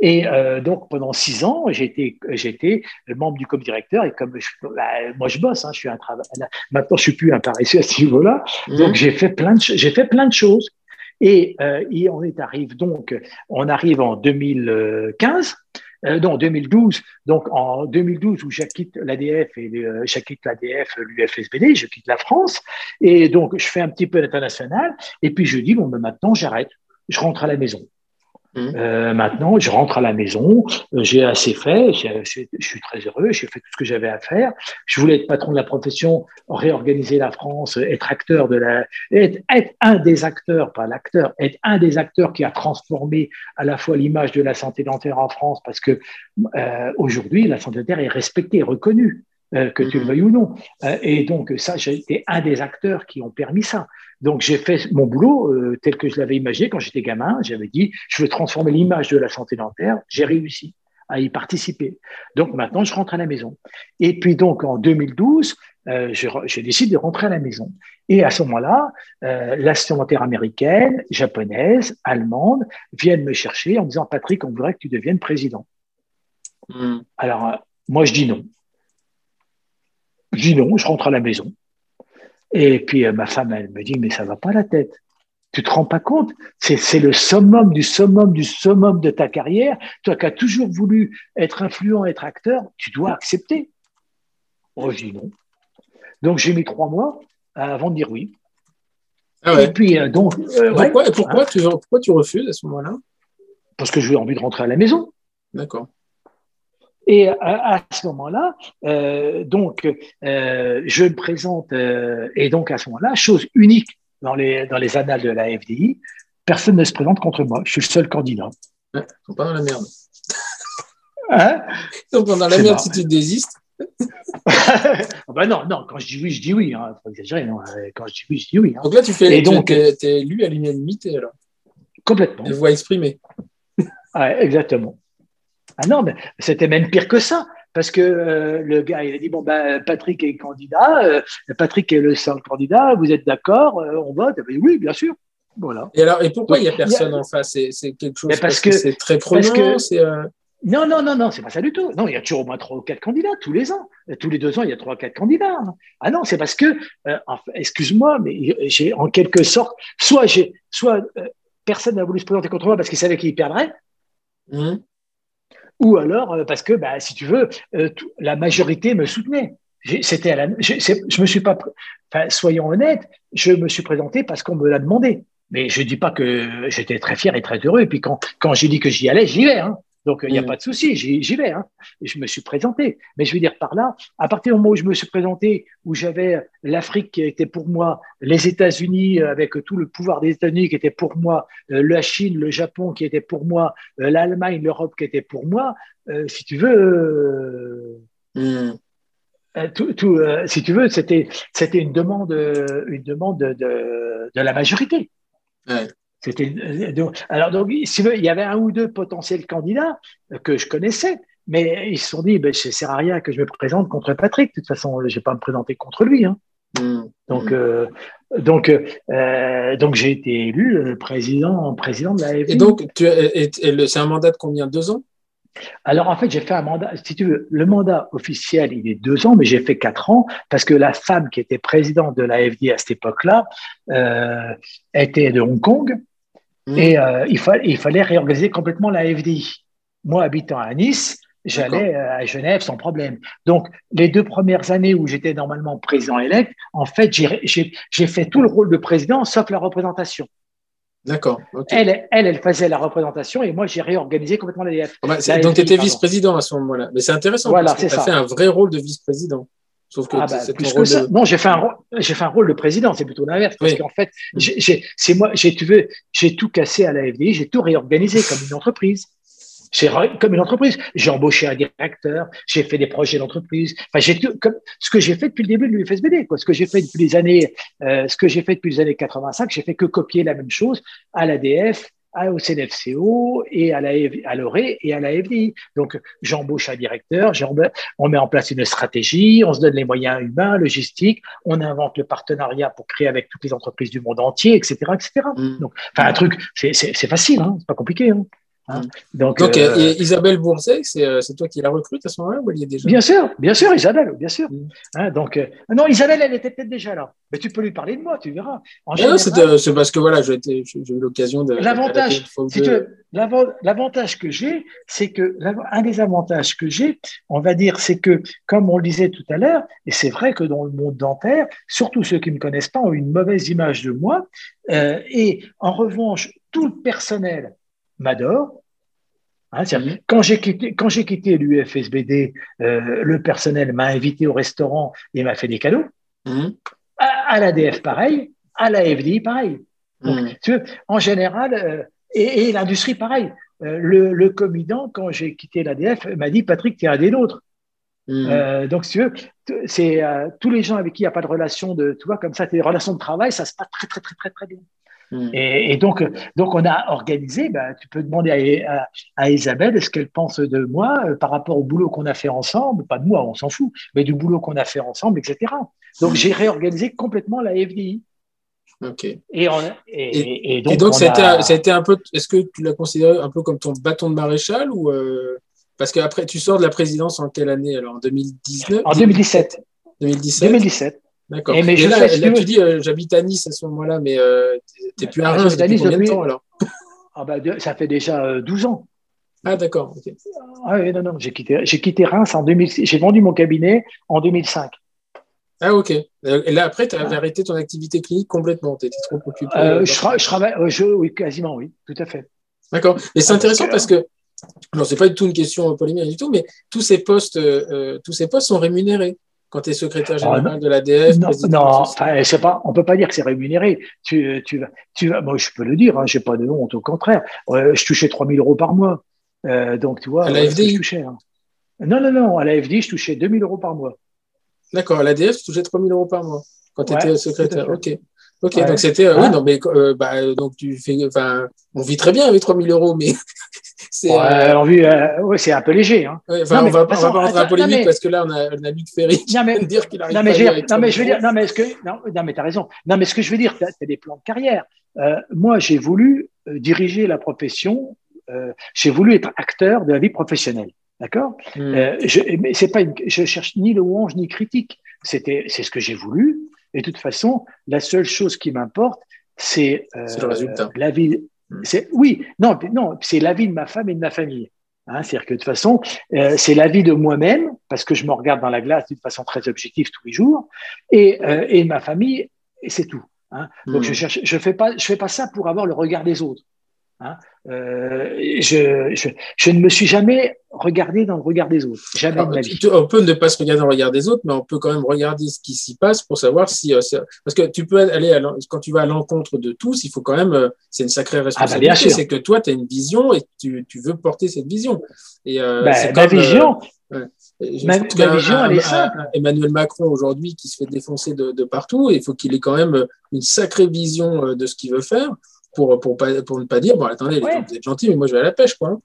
Et euh, donc, pendant six ans, j'ai été, j'étais membre du comité directeur et comme je, bah, moi je bosse, hein, je suis un travail. Maintenant, je suis plus un paresseux à ce niveau-là. Mmh. Donc, j'ai fait plein de, j'ai fait plein de choses. Et, euh, on est arrive donc, on arrive en 2015. Euh, non, 2012. Donc en 2012 où je quitte l'ADF et euh, je quitte l'ADF, l'UFSBD, je quitte la France et donc je fais un petit peu l'international et puis je dis bon ben maintenant j'arrête, je rentre à la maison. Mmh. Euh, maintenant, je rentre à la maison, euh, j'ai assez fait, je, suis très heureux, j'ai fait tout ce que j'avais à faire. Je voulais être patron de la profession, réorganiser la France, être acteur de la, être, être un des acteurs, pas l'acteur, être un des acteurs qui a transformé à la fois l'image de la santé dentaire en France, parce que euh, aujourd'hui, la santé dentaire est respectée, reconnue. Euh, que tu le mmh. veuilles ou non. Euh, et donc, ça, j'ai été un des acteurs qui ont permis ça. Donc, j'ai fait mon boulot euh, tel que je l'avais imaginé quand j'étais gamin. J'avais dit, je veux transformer l'image de la santé dentaire. J'ai réussi à y participer. Donc, maintenant, je rentre à la maison. Et puis, donc, en 2012, euh, j'ai décidé de rentrer à la maison. Et à ce moment-là, euh, dentaire américaine, japonaise, allemande viennent me chercher en me disant, Patrick, on voudrait que tu deviennes président. Mmh. Alors, moi, je dis non. Je dis non, je rentre à la maison. Et puis euh, ma femme, elle me dit, mais ça va pas la tête. Tu te rends pas compte? C'est le summum du summum du summum de ta carrière. Toi qui as toujours voulu être influent, être acteur, tu dois accepter. Oh, je dis non. Donc j'ai mis trois mois avant de dire oui. Ah Et puis euh, donc. Euh, pourquoi, pourquoi, tu, pourquoi tu refuses à ce moment-là? Parce que j'ai envie de rentrer à la maison. D'accord. Et à, ce moment-là, euh, donc, euh, je me présente, euh, et donc à ce moment-là, chose unique dans les, dans les annales de la FDI, personne ne se présente contre moi. Je suis le seul candidat. ils sont pas dans la merde. Hein? Sont pas dans la merde si tu désistes. *laughs* Ah ben non, non, quand je dis oui, je dis oui. Hein. Faut exagérer, non. Quand je dis oui, je dis oui. Hein. Donc là, tu fais, et donc, élu à l'unanimité, alors. Complètement. Des voix exprimées. ouais, exactement. Ah non, mais c'était même pire que ça. Parce que euh, le gars, il a dit bon ben Patrick est candidat, euh, Patrick est le seul candidat, vous êtes d'accord, euh, on vote? dit, oui, bien sûr. Voilà. Et alors, et pourquoi il n'y a personne en face? C'est quelque chose parce, que, c'est très prenant. non, non, non, non, c'est pas ça du tout. Non, il y a toujours au moins trois ou quatre candidats tous les ans. Tous les deux ans, il y a trois ou quatre candidats. Ah non, c'est parce que, excuse-moi, mais j'ai en quelque sorte, soit j'ai, soit personne n'a voulu se présenter contre moi parce qu'il savait qu'il perdrait. Hum ou alors euh, parce que, bah, si tu veux, euh, la majorité me soutenait. C'était à la, je, je me suis pas, enfin, soyons honnêtes, je me suis présenté parce qu'on me l'a demandé. Mais je dis pas que j'étais très fier et très heureux. Et puis quand, quand j'ai dit que j'y allais, j'y vais. Hein. Donc, il n'y a mm. pas de souci, j'y vais. Hein. Je me suis présenté. Mais je veux dire par là, à partir du moment où je me suis présenté, où j'avais l'Afrique qui était pour moi, les États-Unis avec tout le pouvoir des États-Unis qui était pour moi, euh, la Chine, le Japon qui était pour moi, euh, l'Allemagne, l'Europe qui était pour moi, euh, si tu veux. Mm. Tout, si tu veux, c'était c'était une demande une demande de, de, la majorité. Ouais. C'était euh, alors donc si il y avait un ou deux potentiels candidats que je connaissais, mais ils se sont dit ben, ça sert à rien que je me présente contre Patrick. De toute façon, je vais pas me présenter contre lui. Hein. Mmh. Donc, mmh. Euh, donc, euh, donc j'ai été élu président, président de la Et donc, c'est un mandat de combien? Deux ans? Alors en fait, j'ai fait un mandat, si tu veux, le mandat officiel, il est deux ans, mais j'ai fait quatre ans parce que la femme qui était présidente de l'AFD à cette époque-là euh, était de Hong Kong mmh. et euh, il, il, fallait réorganiser complètement la FDI. Moi, habitant à Nice, j'allais euh, à Genève sans problème. Donc, les deux premières années où j'étais normalement président élect, en fait, j'ai fait tout le rôle de président sauf la représentation. D'accord. Elle, elle, elle faisait la représentation et moi, j'ai réorganisé complètement l'ADF. donc, tu étais vice-président à ce moment-là. Mais c'est intéressant voilà, parce que tu as fait un vrai rôle de vice-président. Sauf que, ah bah, plus que ça. Non, j'ai fait, un, j'ai fait un rôle de président, c'est plutôt l'inverse. Parce qu'en fait, j'ai, c'est moi, j'ai, tu veux, j'ai tout cassé à la FDI, j'ai tout réorganisé comme une entreprise. C'est comme une entreprise. J'ai embauché un directeur, j'ai fait des projets d'entreprise. Enfin, j'ai tout, comme ce que j'ai fait depuis le début de l'UFSBD, quoi. Ce que j'ai fait depuis les années, euh, ce que j'ai fait depuis les années 85, j'ai fait que copier la même chose à l'ADF, au CNFCO et à la à l'ORE et à la FDI. Donc, j'embauche un directeur, on met en place une stratégie, on se donne les moyens humains, logistiques, on invente le partenariat pour créer avec toutes les entreprises du monde entier, etc., etc. Mmh. Donc, enfin, un truc, c'est facile, hein, c'est pas compliqué. Hein. Hein. Donc, euh, Isabelle Bourzet, euh, c'est toi qui la recrute à ce moment-là ou elle y est déjà? Bien sûr, bien sûr, Isabelle, bien sûr. Mm. Hein, donc, euh, non, Isabelle, elle était peut-être déjà là. Mais tu peux lui parler de moi, tu verras. c'est parce que voilà, j'ai eu l'occasion de. L'avantage, l'avantage que j'ai, c'est que un des avantages que j'ai, on va dire, c'est que, comme on le disait tout à l'heure, et c'est vrai que dans le monde dentaire, surtout ceux qui ne me connaissent pas ont une mauvaise image de moi. et en revanche, tout le personnel m'adore, Hein, mhm. quand j'ai quitté, quand j'ai quitté l'UFSBD, euh, le personnel m'a invité au restaurant et m'a fait des cadeaux. Mhm. À, l'ADF, pareil. À la FDI, pareil. Donc, mhm. tu veux, en général, euh, et, l'industrie, pareil. Euh, le, le comidant, quand j'ai quitté l'ADF, m'a dit Patrick, tu es un des nôtres. donc, si tu veux, c'est tous les gens avec qui il n'y a pas de relation de, tu vois, comme ça, des relations de travail, ça se passe très, très, très, très, très bien. Mm. Et, donc, donc, on a organisé, bah, tu peux demander à, à, Isabelle ce qu'elle pense de moi euh, par rapport au boulot qu'on a fait ensemble, pas de moi, on s'en fout, mais du boulot qu'on a fait ensemble, etc. Donc, j'ai réorganisé complètement la FDI. Ok. Et, et, donc, ça, a été, un peu, est-ce que tu l'as considéré un peu comme ton bâton de maréchal ou euh, parce qu'après, tu sors de la présidence en quelle année alors En 2019 En 2017. 2017. 2017. D'accord. Et, mais je là, tu dis, euh, j'habite à Nice à ce moment-là, mais euh, tu n'es plus à Reims depuis combien de temps alors *laughs* ah bah, Ça fait déjà 12 euh, ans. Ah d'accord. Ah oui, non, non, j'ai quitté, j'ai quitté Reims en 2006. J'ai vendu mon cabinet en 2005. Ah ok. Et là après, tu as arrêté ton activité clinique complètement. Tu étais trop occupé. je, travaille, je, oui, quasiment, oui, tout à fait. D'accord. Et c'est intéressant parce que, non, c'est pas du tout une question polémique du tout, mais tous ces postes, tous ces postes sont rémunérés quand tu es secrétaire ah, général de l'ADF Non, non pas, on ne peut pas dire que c'est rémunéré. Tu, tu, tu, moi, je peux le dire, hein, je n'ai pas de honte, au contraire. je touchais 3 000 euros par mois. Euh, donc, tu vois, à la FDI touchais, hein. Non, non, non, à la FDI, je touchais 2 000 euros par mois. D'accord, à l'ADF, tu touchais 3 000 euros par mois quand tu étais secrétaire. Ok. Ok, donc c'était. Euh, oui, non, mais euh, bah, donc tu fais. Enfin, on vit très bien avec 3 000 euros, mais c'est. Ouais, euh, c'est un peu léger. Hein. Ouais, enfin, on va, pas rentrer en polémique parce que là, on a, on a Luc Ferry qui *laughs* vient dire qu'il arrive non, mais je, non, mais je veux dire. Non, mais est-ce que. Non, non mais t'as raison. Non, mais ce que je veux dire, tu as, des plans de carrière. moi, j'ai voulu diriger la profession. j'ai voulu être acteur de la vie professionnelle. D'accord? Hmm. je, Mais c'est pas une, je cherche ni louange ni critique. C'était, c'est ce que j'ai voulu. Et de toute façon, la seule chose qui m'importe, c'est euh, le résultat. La vie. C'est oui, non, non, c'est la vie de ma femme et de ma famille. Hein, C'est-à-dire que de toute façon, euh, c'est la vie de moi-même parce que je me regarde dans la glace d'une façon très objective tous les jours, et, euh, et ma famille, et c'est tout. Hein. Donc, je cherche, je fais pas, je fais pas ça pour avoir le regard des autres. Hein. Euh, je, je, je, ne me suis jamais regardé dans le regard des autres. Jamais de ma vie. On peut ne pas se regarder dans le regard des autres, mais on peut quand même regarder ce qui s'y passe pour savoir si. Euh, parce que tu peux aller à quand tu vas à l'encontre de tous, il faut quand même. Euh, c'est une sacrée ah, bah, responsabilité. c'est que toi, tu as une vision et tu, tu, veux porter cette vision. Et, bah, ma vision. Ouais. Ma, ma vision, elle est simple. Emmanuel Macron aujourd'hui qui se fait défoncer de, de partout, il faut qu'il ait quand même une sacrée vision de ce qu'il veut faire pour, pour, pour ne pas dire, bon, attendez, vous êtes gentil, mais moi je vais à la pêche, quoi.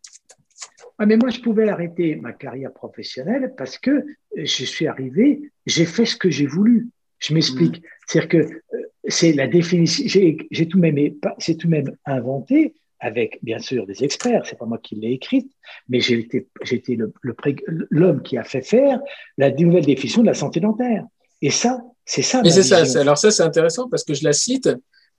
mais moi, je pouvais arrêter ma carrière professionnelle parce que je suis arrivé, j'ai fait ce que j'ai voulu. Je m'explique. Mm. C'est-à-dire que euh, c'est la définition, j'ai tout même, c'est tout même inventé avec, bien sûr, des experts. C'est pas moi qui l'ai écrite, mais j'ai été, j'ai été l'homme qui a fait faire la nouvelle définition de la santé dentaire. Et ça, c'est ça. Mais c'est ça. Alors ça, c'est intéressant parce que je la cite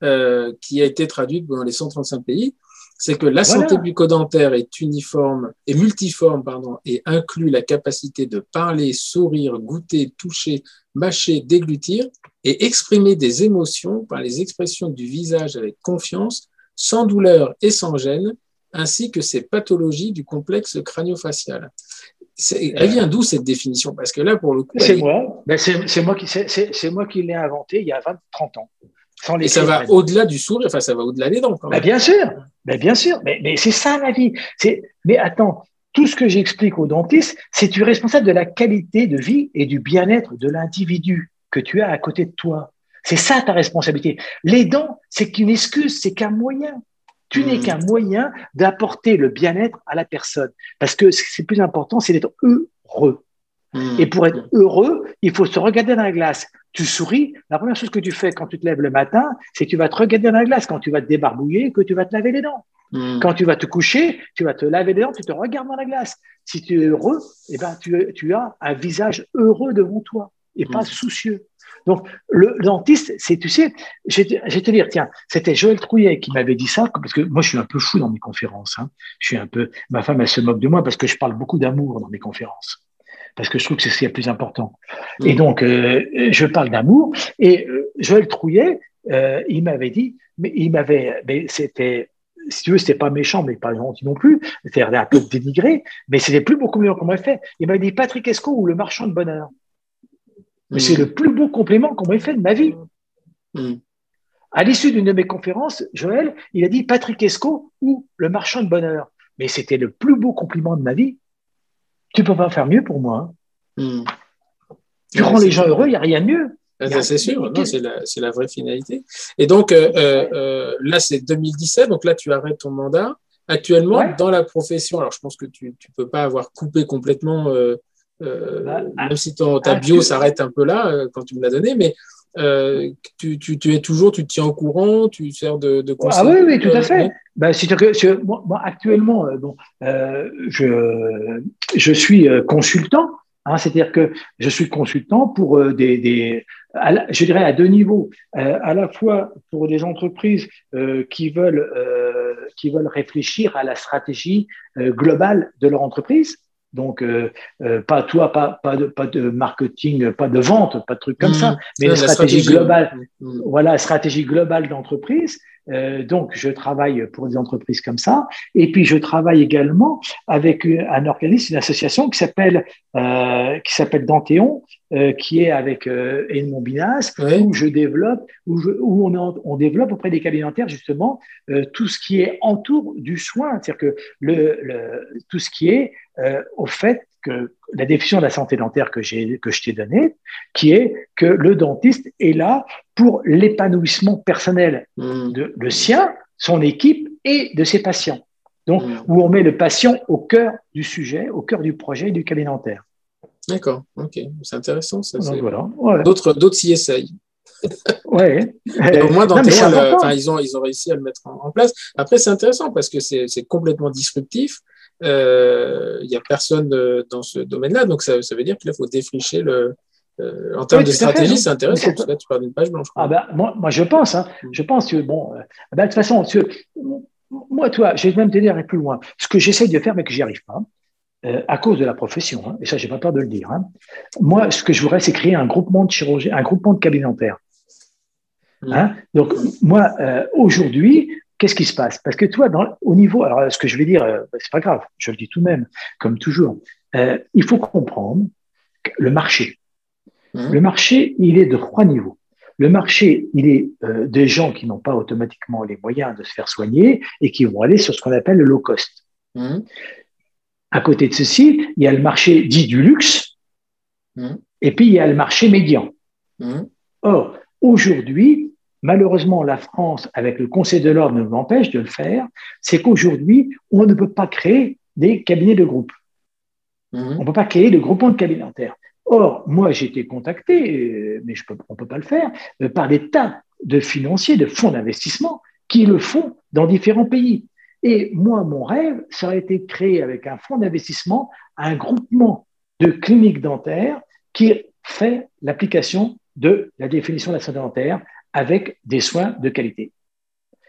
euh, qui a été traduite dans les 135 pays, c'est que la santé bucco-dentaire est uniforme et multiforme pardon, et inclut la capacité de parler, sourire, goûter, toucher, mâcher, déglutir et exprimer des émotions par les expressions du visage avec confiance, sans douleur et sans gêne, ainsi que ces pathologies du complexe crânio-facial. Elle vient d'où cette définition Parce que là, pour le coup. C'est moi. Ben c'est moi qui, l'ai inventé il y a 20, 30 ans et ça va au-delà du sourire, enfin, ça va au-delà des dents. Quand bah, bien sûr, bah, bien sûr, mais, mais c'est ça la vie. Mais attends, tout ce que j'explique aux dentistes, c'est tu es responsable de la qualité de vie et du bien-être de l'individu que tu as à côté de toi. C'est ça ta responsabilité. Les dents, c'est qu'une excuse, c'est qu'un moyen. Tu n'es mmh. qu'un moyen d'apporter le bien-être à la personne. Parce que c'est plus important, c'est d'être heureux. Mmh. Et pour être heureux, il faut se regarder dans la glace, tu souris, la première chose que tu fais quand tu te lèves le matin, c'est que tu vas te regarder dans la glace quand tu vas te débarbouiller, que tu vas te laver les dents. Hmm. Quand tu vas te coucher, tu vas te laver les dents, tu te regardes dans la glace. Si tu es heureux, eh ben, tu, tu as un visage heureux devant toi et pas hmm. soucieux. Donc, le, dentiste, c'est, tu sais, je vais te dire, tiens, c'était Joël Trouillet qui m'avait dit ça, parce que moi, je suis un peu fou dans mes conférences. Hein. Je suis un peu, ma femme, elle se moque de moi parce que je parle beaucoup d'amour dans mes conférences parce que je trouve que c'est ce qui est le plus important. Et mm. donc, euh, je parle d'amour. Et euh, Joël Trouillet, euh, il m'avait dit, mais il m'avait, mais c'était, si tu veux, c'était pas méchant, mais pas gentil non plus. C'était un peu dénigré, mais c'était plus beau compliment qu'on m'avait fait. Il m'a dit Patrick Esco ou le marchand de bonheur. Mais c'est mm. le plus beau compliment qu'on m'ait fait de ma vie. Mm. À l'issue d'une de mes conférences, Joël, il a dit Patrick Esco ou le marchand de bonheur. Mais c'était le plus beau compliment de ma vie tu peux pas faire mieux pour moi. Hein. Hmm. Tu rends les gens heureux, il n'y a rien de mieux. Ah, c'est sûr, c'est la, vraie finalité. Et donc, euh, euh, euh, là, c'est 2017, donc là, tu arrêtes ton mandat. Actuellement, dans la profession, alors je pense que tu ne peux pas avoir coupé complètement, bah, même si ton, ta bio s'arrête un peu là, quand tu me l'as donné, mais tu, tu, es toujours, tu te tiens au courant, tu sers de, de conseiller. Ah oui, oui, tout à fait. Ben, que, moi, actuellement, euh, bon, euh, je, je suis euh, consultant, hein, c'est-à-dire que je suis consultant pour euh, des, des je dirais à deux niveaux, à la fois pour des entreprises qui veulent qui veulent réfléchir à la stratégie globale de leur entreprise, donc, euh, euh, pas toi, pas, pas, de, pas de marketing, pas de vente, pas de trucs comme mmh. ça, mais une stratégie, globale. Mmh. Voilà, stratégie globale d'entreprise. Euh, donc, je travaille pour des entreprises comme ça. Et puis, je travaille également avec un organisme, une association qui s'appelle euh, qui s'appelle Dantéon, euh, qui est avec euh, Edmond Binas, où je développe, où, où on, on, développe auprès des cabinets dentaires justement euh, tout ce qui est entour du soin, c'est-à-dire que le, le, tout ce qui est euh, au fait que la définition de la santé dentaire que, j'ai, que je t'ai donnée, qui est que le dentiste est là pour l'épanouissement personnel mmh. de le sien, son équipe et de ses patients. Donc, mmh. où on met le patient au cœur du sujet, au cœur du projet du cabinet dentaire. D'accord, ok, c'est intéressant. Ça, voilà. D'autres, d'autres s'y essayent. *laughs* ouais. au moins, dans ils, ont, ils ont réussi à le mettre en, place. Après, c'est intéressant parce que c'est, c'est complètement disruptif. Euh, il n'y a personne dans ce domaine-là, donc ça, ça veut dire qu'il faut défricher le, euh, en termes de stratégie, c'est intéressant, parce que là, tu parles d'une page blanche. Ah bah, moi, moi, je pense, hein, mm. je pense que, bon, euh, bah, de toute façon, moi, toi, je vais même t'aider à aller plus loin. Ce que j'essaie de faire, mais que j'y arrive pas, euh, à cause de la profession, hein, et ça, j'ai pas peur de le dire. Hein. Moi, ce que je voudrais, c'est créer un groupement de chirurgiens, un groupement de cabinets dentaires. Mmh. Hein. Donc, moi, euh, aujourd'hui, qu'est-ce qui se passe? Parce que toi, dans, au niveau, alors ce que je vais dire, euh, c'est pas grave, je le dis tout de même, comme toujours. Euh, il faut comprendre le marché. Mmh. Le marché, il est de trois niveaux. Le marché, il est euh, des gens qui n'ont pas automatiquement les moyens de se faire soigner et qui vont aller sur ce qu'on appelle le low cost. Mmh. À côté de ceci, il y a le marché dit du luxe mmh. et puis il y a le marché médian. Or, aujourd'hui, malheureusement, la France, avec le Conseil de l'ordre, nous empêche de le faire, c'est qu'aujourd'hui, on ne peut pas créer des cabinets de groupe. On ne peut pas créer de groupements de cabinets dentaires. Or, moi, j'ai été contacté, euh, mais je peux, on ne peut pas le faire, euh, par des tas de financiers, de fonds d'investissement qui le font dans différents pays. Et moi, mon rêve, ça aurait été de créer avec un fonds d'investissement un groupement de cliniques dentaires qui fait l'application de la définition de la santé dentaire avec des soins de qualité.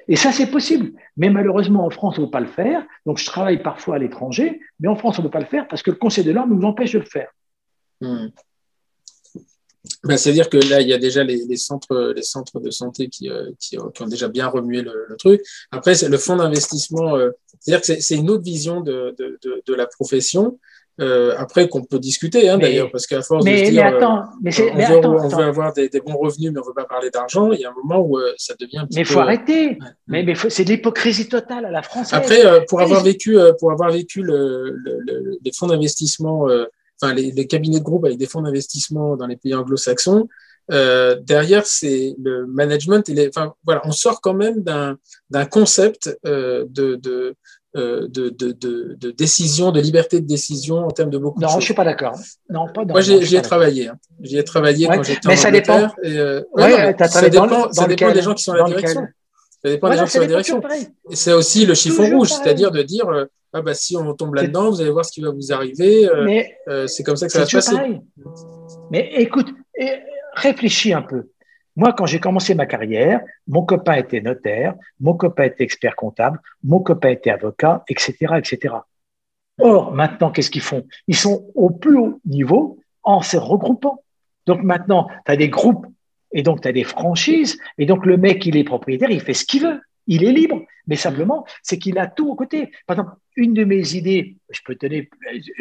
Et ça, c'est possible. Mais malheureusement, en France, on ne peut pas le faire. Donc, je travaille parfois à l'étranger, mais en France, on ne peut pas le faire parce que le Conseil de l'ordre nous empêche de le faire. Hmm. Ben, C'est-à-dire que là, il y a déjà les, centres, les centres de santé qui, euh, qui, ont déjà bien remué le, truc. Après, c'est le fonds d'investissement, euh, c'est-à-dire que c'est une autre vision de, de, la profession. Euh, après, qu'on peut discuter, hein, d'ailleurs, parce qu'à force mais, de se dire, attends, mais on, veut, attends, on veut, avoir des, des, bons revenus, mais on ne veut pas parler d'argent, il y a un moment où ça devient un petit mais peu... faut arrêter. Mais, mais c'est de l'hypocrisie totale à la française. Après, pour, avoir vécu, pour avoir vécu le, le, les fonds d'investissement enfin les, les, cabinets de groupe avec des fonds d'investissement dans les pays anglo-saxons, euh, derrière, c'est le management. Il est, enfin, voilà, on sort quand même d'un concept euh, de, de, euh, de, de, de, de, décision, de liberté de décision en termes de beaucoup non, de choses. je suis pas d'accord. Non, pas Moi, j'y ai travaillé. Hein. J'y ai travaillé ouais, quand j'étais en Mais ça dépend. Et, euh, ouais, ouais, non, ça dépend, dans ça dépend des gens qui sont à la direction. Lequel ça dépend des gens qui sont à la direction. Et c'est aussi le chiffon rouge, c'est-à-dire de dire euh, ah bah si on tombe là-dedans, vous allez voir ce qui va vous arriver. Euh, mais euh, c'est comme ça que ça va se passer. Pareil. Mais écoute, réfléchis un peu. Moi, quand j'ai commencé ma carrière, mon copain était notaire, mon copain était expert comptable, mon copain était avocat, etc., etc. Or, maintenant, qu'est-ce qu'ils font? Ils sont au plus haut niveau en se regroupant. Donc maintenant, tu as des groupes et donc tu as des franchises et donc le mec, il est propriétaire, il fait ce qu'il veut. Il est libre, mais simplement, c'est qu'il a tout aux côtés. Par exemple, une de mes idées, je peux tenir,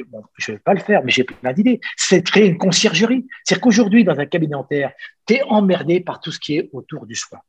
bon, je ne vais pas le faire, mais j'ai plein d'idées, c'est de créer une conciergerie. C'est-à-dire qu'aujourd'hui, dans un cabinet dentaire, tu es emmerdé par tout ce qui est autour du soin.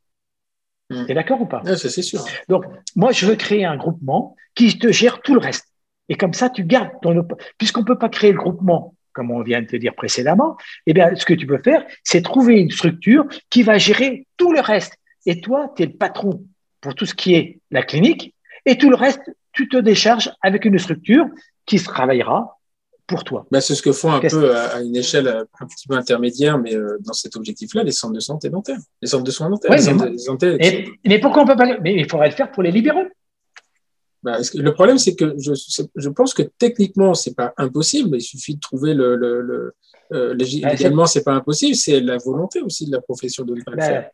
Mm. Tu es d'accord ou pas? Ouais, C'est sûr. Donc, moi, je veux créer un groupement qui te gère tout le reste. Et comme ça, tu gardes ton. Puisqu'on ne peut pas créer le groupement, comme on vient de te dire précédemment, eh bien, ce que tu peux faire, c'est trouver une structure qui va gérer tout le reste. Et toi, tu es le patron pour tout ce qui est la clinique, et tout le reste, tu te décharges avec une structure qui se travaillera pour toi. Ben, c'est ce que font un peu à, une échelle un petit peu intermédiaire, mais euh, dans cet objectif-là, les centres de santé dentaires, les centres de soins dentaires. Ouais, les mais, centres pourquoi on peut pas Mais il faudrait le faire pour les libéraux. Ben, le problème, c'est que je, je, pense que techniquement, c'est pas impossible, il suffit de trouver le, le, le euh, légalement, c'est pas impossible, c'est la volonté aussi de la profession de le faire.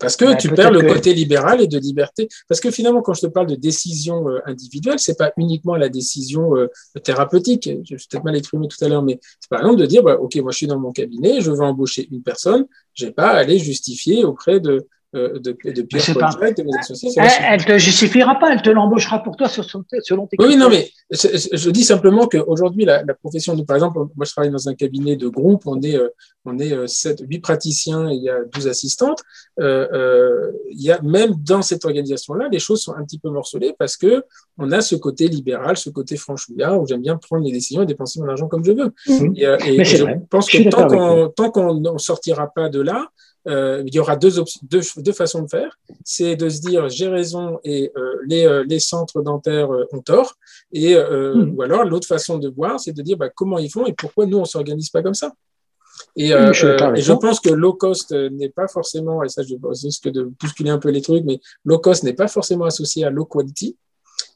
Parce que Ben, tu perds le que- côté libéral et de liberté. Parce que finalement, quand je te parle de décision euh, individuelle, c'est pas uniquement la décision euh, thérapeutique. Je vais peut-être mal exprimé tout à l'heure, mais c'est par exemple de dire, bah, ok, moi je suis dans mon cabinet, je veux embaucher une personne, j'ai pas à aller justifier auprès de de, de Pierre de mes associés. c'est Elle, elle te justifiera pas, elle te l'embauchera pour toi selon tes Oui, oui, non, mais je dis simplement qu'aujourd'hui, la, la profession, nous, par exemple, moi je travaille dans un cabinet de groupe, on est, euh, on est euh, sept, huit praticiens et il y a 12 assistantes. Euh, euh, il y a même dans cette organisation-là, les choses sont un petit peu morcelées parce que on a ce côté libéral, ce côté franchouillard où j'aime bien prendre les décisions et dépenser mon argent comme je veux. Mhm. Et, euh, je pense Je que tant qu'on qu'on n'en sortira pas de là, euh, il y aura deux, deux, deux façons de faire. C'est de se dire j'ai raison et euh, les, euh, les centres dentaires ont tort. Et, Hmm. Ou alors l'autre façon de voir, c'est de dire bah, comment ils font et pourquoi nous, on s'organise pas comme ça. Et, euh, je euh, et pense que low cost n'est pas forcément, et ça je risque de bousculer un peu les trucs, mais low cost n'est pas forcément associé à low quality,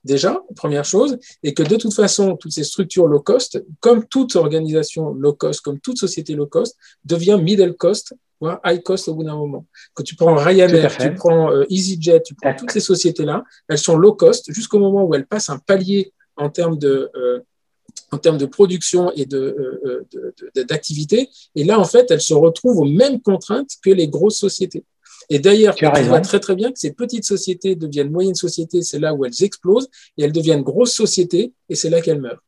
déjà, première chose, et que de toute façon, toutes ces structures low cost, comme toute organisation low cost, comme toute société low cost, devient middle cost, voire high cost au bout d'un moment. Quand tu prends Ryanair, tu prends euh, EasyJet, tu prends toutes ces sociétés-là, elles sont low cost jusqu'au moment où elles passent un palier en termes de, euh, en termes de production et de, d'activité. Et là, en fait, elles se retrouvent aux mêmes contraintes que les grosses sociétés. Et d'ailleurs, tu, vois très très bien que ces petites sociétés deviennent moyennes sociétés, c'est là où elles explosent, et elles deviennent grosses sociétés, et c'est là qu'elles meurent.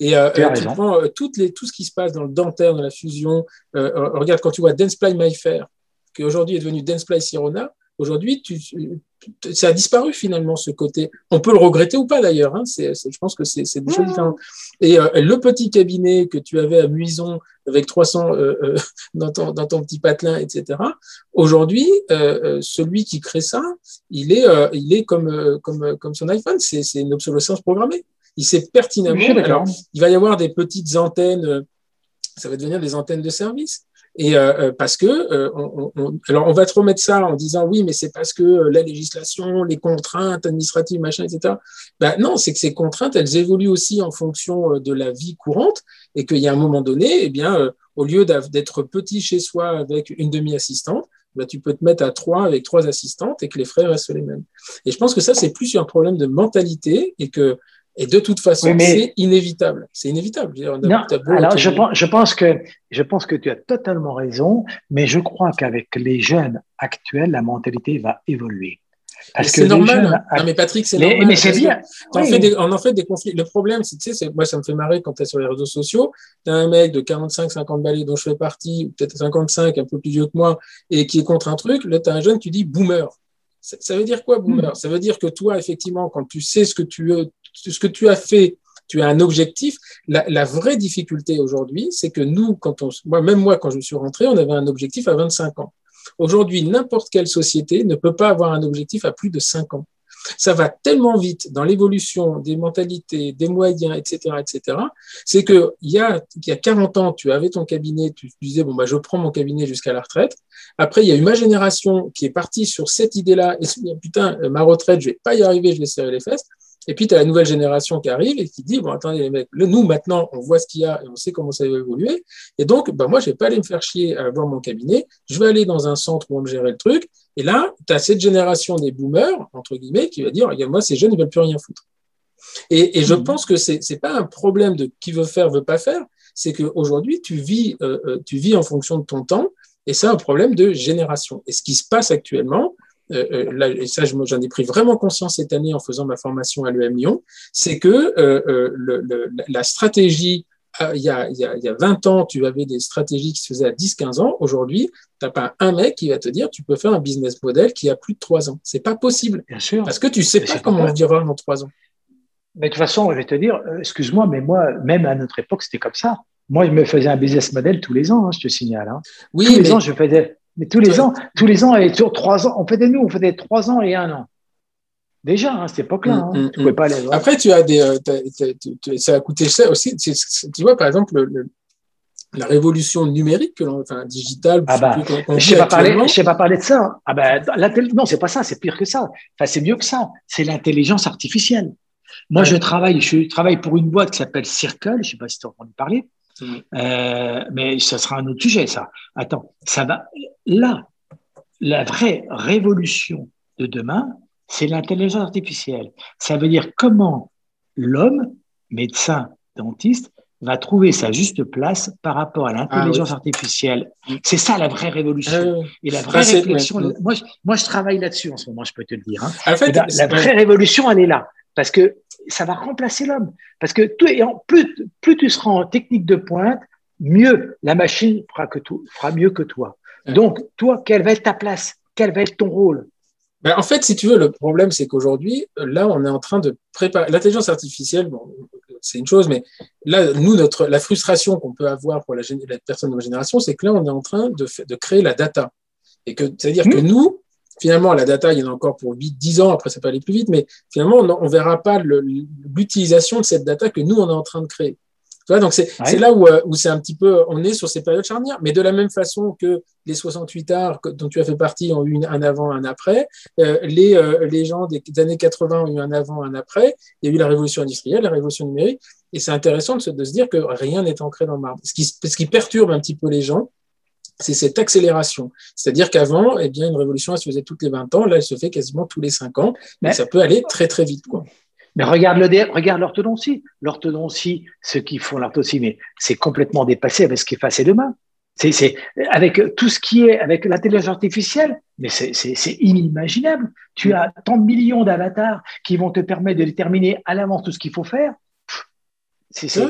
Et euh, tu prends euh, toutes les, tout ce qui se passe dans le dentaire, dans la fusion. Euh, regarde, quand tu vois Dentsply MyFair, qui aujourd'hui est devenu Dentsply Sirona, aujourd'hui, ça a disparu finalement ce côté. On peut le regretter ou pas d'ailleurs. Hein, je pense que c'est des choses différentes. Et le petit cabinet que tu avais à Muison avec 300 *laughs* dans, ton, dans ton petit patelin, etc. Aujourd'hui, celui qui crée ça, il est, il est comme, comme, comme son iPhone. C'est une obsolescence programmée. Il sait pertinemment. alors, il va y avoir des petites antennes, euh, ça va devenir des antennes de service. Et euh, euh, parce que, on, alors on va te remettre ça en disant oui, mais c'est parce que la législation, les contraintes administratives, machin, etc. Ben non, c'est que ces contraintes, elles évoluent aussi en fonction de la vie courante et qu'il y a un moment donné, eh bien, au lieu d'être petit chez soi avec une demi-assistante, ben, tu peux te mettre à trois avec trois assistantes et que les frais restent les mêmes. Et je pense que ça, c'est plus un problème de mentalité et que et de toute façon, c'est inévitable. C'est inévitable. Non, alors je pense, je pense que je pense que tu as totalement raison, mais je crois qu'avec les jeunes actuels, la mentalité va évoluer. C'est normal. Non, mais Patrick, c'est normal. Mais c'est bien. On, fait des, on en fait des conflits. Le problème, c'est, tu sais, moi, ça me fait marrer quand tu es sur les réseaux sociaux. Tu as un mec de 45, 50 balais dont je fais partie, ou peut-être 55, un peu plus vieux que moi, et qui est contre un truc. Là, tu as un jeune qui dit boomer. Ça, veut dire quoi, boomer? Hmm. Ça veut dire que toi, effectivement, quand tu sais ce que tu, ce que tu as fait, tu as un objectif. La, vraie difficulté aujourd'hui, c'est que nous, quand on, moi, même moi, quand je suis rentré, on avait un objectif à 25 ans. Aujourd'hui, n'importe quelle société ne peut pas avoir un objectif à plus de 5 ans. Ça va tellement vite dans l'évolution des mentalités, des moyens, etc.. C'est que il y a, y a 40 ans, tu avais ton cabinet, tu disais bon bah je prends mon cabinet jusqu'à la retraite. Après, il y a eu ma génération qui est partie sur cette idée-là et putain ma retraite, je vais pas y arriver, je vais serrer les fesses. Et puis, tu as la nouvelle génération qui arrive et qui dit, bon, attendez les mecs, nous, maintenant, on voit ce qu'il y a et on sait comment ça va évoluer. Et donc, ben, moi, je vais pas aller me faire chier à voir mon cabinet. Je vais aller dans un centre où on me gérer le truc. Et là, tu as cette génération des boomers, entre guillemets, qui va dire, regarde, moi, ces jeunes, ils veulent plus rien foutre. Et, et je mmh. pense que c'est n'est pas un problème de qui veut faire, veut pas faire. C'est qu'aujourd'hui, tu vis, euh, euh, tu vis en fonction de ton temps. Et c'est un problème de génération. Et ce qui se passe actuellement, euh, euh, là, et ça j'en ai pris vraiment conscience cette année en faisant ma formation à l'EM Lyon, c'est que euh, le, la stratégie il y, a, il, y a, il y, a, 20 ans, tu avais des stratégies qui se faisaient à 10-15 ans. Aujourd'hui, tu n'as pas un mec qui va te dire tu peux faire un business model qui a plus de 3 ans. C'est pas possible. Bien sûr. Parce que tu sais pas comment on dira dans 3 ans. Mais de toute façon, je vais te dire, excuse-moi, mais moi, même à notre époque, c'était comme ça. Moi, je me faisais un business model tous les ans, hein, je te signale. Hein. Oui, tous les ans, je faisais, mais tous les ans, tous les ans, et sur trois ans, on faisait nous, on faisait trois ans et un an. Déjà, à cette époque-là, hein, mm, mm, tu pouvais pas aller. Après, tu as des, euh, ça a coûté cher aussi. Tu vois, par exemple, la révolution numérique enfin, digitale. Ah bah, je sais pas parler, je sais pas parler de ça. Ah bah, non, c'est pas ça, c'est pire que ça. Enfin, c'est mieux que ça. C'est l'intelligence artificielle. Moi, je travaille, je travaille pour une boîte qui s'appelle Circle. Je sais pas si tu as entendu parler. Euh, mais ça sera un autre sujet, ça. Attends, ça va. Là, la vraie révolution de demain, c'est l'intelligence artificielle. Ça veut dire comment l'homme, médecin, dentiste, va trouver sa juste place par rapport à l'intelligence ah artificielle. C'est ça la vraie révolution. Ah Et la vraie réflexion. Moi, je, moi, je travaille là-dessus en ce moment, je peux te le dire. Hein. En fait, la, vraie révolution, elle est là. Parce que ça va remplacer l'homme. Parce que plus, plus tu seras en technique de pointe, mieux la machine fera, que tout, fera mieux que toi. Donc, toi, quelle va être ta place? Quel va être ton rôle? Ben, En fait, si tu veux, le problème, c'est qu'aujourd'hui, là, on est en train de préparer. L'intelligence artificielle, bon, c'est une chose, mais là, nous, notre, la frustration qu'on peut avoir pour la, la personne de ma génération, c'est que là, on est en train de, de créer la data. Et que, c'est-à-dire que mmh. nous, finalement, la data, il y en a encore pour 8, 10 ans, après ça peut aller plus vite, mais finalement, on ne verra pas l'utilisation de cette data que nous, on est en train de créer. Vois, donc c'est là où, euh, où c'est un petit peu, on est sur ces périodes charnières, mais de la même façon que les 68 arts dont tu as fait partie ont eu un avant, un après, euh, les, euh, les gens des années 80 ont eu un avant, un après, il y a eu la révolution industrielle, la révolution numérique, et c'est intéressant de se, de se, dire que rien n'est ancré dans le marbre. Ce qui, ce qui perturbe un petit peu les gens, c'est cette accélération. C'est-à-dire qu'avant, eh bien, une révolution, elle se faisait toutes les 20 ans. Là, elle se fait quasiment tous les 5 ans. Mais ça peut aller très, très vite. Quoi. Mais regarde le regarde l'orthodontie. L'orthodontie, ceux qui font l'orthodontie, mais c'est complètement dépassé avec ce qui est passé demain. C'est avec tout ce qui est avec l'intelligence artificielle, mais c'est inimaginable. Tu as tant de millions d'avatars qui vont te permettre de déterminer à l'avance tout ce qu'il faut faire. C'est ça,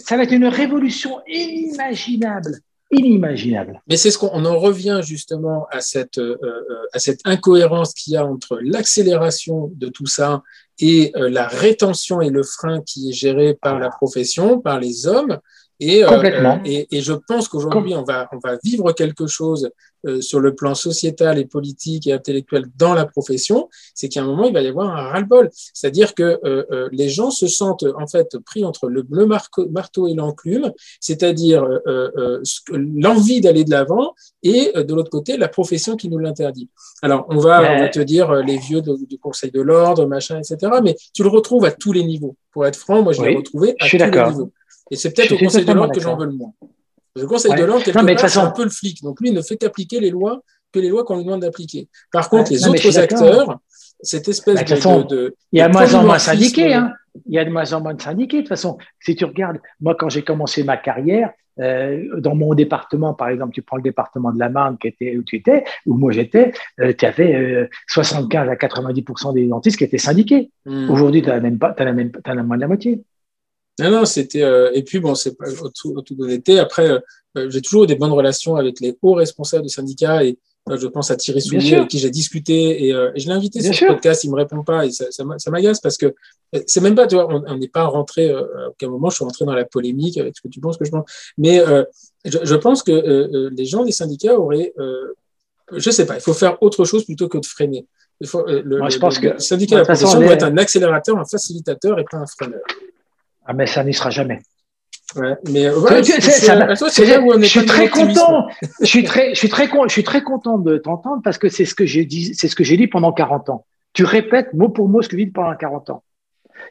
ça va être une révolution inimaginable inimaginable. Mais c'est ce qu'on en revient justement à cette, euh, euh, à cette incohérence qu'il y a entre l'accélération de tout ça et euh, la rétention et le frein qui est géré par la profession, par les hommes. Et, Complètement. et, et, je pense qu'aujourd'hui, on va, on va vivre quelque chose euh, sur le plan sociétal et politique et intellectuel dans la profession, c'est qu'à un moment, il va y avoir un ras-le-bol. C'est-à-dire que euh, euh, les gens se sentent en fait pris entre le, bleu marteau et l'enclume, c'est-à-dire l'envie d'aller de l'avant et de l'autre côté, la profession qui nous l'interdit. Alors, on va, on va te dire les vieux du Conseil de l'ordre, machin, etc., mais tu le retrouves à tous les niveaux. Pour être franc, moi, je l'ai retrouvé à tous les niveaux. Et c'est peut-être au Conseil de l'ordre que j'en veux le moins. Le Conseil de l'ordre, quelque part, c'est un peu le flic. Donc lui, il ne fait qu'appliquer les lois que les lois qu'on lui demande d'appliquer. Par contre, les autres acteurs, cette espèce bah, de, de, Il y a de moins en moins syndiqués. Hein. Il y a de moins en moins de syndiqués. De toute façon, si tu regardes, moi, quand j'ai commencé ma carrière, euh, dans mon département, par exemple, tu prends le département de la Marne qui était où tu étais, où moi j'étais, euh, tu avais euh, 75 à 90% des dentistes qui étaient syndiqués. Hmm. Aujourd'hui, tu n'as même pas, tu as, même, as moins de la moitié. Non, non, c'était. Euh, et puis, bon, c'est pas tout, tout honnêteté. Après, euh, euh, j'ai toujours eu des bonnes relations avec les hauts responsables du syndicat et je pense à Thierry Soulier avec qui j'ai discuté et, et je l'ai invité sur ce podcast. Il me répond pas et ça, ça, m'agace parce que c'est même pas, tu vois, on n'est pas rentré. à aucun moment, je suis rentré dans la polémique avec ce que tu penses que je pense. Mais je, je, pense que les gens des syndicats auraient. je sais pas, il faut faire autre chose plutôt que de freiner. Il faut, le, Moi, je pense que, le syndicat de la profession doit être un accélérateur, un facilitateur et pas un freineur. Ah, mais ça n'y sera jamais. Ouais, mais je suis très content. je suis très, je suis très, je suis très content de t'entendre parce que c'est ce que j'ai dit, c'est ce que j'ai dit pendant 40 ans. Tu répètes mot pour mot ce que tu dis pendant 40 ans.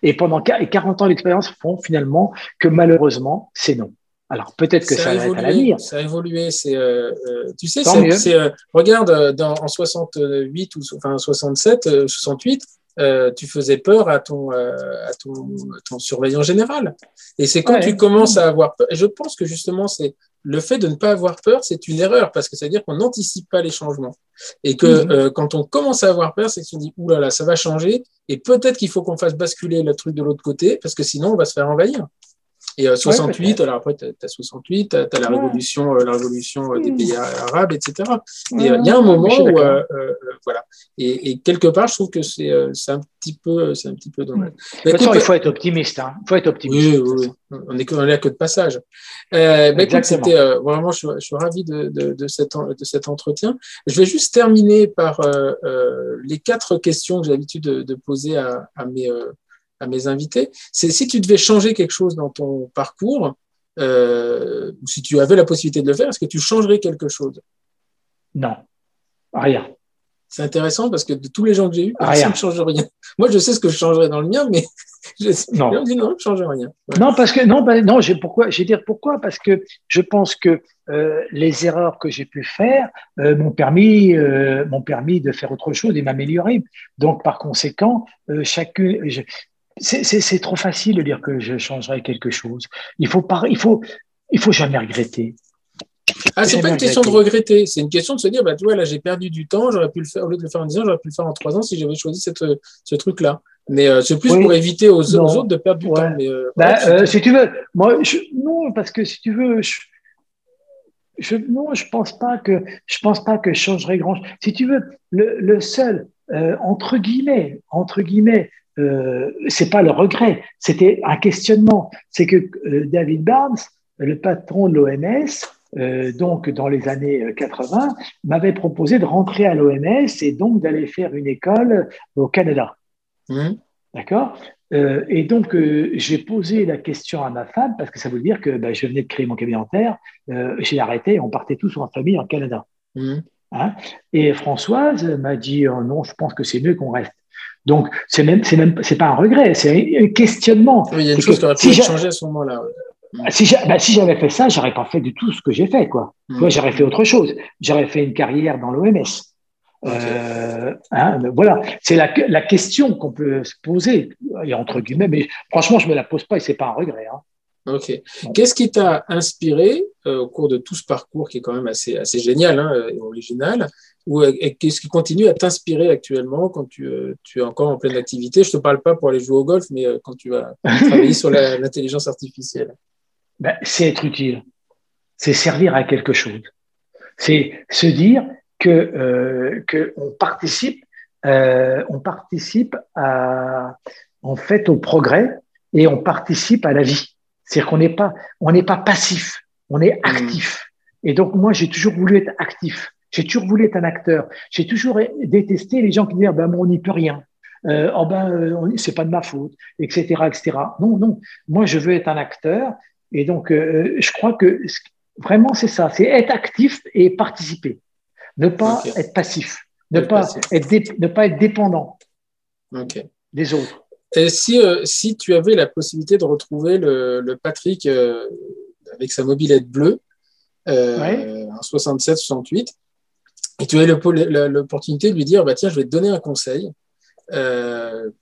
Et pendant 40 ans d'expérience font finalement que malheureusement, c'est non. Alors peut-être que ça, ça va évolué, être à l'avenir. Ça a évolué. C'est, euh, euh tu sais, c'est, euh, regarde dans, en 68 ou enfin 67, 68, euh, tu faisais peur à ton, euh, à ton, ton, surveillant général. Et c'est quand tu commences à avoir peur. Et je pense que justement, c'est le fait de ne pas avoir peur, c'est une erreur parce que ça veut dire qu'on n'anticipe pas les changements. Et que mhm. euh, quand on commence à avoir peur, c'est qu'on dit ouh là là, ça va changer. Et peut-être qu'il faut qu'on fasse basculer le truc de l'autre côté parce que sinon, on va se faire envahir. Et 68, euh, alors après, tu as, 68, tu as, la révolution, euh, la révolution euh, des pays arabes, etc. Et il y a un moment où, voilà. Et, et, quelque part, je trouve que c'est un petit peu, c'est un petit peu dommage. Façon, il faut être optimiste. Hein. Il faut être optimiste. Oui, oui. On est on est que de passage. Euh, écoute, c'était vraiment, je, je, suis ravi de, de, de, cet, de cet entretien. Je vais juste terminer par les quatre questions que j'ai l'habitude de, de, poser à, à mes à mes invités, c'est si tu devais changer quelque chose dans ton parcours, euh, si tu avais la possibilité de le faire, est-ce que tu changerais quelque chose? Non, rien. C'est intéressant parce que de tous les gens que j'ai eus, personne ne change rien. *laughs* Moi, je sais ce que je changerais dans le mien, mais *laughs* je non. on dit non, je change rien. Non, parce que non, ben, non, j'ai pourquoi, j'ai dire pourquoi parce que je pense que euh, les erreurs que j'ai pu faire euh, m'ont permis, euh, m'ont permis de faire autre chose et m'améliorer. Donc, par conséquent, chacune, c'est trop facile de dire que je changerai quelque chose. Il faut pas, il faut, il faut jamais regretter. Ah, c'est pas une question de regretter, c'est une question de se dire, bah, tu vois, là, j'ai perdu du temps, j'aurais pu le faire, au lieu de le faire en 10 ans, j'aurais pu le faire en 3 ans si j'avais choisi cette, ce truc-là. Mais euh, c'est plus pour éviter aux, autres de perdre du temps. Mais, euh, bah, euh, si tu veux, moi, je, non, parce que si tu veux, je, je, non, je pense pas que, je pense pas que je changerais grand. Si tu veux, le, le seul, entre guillemets, entre guillemets, euh, c'est pas le regret, c'était un questionnement. C'est que euh, David Barnes, le patron de l'OMS, euh, donc dans les années 80, m'avait proposé de rentrer à l'OMS et donc d'aller faire une école au Canada. Mmh. D'accord? Euh, Et donc, j'ai posé la question à ma femme, parce que ça veut dire que ben, je venais de créer mon cabinet dentaire, j'ai arrêté, on partait tous en famille en Canada. Mmh. Hein? Et Françoise m'a dit oh non, je pense que c'est mieux qu'on reste. Donc, c'est même, c'est même, c'est pas un regret, c'est un questionnement. il y a une chose qui aurait pu changer à ce moment-là. Bah, si, bah, si j'avais fait ça, j'aurais pas fait du tout ce que j'ai fait, quoi. Hmm. j'aurais fait autre chose. J'aurais fait une carrière dans l'OMS. Euh, hein, voilà, c'est la, la, question qu'on peut se poser, et entre guillemets, mais franchement, je ne me la pose pas et ce n'est pas un regret. Hein. Ok. Qu'est-ce qui t'a inspiré euh, au cours de tout ce parcours qui est quand même assez, assez génial hein, et original ou qu'est-ce qui continue à t'inspirer actuellement quand tu, tu, es encore en pleine activité Je ne te parle pas pour aller jouer au golf, mais quand tu vas *laughs* travailler sur l'intelligence artificielle. Ben, c'est être utile, c'est servir à quelque chose, c'est se dire que, euh, que on participe, euh, on participe à, en fait au progrès et on participe à la vie. C'est-à-dire qu'on n'est pas, on n'est pas passif, on est actif. Et donc moi, j'ai toujours voulu être actif. J'ai toujours voulu être un acteur. J'ai toujours détesté les gens qui disent ben on n'y peut rien. Euh, oh ben euh, c'est pas de ma faute, etc., etc. Non, non. Moi, je veux être un acteur et donc, euh, je crois que vraiment, c'est ça, c'est être actif et participer. Ne pas être passif, ne pas être, ne pas être dépendant des autres. Et si, euh, si tu avais la possibilité de retrouver le, Patrick avec sa mobilette bleue en 67-68, et tu avais l'opportunité de lui dire bah, tiens, je vais te donner un conseil,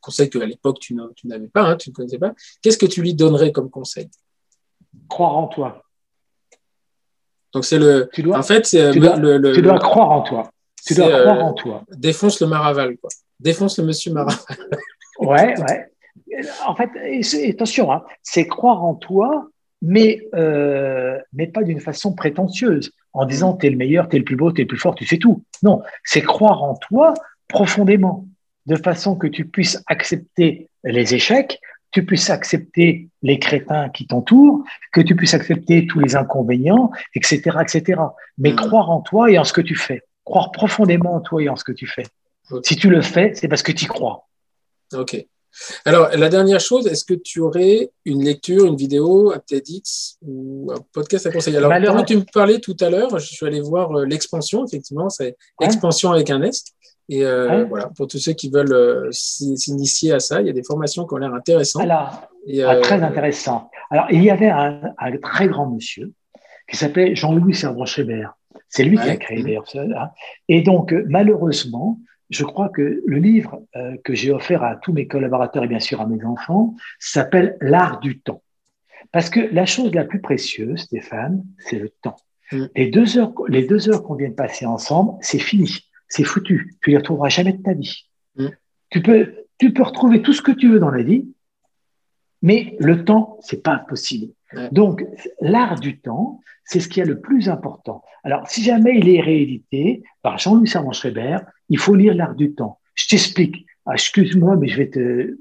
conseil qu'à l'époque tu n'avais pas, hein, tu ne connaissais pas, qu'est-ce que tu lui donnerais comme conseil? Croire en toi. Donc c'est le. Tu dois, en fait, c'est tu, dois, le, tu dois croire en toi. Tu dois croire en toi. Défonce le Maraval, quoi. Défonce le monsieur Maraval. ouais, ouais. En fait, attention, hein, c'est croire en toi, mais, euh, mais pas d'une façon prétentieuse, en disant tu es le meilleur, tu es le plus beau, tu es le plus fort, tu sais tout. Non, c'est croire en toi profondément, de façon que tu puisses accepter les échecs, tu puisses accepter les crétins qui t'entourent, que tu puisses accepter tous les inconvénients, etc., etc. Mais mm. croire en toi et en ce que tu fais. Croire profondément en toi et en ce que tu fais. Si tu le fais, c'est parce que tu y crois. Ok. Alors, la dernière chose, est-ce que tu aurais une lecture, une vidéo, un TEDx ou un podcast à conseiller? Alors, quand tu me parlais tout à l'heure, je suis allé voir euh, l'expansion, effectivement, c'est expansion avec un S. Et euh, voilà, pour tous ceux qui veulent euh, s'initier à ça, il y a des formations qui ont l'air intéressantes. Alors, ah, très intéressant. Alors, il y avait un, très grand monsieur qui s'appelait Jean-Louis Servan-Schreiber. C'est lui qui a créé d'ailleurs ça. Hein. Et donc, malheureusement, je crois que le livre que j'ai offert à tous mes collaborateurs et bien sûr à mes enfants s'appelle L'art du temps. Parce que la chose la plus précieuse, Stéphane, c'est le temps. Mm. Les deux heures, les deux heures qu'on vient de passer ensemble, c'est fini c'est foutu. Tu les retrouveras jamais de ta vie. Mm. Tu, peux, tu peux retrouver tout ce que tu veux dans la vie, mais le temps, c'est pas possible. Donc, l'art du temps, c'est ce qui est le plus important. Alors, si jamais il est réédité par Jean-Louis Servan-Schreiber, il faut lire l'art du temps. Je t'explique. Ah, excuse-moi, mais je vais te.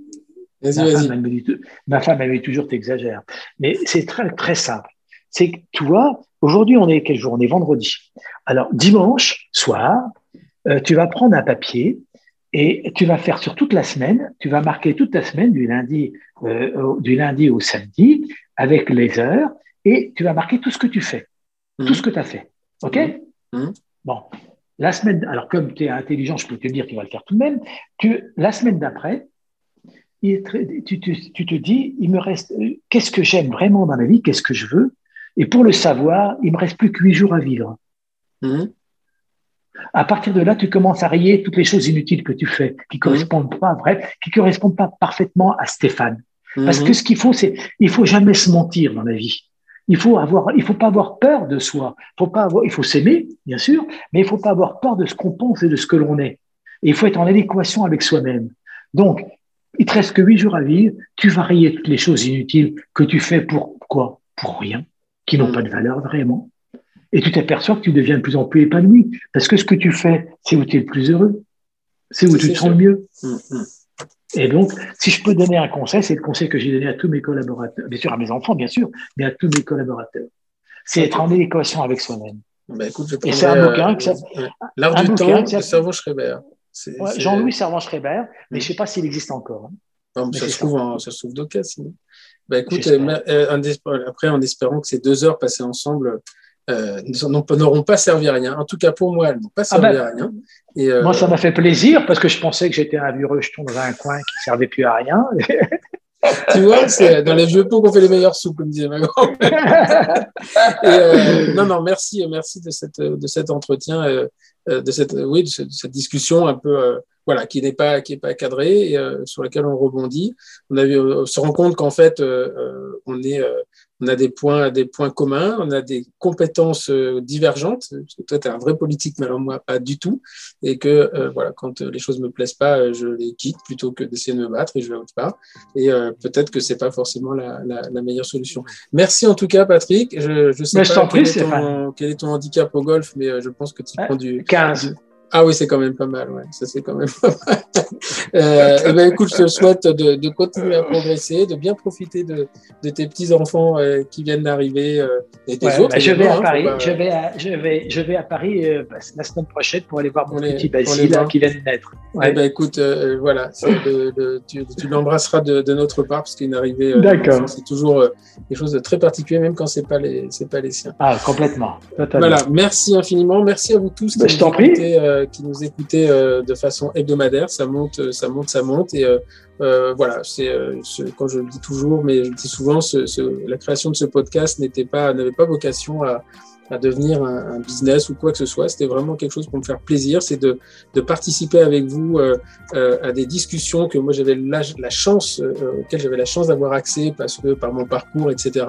Vas-y, ma, Femme, ma femme, elle toujours t'exagère. Mais c'est très, très simple. C'est que, tu vois, aujourd'hui, on est quel jour On est vendredi. Alors, dimanche soir, euh, tu vas prendre un papier et tu vas faire sur toute la semaine, tu vas marquer toute la semaine du lundi, euh, au, du lundi au samedi avec les heures et tu vas marquer tout ce que tu fais, tout mmh. ce que tu as fait. OK? Mmh. Mmh. Bon. La semaine, alors comme tu es intelligent, je peux te dire qu'il va le faire tout de même. Tu, la semaine d'après, tu, tu, tu, te dis, il me reste, euh, qu'est-ce que j'aime vraiment dans la vie, qu'est-ce que je veux? Et pour le savoir, il me reste plus que huit jours à vivre. À partir de là, tu commences à rayer toutes les choses inutiles que tu fais, qui correspondent pas, vrai, qui correspondent pas parfaitement à Stéphane. Parce que mhm. ce qu'il faut, c'est, il faut jamais se mentir dans la vie. Il faut avoir, il faut pas avoir peur de soi. Faut pas avoir, il faut s'aimer, bien sûr, mais il faut pas avoir peur de ce qu'on pense et de ce que l'on est. Et il faut être en adéquation avec soi-même. Donc, il te reste que huit jours à vivre. Tu vas rayer toutes les choses inutiles que tu fais pour quoi? Pour rien, qui n'ont mhm. pas de valeur vraiment. Et tu t'aperçois que tu deviens de plus en plus épanoui. Parce que ce que tu fais, c'est où tu es le plus heureux. C'est où tu te sens le mieux. Hum, hum. Et donc, si je peux donner un conseil, c'est le conseil que j'ai donné à tous mes collaborateurs, bien sûr à mes enfants, bien sûr, mais à tous mes collaborateurs. C'est être en équation avec soi-même. Bah, et c'est un bouquin qui s'appelle. L'art du temps de Servan-Schreiber. Jean-Louis Servan-Schreiber, mais je ne sais pas s'il existe encore. Hein. Non, ça, se trouve en, ça se trouve d'occasion. Bah, écoute, euh, après, en espérant que ces deux heures passées ensemble euh, n'auront pas servi à rien. En tout cas, pour moi, elles n'ont pas ah servi ben, à rien. Et euh, moi, ça m'a fait plaisir parce que je pensais que j'étais un vieux rejeton dans un coin qui ne servait plus à rien. *laughs* tu vois, c'est dans les vieux pots qu'on fait les meilleures soupes, comme disait ma grand-mère. *laughs* Euh, non, non, merci, merci de, cette, de cet entretien, euh, de, cette, oui, de, cette, discussion un peu, voilà, qui n'est pas, qui est pas cadrée et sur laquelle on rebondit. On, a on se rend compte qu'en fait, on est on a des points, des points communs, on a des compétences euh, divergentes. Parce que toi, tu es un vrai politique, mais alors moi, pas du tout. Et que euh, voilà, quand euh, les choses me plaisent pas, je les quitte plutôt que d'essayer de me battre et je vais autre part. Et peut-être que c'est pas forcément la, la, meilleure solution. Merci en tout cas, Patrick. Je, je sais pas quel, est ton, quel, est ton, handicap au golf, mais je pense que tu prends du 15. Ah oui, c'est quand même pas mal, ouais. Ça, c'est quand même *laughs* pas mal. euh, eh ben, écoute, je te souhaite de, de, continuer à progresser, de bien profiter de, de tes petits-enfants euh, qui viennent d'arriver euh, et des autres. Bah, je, vais à hein, Paris, je, vais à, je, vais, je vais à Paris euh, bah, la semaine prochaine pour aller voir mon petit Basile qui vient de naître. Ouais. Eh ben, écoute, voilà, tu, tu l'embrasseras de, notre part parce qu'une arrivée, c'est toujours quelque chose de très particulier, même quand c'est pas les, c'est pas les siens. Ah, complètement. Voilà, merci infiniment. Merci à vous tous. Bah, je t'en prie qui nous écoutaient euh, de façon hebdomadaire. Ça monte, euh, ça monte, ça monte. Et euh, voilà, c'est quand je le dis toujours, mais je le dis souvent, la création de ce podcast n'avait pas vocation à, à devenir un, business ou quoi que ce soit. C'était vraiment quelque chose pour me faire plaisir, c'est de, de, participer avec vous euh, euh, à des discussions que moi j'avais la, la, chance, euh, auxquelles j'avais la chance d'avoir accès parce que par mon parcours, etc.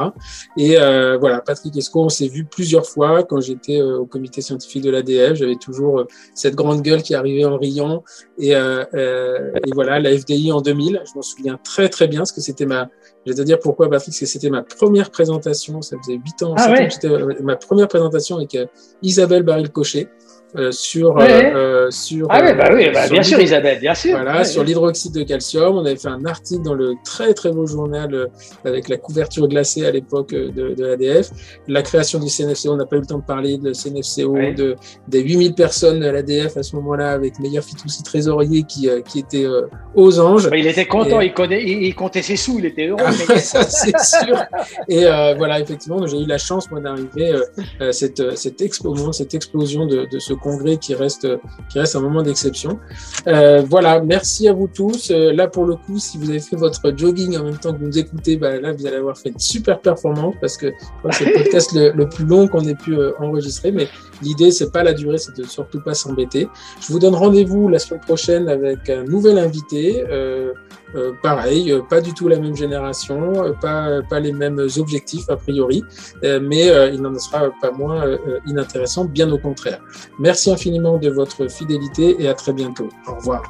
Et euh, voilà, Patrick Esco, on s'est vu plusieurs fois quand j'étais euh, au comité scientifique de l'ADF. J'avais toujours euh, cette grande gueule qui arrivait en riant. Et, et voilà, la FDI en 2000, je m'en souviens très très bien parce que c'était ma, je vais te dire pourquoi, Patrick, parce que c'était ma première présentation. Ça faisait huit ans. Ah ouais. C'était ma première présentation avec euh, Isabelle Baril-Cochet. Euh, sur, euh, sur. Ah bah oui, bah, bien sûr, Isabelle, bien sûr. Voilà, sur l'hydroxyde de calcium. On avait fait un article dans le très très beau journal avec la couverture glacée à l'époque de, de l'ADF. La création du CNFCO, on n'a pas eu le temps de parler de CNFCO, de, des 8000 personnes de l'ADF à ce moment-là, avec Meilleur Fitoussi trésorier qui, qui était aux anges. il était content, il, connaît, il, comptait ses sous, il était heureux. Ah, ça, c'est sûr. Et voilà, effectivement, j'ai eu la chance, moi, d'arriver à cette, cette, explosion, cette explosion de, de ce congrès qui reste, qui reste un moment d'exception. Euh, voilà, merci à vous tous. Euh, là, pour le coup, si vous avez fait votre jogging en même temps que vous nous écoutez, bah, là, vous allez avoir fait une super performance parce que c'est le *laughs* podcast le, plus long qu'on ait pu euh, enregistrer. Mais l'idée, c'est pas la durée, c'est de surtout pas s'embêter. Je vous donne rendez-vous la semaine prochaine avec un nouvel invité. Euh, euh, pareil, euh, pas du tout la même génération, euh, pas, pas les mêmes objectifs a priori, mais il n'en sera pas moins inintéressant, bien au contraire. Merci infiniment de votre fidélité et à très bientôt. Au revoir.